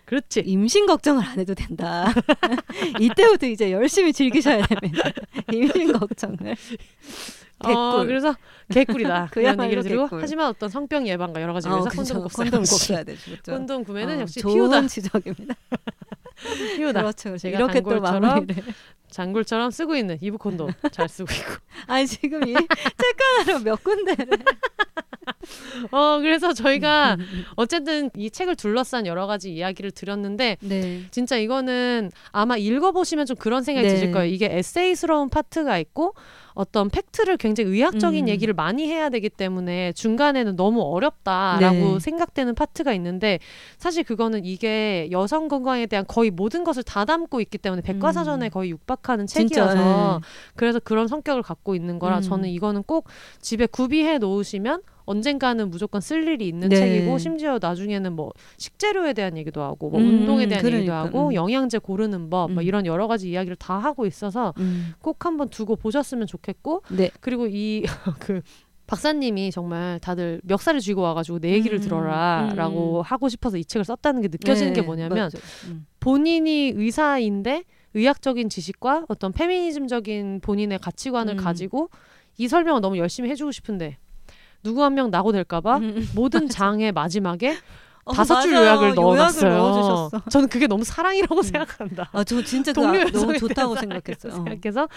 그렇지. 임신 걱정을 안 해도 된다. 이때부터 이제 열심히 즐기셔야 됩니다. 임신 걱정을. 어, 개꿀. 그래서 개꿀이다. 그야말로 얘기를 드리고 개꿀. 하지만 어떤 성병 예방과 여러 가지 어, 위해서. 콘돔 꼭. 써야 되죠. 콘돔 구매는 어, 역시 좋은 피우다. 지적입니다. 피우다. 그렇죠. 그렇죠. 제가 이렇게 또 단골처럼 마무리를. 장굴처럼 쓰고 있는 이브 콘돔 잘 쓰고 있고. 아니 지금 이 책가나로 몇 군데를. 어 그래서 저희가 음, 어쨌든 이 책을 둘러싼 여러 가지 이야기를 드렸는데 네. 진짜 이거는 아마 읽어보시면 좀 그런 생각이 네. 드실 거예요. 이게 에세이스러운 파트가 있고 어떤 팩트를 굉장히 의학적인 음. 얘기를 많이 해야 되기 때문에 중간에는 너무 어렵다라고 네. 생각되는 파트가 있는데 사실 그거는 이게 여성 건강에 대한 거의 모든 것을 다 담고 있기 때문에 백과사전에 음. 거의 육박하는 진짜, 책이어서 그래서 그런 성격을 갖고 있는 거라 음. 저는 이거는 꼭 집에 구비해 놓으시면 언젠가는 무조건 쓸 일이 있는 네. 책이고 심지어 나중에는 뭐 식재료에 대한 얘기도 하고 뭐 음, 운동에 대한 얘기도 그러니까, 하고 음. 영양제 고르는 법뭐 음. 이런 여러 가지 이야기를 다 하고 있어서 음. 꼭 한번 두고 보셨으면 좋겠고 네. 그리고 이 그 박사님이 정말 다들 멱살을 쥐고 와가지고 내 얘기를 음, 들어라라고 음. 하고 싶어서 이 책을 썼다는 게 느껴지는 네, 게 뭐냐면. 본인이 의사인데 의학적인 지식과 어떤 페미니즘적인 본인의 가치관을 음. 가지고 이 설명을 너무 열심히 해주고 싶은데 누구 한명 낙오 될까봐 음. 모든 장의 마지막에 어, 다섯 줄. 요약을 넣어놨어요. 저는 그게 너무 사랑이라고 생각한다. 아, 저 진짜 그 동료 아- 너무 좋다고 생각했어요. 어. 생각해서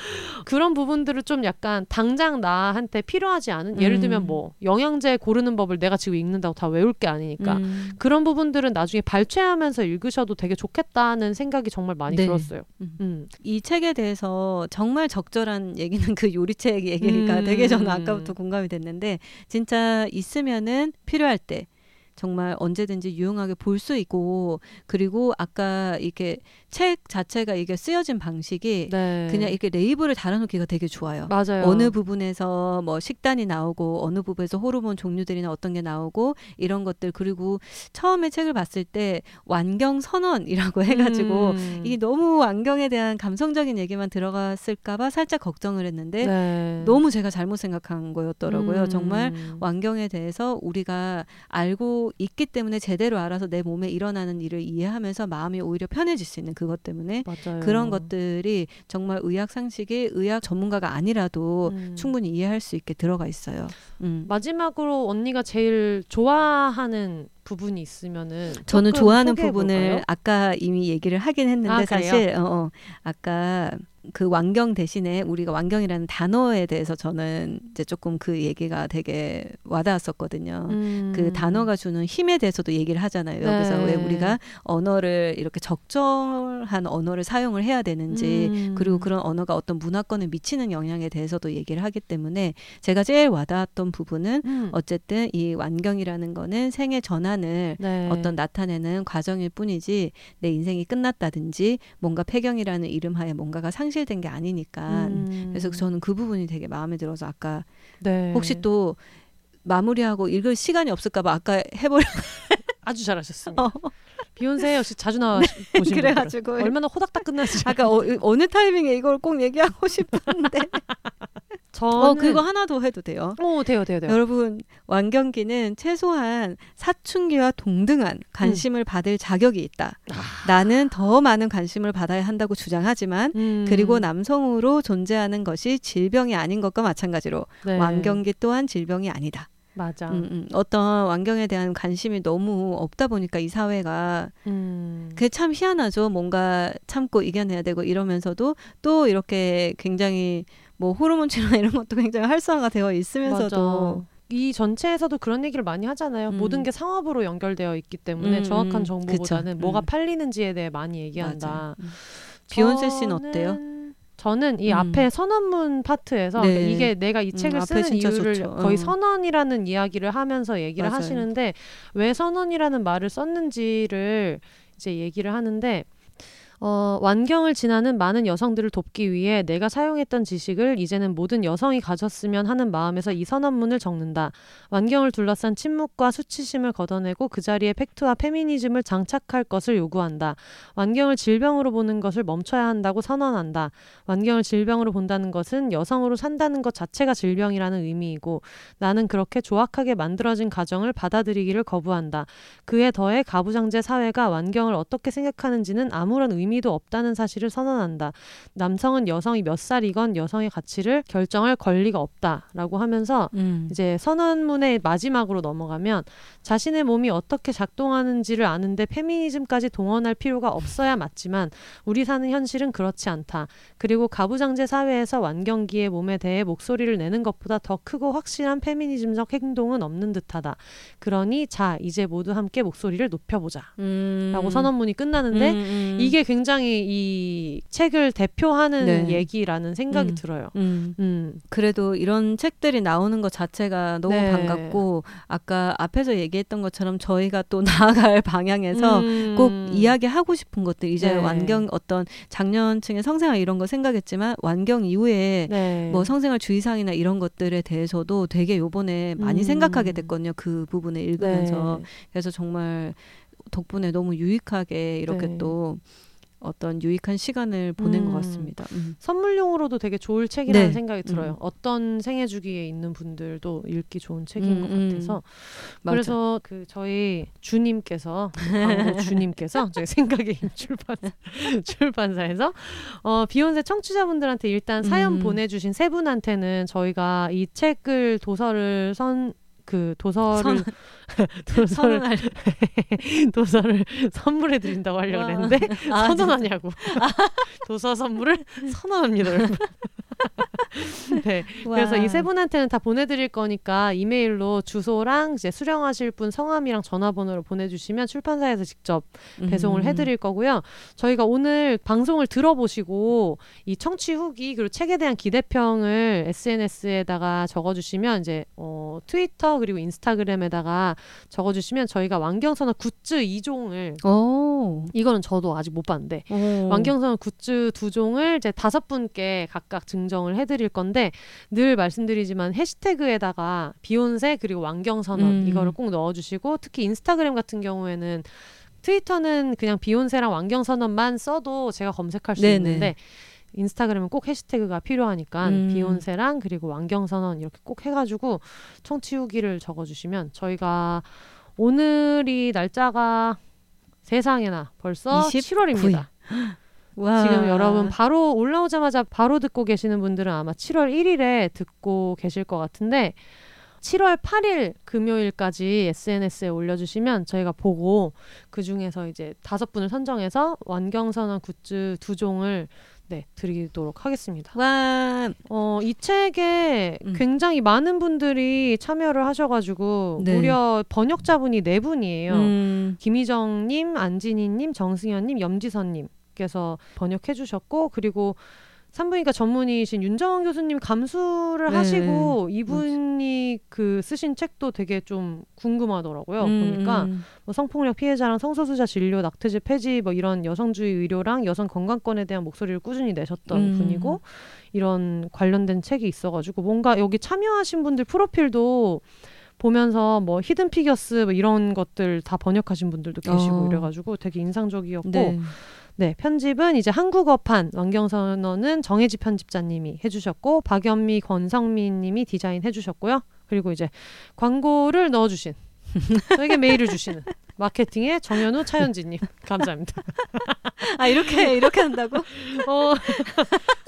그런 부분들을 좀 약간 당장 나한테 필요하지 않은 예를 음. 들면 뭐 영양제 고르는 법을 내가 지금 읽는다고 다 외울 게 아니니까 음. 그런 부분들은 나중에 발췌하면서 읽으셔도 되게 좋겠다는 생각이 정말 많이 네. 들었어요. 음. 음. 이 책에 대해서 정말 적절한 얘기는 그 요리책 얘기가 음. 되게 저는 아까부터 공감이 됐는데 진짜 있으면은 필요할 때 정말 언제든지 유용하게 볼 수 있고 그리고 아까 이게 책 자체가 이게 쓰여진 방식이 네. 그냥 이렇게 레이블을 달아놓기가 되게 좋아요. 맞아요. 어느 부분에서 뭐 식단이 나오고 어느 부분에서 호르몬 종류들이나 어떤 게 나오고 이런 것들 그리고 처음에 책을 봤을 때 완경 선언이라고 해가지고 음. 이게 너무 완경에 대한 감성적인 얘기만 들어갔을까봐 살짝 걱정을 했는데 네. 너무 제가 잘못 생각한 거였더라고요. 음. 정말 완경에 대해서 우리가 알고 있기 때문에 제대로 알아서 내 몸에 일어나는 일을 이해하면서 마음이 오히려 편해질 수 있는 그것 때문에 맞아요. 그런 것들이 정말 의학 상식이 의학 전문가가 아니라도 음. 충분히 이해할 수 있게 들어가 있어요. 음. 마지막으로 언니가 제일 좋아하는 부분이 있으면은 저는 좋아하는 부분을 볼까요? 아까 이미 얘기를 하긴 했는데 아? 사실 어, 어, 아까 그 완경 대신에 우리가 완경이라는 단어에 대해서 저는 이제 조금 그 얘기가 되게 와닿았었거든요. 음. 그 단어가 주는 힘에 대해서도 얘기를 하잖아요. 네. 왜 우리가 언어를 이렇게 적절한 언어를 사용을 해야 되는지 음. 그리고 그런 언어가 어떤 문화권에 미치는 영향에 대해서도 얘기를 하기 때문에 제가 제일 와닿았던 부분은 음. 어쨌든 이 완경이라는 거는 생애 전환 을 네. 어떤 나타내는 과정일 뿐이지 내 인생이 끝났다든지 뭔가 폐경이라는 이름하에 뭔가가 상실된 게 아니니까 음. 그래서 저는 그 부분이 되게 마음에 들어서 아까 네. 혹시 또 마무리하고 읽을 시간이 없을까봐 아까 해보려 아주 잘하셨습니다. 어. 비욘세 역시 자주 나와 보신 그래가지고. 얼마나 호닥닥 끝나지. 아까 어, 어느 타이밍에 이걸 꼭 얘기하고 싶었는데 저는 어 그거 하나 더 해도 돼요. 오 돼요 돼요 돼요. 여러분 완경기는 최소한 사춘기와 동등한 관심을 받을 자격이 있다. 나는 더 많은 관심을 받아야 한다고 주장하지만 음. 그리고 남성으로 존재하는 것이 질병이 아닌 것과 마찬가지로 네. 완경기 또한 질병이 아니다. 맞아. 음, 음. 어떤 완경에 대한 관심이 너무 없다 보니까 이 사회가 음. 그게 참 희한하죠. 뭔가 참고 이겨내야 되고 이러면서도 또 이렇게 굉장히 뭐 호르몬 치료나 이런 것도 굉장히 활성화가 되어 있으면서도 맞아. 이 전체에서도 그런 얘기를 많이 하잖아요. 음. 모든 게 상업으로 연결되어 있기 때문에 음, 정확한 음. 정보보다는 그쵸. 뭐가 음. 팔리는지에 대해 많이 얘기한다. 음. 비욘세 씨는 어때요? 저는- 이 음. 앞에 선언문 파트에서 네. 이게 내가 이 음, 책을 쓰는 이유를 좋죠. 거의 어. 선언이라는 이야기를 하면서 얘기를 맞아요. 하시는데 왜 선언이라는 말을 썼는지를 이제 얘기를 하는데 어, 완경을 지나는 많은 여성들을 돕기 위해 내가 사용했던 지식을 이제는 모든 여성이 가졌으면 하는 마음에서 이 선언문을 적는다. 완경을 둘러싼 침묵과 수치심을 걷어내고 그 자리에 팩트와 페미니즘을 장착할 것을 요구한다. 완경을 질병으로 보는 것을 멈춰야 한다고 선언한다. 완경을 질병으로 본다는 것은 여성으로 산다는 것 자체가 질병이라는 의미이고 나는 그렇게 조악하게 만들어진 가정을 받아들이기를 거부한다. 그에 더해 가부장제 사회가 완경을 어떻게 생각하는지는 아무런 의미 도 없다는 사실을 선언한다. 남성은 여성이 몇 살이건 여성의 가치를 결정할 권리가 없다라고 하면서 음. 이제 선언문의 마지막으로 넘어가면 자신의 몸이 어떻게 작동하는지를 아는데 페미니즘까지 동원할 필요가 없어야 맞지만 우리 사는 현실은 그렇지 않다. 그리고 가부장제 사회에서 완경기의 몸에 대해 목소리를 내는 것보다 더 크고 확실한 페미니즘적 행동은 없는 듯하다. 그러니 자 이제 모두 함께 목소리를 높여보자. 음. 라고 선언문이 끝나는데 음, 음. 이게 굉장히 이 책을 대표하는 네. 얘기라는 생각이 음. 들어요. 음. 음. 그래도 이런 책들이 나오는 것 자체가 너무 네. 반갑고 아까 앞에서 얘기했던 것처럼 저희가 또 나아갈 방향에서 음. 꼭 이야기하고 싶은 것들 이제 네. 완경 어떤 장년층의 성생활 이런 거 생각했지만 완경 이후에 네. 뭐 성생활 주의사항이나 이런 것들에 대해서도 되게 요번에 많이 음. 생각하게 됐거든요. 그 부분을 읽으면서. 네. 그래서 정말 덕분에 너무 유익하게 이렇게 네. 또 어떤 유익한 시간을 보낸 음. 것 같습니다. 음. 선물용으로도 되게 좋을 책이라는 네. 생각이 들어요. 음. 어떤 생애 주기에 있는 분들도 읽기 좋은 책인 음, 것 음. 같아서 맞아. 그래서 그 저희 주님께서 주님께서 저희 생각의 힘 출판 출판사에서 어 비욘세 청취자분들한테 일단 사연 음. 보내주신 세 분한테는 저희가 이 책을 도서를 선 그 도서를 선- 도서를 선언할 도서를 선물해 드린다고 하려고 와. 그랬는데 아, 선언하냐고. 도서 선물을 선언합니다 여러분 네. 그래서 이 세 분한테는 다 보내드릴 거니까 이메일로 주소랑 이제 수령하실 분 성함이랑 전화번호를 보내주시면 출판사에서 직접 배송을 음. 해드릴 거고요. 저희가 오늘 방송을 들어보시고 이 청취 후기 그리고 책에 대한 기대평을 SNS에다가 적어주시면 이제 어, 트위터 그리고 인스타그램에다가 적어주시면 저희가 완경선언 굿즈 2종을 오. 이거는 저도 아직 못 봤는데 오. 완경선언 굿즈 두 종을 이제 다섯 분께 각각 증 정을 해드릴 건데 늘 말씀드리지만 해시태그에다가 비혼세 그리고 완경 선언 음. 이거를 꼭 넣어주시고 특히 인스타그램 같은 경우에는 트위터는 그냥 비혼세랑 완경 선언만 써도 제가 검색할 수 네네. 있는데 인스타그램은 꼭 해시태그가 필요하니까 음. 비혼세랑 그리고 완경 선언 이렇게 꼭 해가지고 청취 후기를 적어주시면 저희가 오늘이 날짜가 세상에나 벌써 29일. 7월입니다. 와. 지금 여러분 바로 올라오자마자 바로 듣고 계시는 분들은 아마 7월 1일에 듣고 계실 것 같은데 7월 8일 금요일까지 SNS에 올려주시면 저희가 보고 그 중에서 이제 다섯 분을 선정해서 완경선언 굿즈 두 종을 네 드리도록 하겠습니다. 와. 어, 이 책에 음. 굉장히 많은 분들이 참여를 하셔가지고 네. 무려 번역자분이 네 분이에요. 음. 김희정님, 안진희님, 정승현님, 염지선님 께서 번역해 주셨고 그리고 산부인과 전문의신 윤정원 교수님 감수를 네. 하시고 이분이 그 쓰신 책도 되게 좀 궁금하더라고요. 보니까 음. 뭐 성폭력 피해자랑 성소수자 진료, 낙태죄 폐지 뭐 이런 여성주의 의료랑 여성 건강권에 대한 목소리를 꾸준히 내셨던 음. 분이고 이런 관련된 책이 있어가지고 뭔가 여기 참여하신 분들 프로필도 보면서 뭐 히든 피겨스 뭐 이런 것들 다 번역하신 분들도 계시고 어. 이래가지고 되게 인상적이었고 네. 네, 편집은 이제 한국어판 완경선언은 정혜지 편집자님이 해주셨고 박연미 권성민님이 디자인 해주셨고요. 그리고 이제 광고를 넣어주신 저에게 메일을 주시는 마케팅의 정현우 차현지님 감사합니다. 아 이렇게 이렇게 한다고? 어,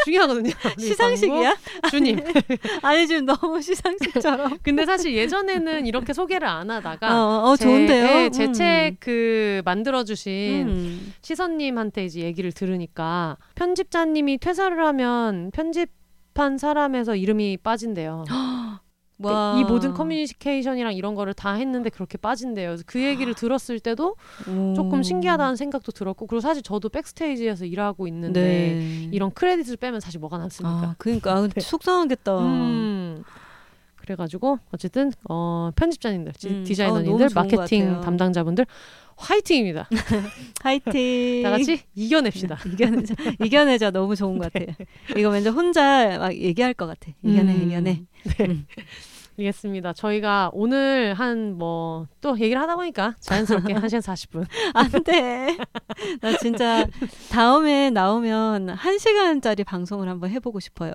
중요하거든요. 시상식이야? 주님. 아니 지금 너무 시상식처럼. 근데 사실 예전에는 이렇게 소개를 안 하다가 어, 어 제- 좋은데요. 네, 제 음. 책그 만들어 주신 음. 시선님한테 이제 얘기를 들으니까 편집자님이 퇴사를 하면 편집 한 사람에서 이름이 빠진대요. 와. 이 모든 커뮤니케이션이랑 이런 거를 다 했는데 그렇게 빠진대요. 그래서 그 얘기를 들었을 때도 조금 오. 신기하다는 생각도 들었고 그리고 사실 저도 백스테이지에서 일하고 있는데 네. 이런 크레딧을 빼면 사실 뭐가 남습니까? 아, 그러니까 아, 네. 속상하겠다. 음. 그래가지고 어쨌든 어, 편집자님들, 지- 음. 어, 너무 디자이너님들, 것 마케팅. 담당자분들 화이팅입니다. 화이팅. 다 같이 이겨냅시다. 이겨내자. 이겨내자. 너무 좋은 것 같아요. 이거 왠지 혼자 막 얘기할 것 같아. 이겨내, 음. 이겨내. 네. 음. 알겠습니다. 저희가 오늘 한 뭐 또 얘기를 하다 보니까 자연스럽게 1시간 40분. 안 돼. 나 진짜 다음에 나오면 한 시간짜리 방송을 한번 해보고 싶어요.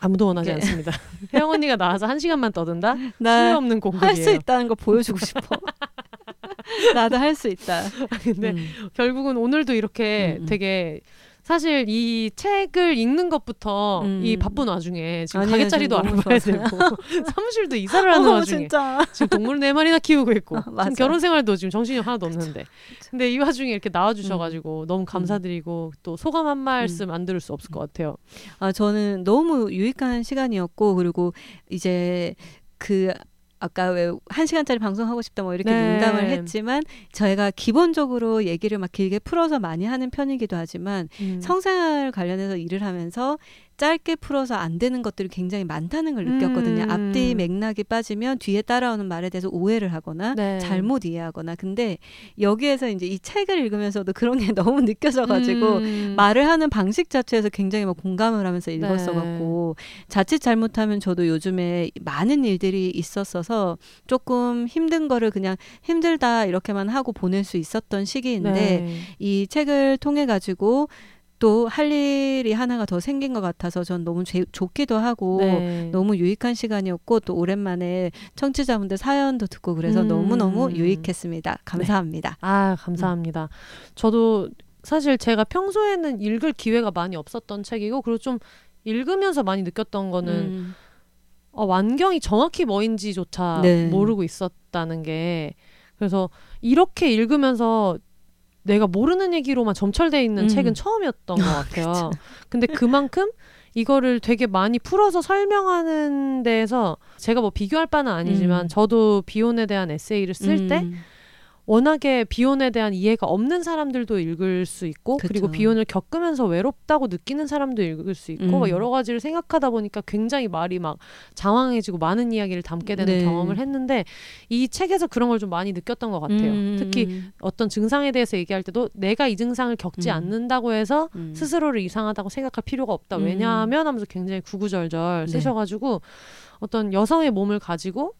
아무도 원하지 네. 않습니다. 혜영 언니가 나와서 1시간만 떠든다? 수요 나 없는 할 수. 있다는 거 보여주고 싶어. 나도 할 수 있다. 근데 음. 결국은 오늘도 이렇게 음, 음. 되게 사실 이 책을 읽는 것부터 음. 이 바쁜 와중에 지금 아니에요, 가게 자리도 지금 너무 알아봐야. 되고 사무실도 이사를 하는 어, 와중에 진짜. 지금 동물 네 마리나 키우고 있고 아, 지금. 결혼 생활도 지금 정신이 하나도 없는데 근데 이 와중에 이렇게 나와주셔가지고 음. 너무 감사드리고 또 소감 한 말씀 안 들을 수 없을 것 같아요. 아, 저는 너무 유익한 시간이었고, 그리고 이제 그, 아까 왜 한 시간짜리 방송하고 싶다 뭐 이렇게 네. 농담을 했지만 저희가 기본적으로 얘기를 막 길게 풀어서 많이 하는 편이기도 하지만 음. 성생활 관련해서 일을 하면서 짧게 풀어서 안 되는 것들이 굉장히 많다는 걸 느꼈거든요. 음. 앞뒤 맥락이 빠지면 뒤에 따라오는 말에 대해서 오해를 하거나 네. 잘못 이해하거나. 근데 여기에서 이제 이 책을 읽으면서도 그런 게 너무 느껴져가지고 음. 말을 하는 방식 자체에서 굉장히 막 공감을 하면서 읽었어갖고 자칫 잘못하면 저도 요즘에 많은 일들이 있었어서 조금 힘든 거를 그냥 힘들다 이렇게만 하고 보낼 수 있었던 시기인데 네. 이 책을 통해 가지고 또 할 일이 하나가 더 생긴 것 같아서 전 너무 제- 좋기도 하고 네. 너무 유익한 시간이었고 또 오랜만에 청취자분들 사연도 듣고 그래서 음. 너무너무 유익했습니다. 감사합니다. 아 감사합니다. 저도 사실 제가 평소에는 읽을 기회가 많이 없었던 책이고 그리고 좀 읽으면서 많이 느꼈던 거는 음. 어, 완경이 정확히 뭐인지조차 네. 모르고 있었다는 게 그래서 이렇게 읽으면서 내가 모르는 얘기로만 점철돼 있는 음. 책은 처음이었던 것 같아요. 근데 그만큼 이거를 되게 많이 풀어서 설명하는 데에서 제가 뭐 비교할 바는 아니지만 음. 저도 비혼에 대한 에세이를 쓸때 음. 워낙에 비혼에 대한 이해가 없는 사람들도 읽을 수 있고 그리고 그쵸. 비혼을 겪으면서 외롭다고 느끼는 사람도 읽을 수 있고 음. 막 여러 가지를 생각하다 보니까 굉장히 말이 막 장황해지고 많은 이야기를 담게 되는 네. 경험을 했는데 이 책에서 그런 걸 좀 많이 느꼈던 것 같아요. 음. 특히 어떤 증상에 대해서 얘기할 때도 내가 이 증상을 겪지 음. 않는다고 해서 음. 스스로를 이상하다고 생각할 필요가 없다. 음. 왜냐하면 하면서 굉장히 구구절절 네. 쓰셔가지고 어떤 여성의 몸을 가지고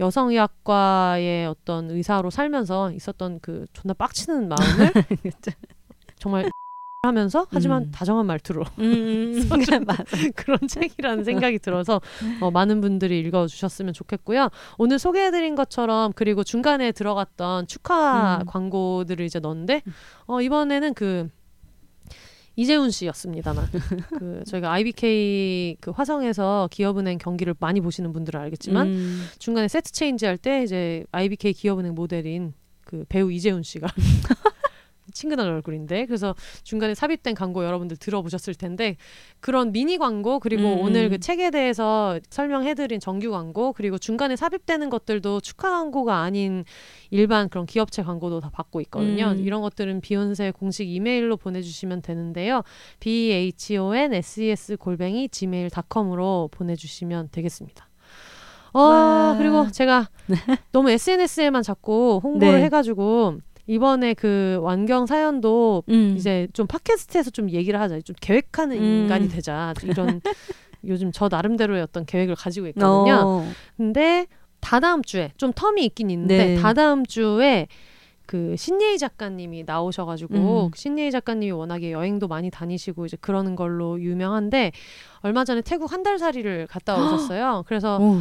여성의학과의 어떤 의사로 살면서 있었던 그 존나 빡치는 마음을 정말 하면서 하지만 음. 다정한 말투로 음. 맞아. 그런 책이라는 생각이 들어서 어, 많은 분들이 읽어주셨으면 좋겠고요. 오늘 소개해드린 것처럼 그리고 중간에 들어갔던 축하 음. 광고들을 이제 넣었는데 어, 이번에는 그 이재훈 씨였습니다만 그 저희가 IBK 그 화성에서 기업은행 경기를 많이 보시는 분들은 알겠지만 음. 중간에 세트 체인지 할 때 이제 IBK 기업은행 모델인 그 배우 이재훈 씨가 친근한 얼굴인데 그래서 중간에 삽입된 광고 여러분들 들어보셨을 텐데 그런 미니 광고 그리고 음. 오늘 그 책에 대해서 설명해드린 정규 광고 그리고 중간에 삽입되는 것들도 축하 광고가 아닌 일반 그런 기업체 광고도 다 받고 있거든요. 음. 이런 것들은 비욘세 공식 이메일로 보내주시면 되는데요. b h o n s e s 골뱅이 gmail.com으로 보내주시면 되겠습니다. 어 와. 그리고 제가 너무 SNS에만 자꾸 홍보를 네. 해가지고 이번에 그 완경 사연도 음. 이제 좀 팟캐스트에서 좀 얘기를 하자. 좀 계획하는 음. 인간이 되자. 이런 요즘 저 나름대로의 어떤 계획을 가지고 있거든요. 어. 근데 다다음 주에 좀 텀이 있긴 있는데 네. 다다음 주에 그 신예희 작가님이 나오셔가지고 음. 신예희 작가님이 워낙에 여행도 많이 다니시고 이제 그러는 걸로 유명한데 얼마 전에 태국 한 달 살이를 갔다 오셨어요. 그래서 오.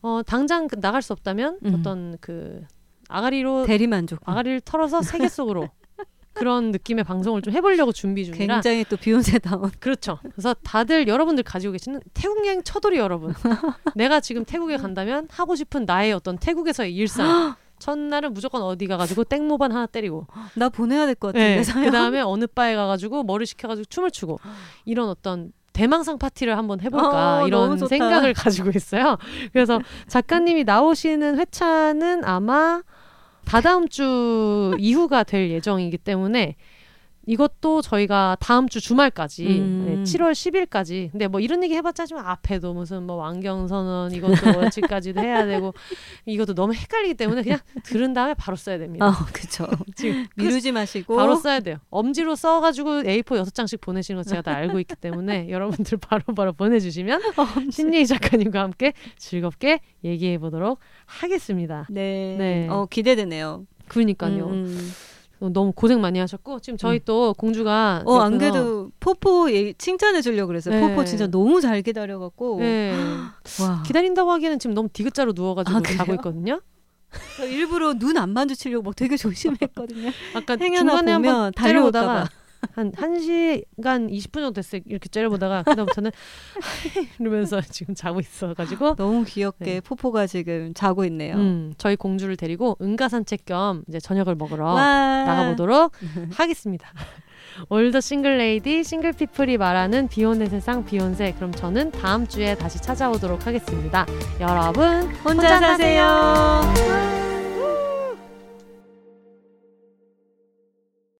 어, 당장 그 나갈 수 없다면 음. 어떤 그 아가리로 대리 만족. 아가리를 털어서 세계 속으로 그런 느낌의 방송을 좀 해보려고 준비 중이라 굉장히 또 비욘세다운. 그렇죠. 그래서 다들 여러분들 가지고 계시는 태국 여행 처돌이 여러분. 내가 지금 태국에 간다면 하고 싶은 나의 어떤 태국에서의 일상. 첫날은 무조건 어디 가가지고 땡모반 하나 때리고, 나 보내야 될 것 같은데. 네. 그 다음에 어느 바에 가가지고 머리 식혀가지고 춤을 추고 이런 어떤 대망상 파티를 한번 해볼까 어, 이런. 생각을 가지고 있어요. 그래서 작가님이 나오시는 회차는 아마 다다음 주 이후가 될 예정이기 때문에 이것도 저희가 다음 주 주말까지 음. 네, 7월 10일까지 근데 뭐 이런 얘기 해봤자 지만 앞에도 무슨 뭐 완경선언 이것도 어찌까지도 해야 되고 이것도 너무 헷갈리기 때문에 그냥 들은 다음에 바로 써야 됩니다. 어, 그쵸. 지금 미루지 마시고. 바로 써야 돼요. 엄지로 써가지고 A4 여섯 장씩 보내시는 거 제가 다 알고 있기 때문에 여러분들 바로바로 보내주시면 신예희 작가님과 함께 즐겁게 얘기해 보도록 하겠습니다. 네. 네. 어, 기대되네요. 그러니까요. 음, 음. 너무 고생 많이 하셨고 지금 저희 또 공주가 어, 안 그래도 포포 얘기, 칭찬해 주려고 그랬어요. 네. 포포 진짜 너무 잘 기다려 갖고. 네. 와. 기다린다고 하기에는 지금 너무 디귿자로 누워 가지고 아, 그래요? 자고 있거든요. 저 일부러 눈 안 마주치려고 막 되게 조심했거든요. 아까 중간에 한번 보면 달려올까봐. 한 1시간 20분 정도 됐어요. 이렇게 째려보다가 그다음부터는 이러면서 지금 자고 있어 가지고 너무 귀엽게 네. 포포가 지금 자고 있네요. 음, 저희 공주를 데리고 응가 산책 겸 이제 저녁을 먹으러 와. 나가 보도록 하겠습니다. All the single ladies single people이 말하는 비혼의 세상 비혼세 그럼 저는 다음 주에 다시 찾아오도록 하겠습니다. 여러분 혼자 사세요.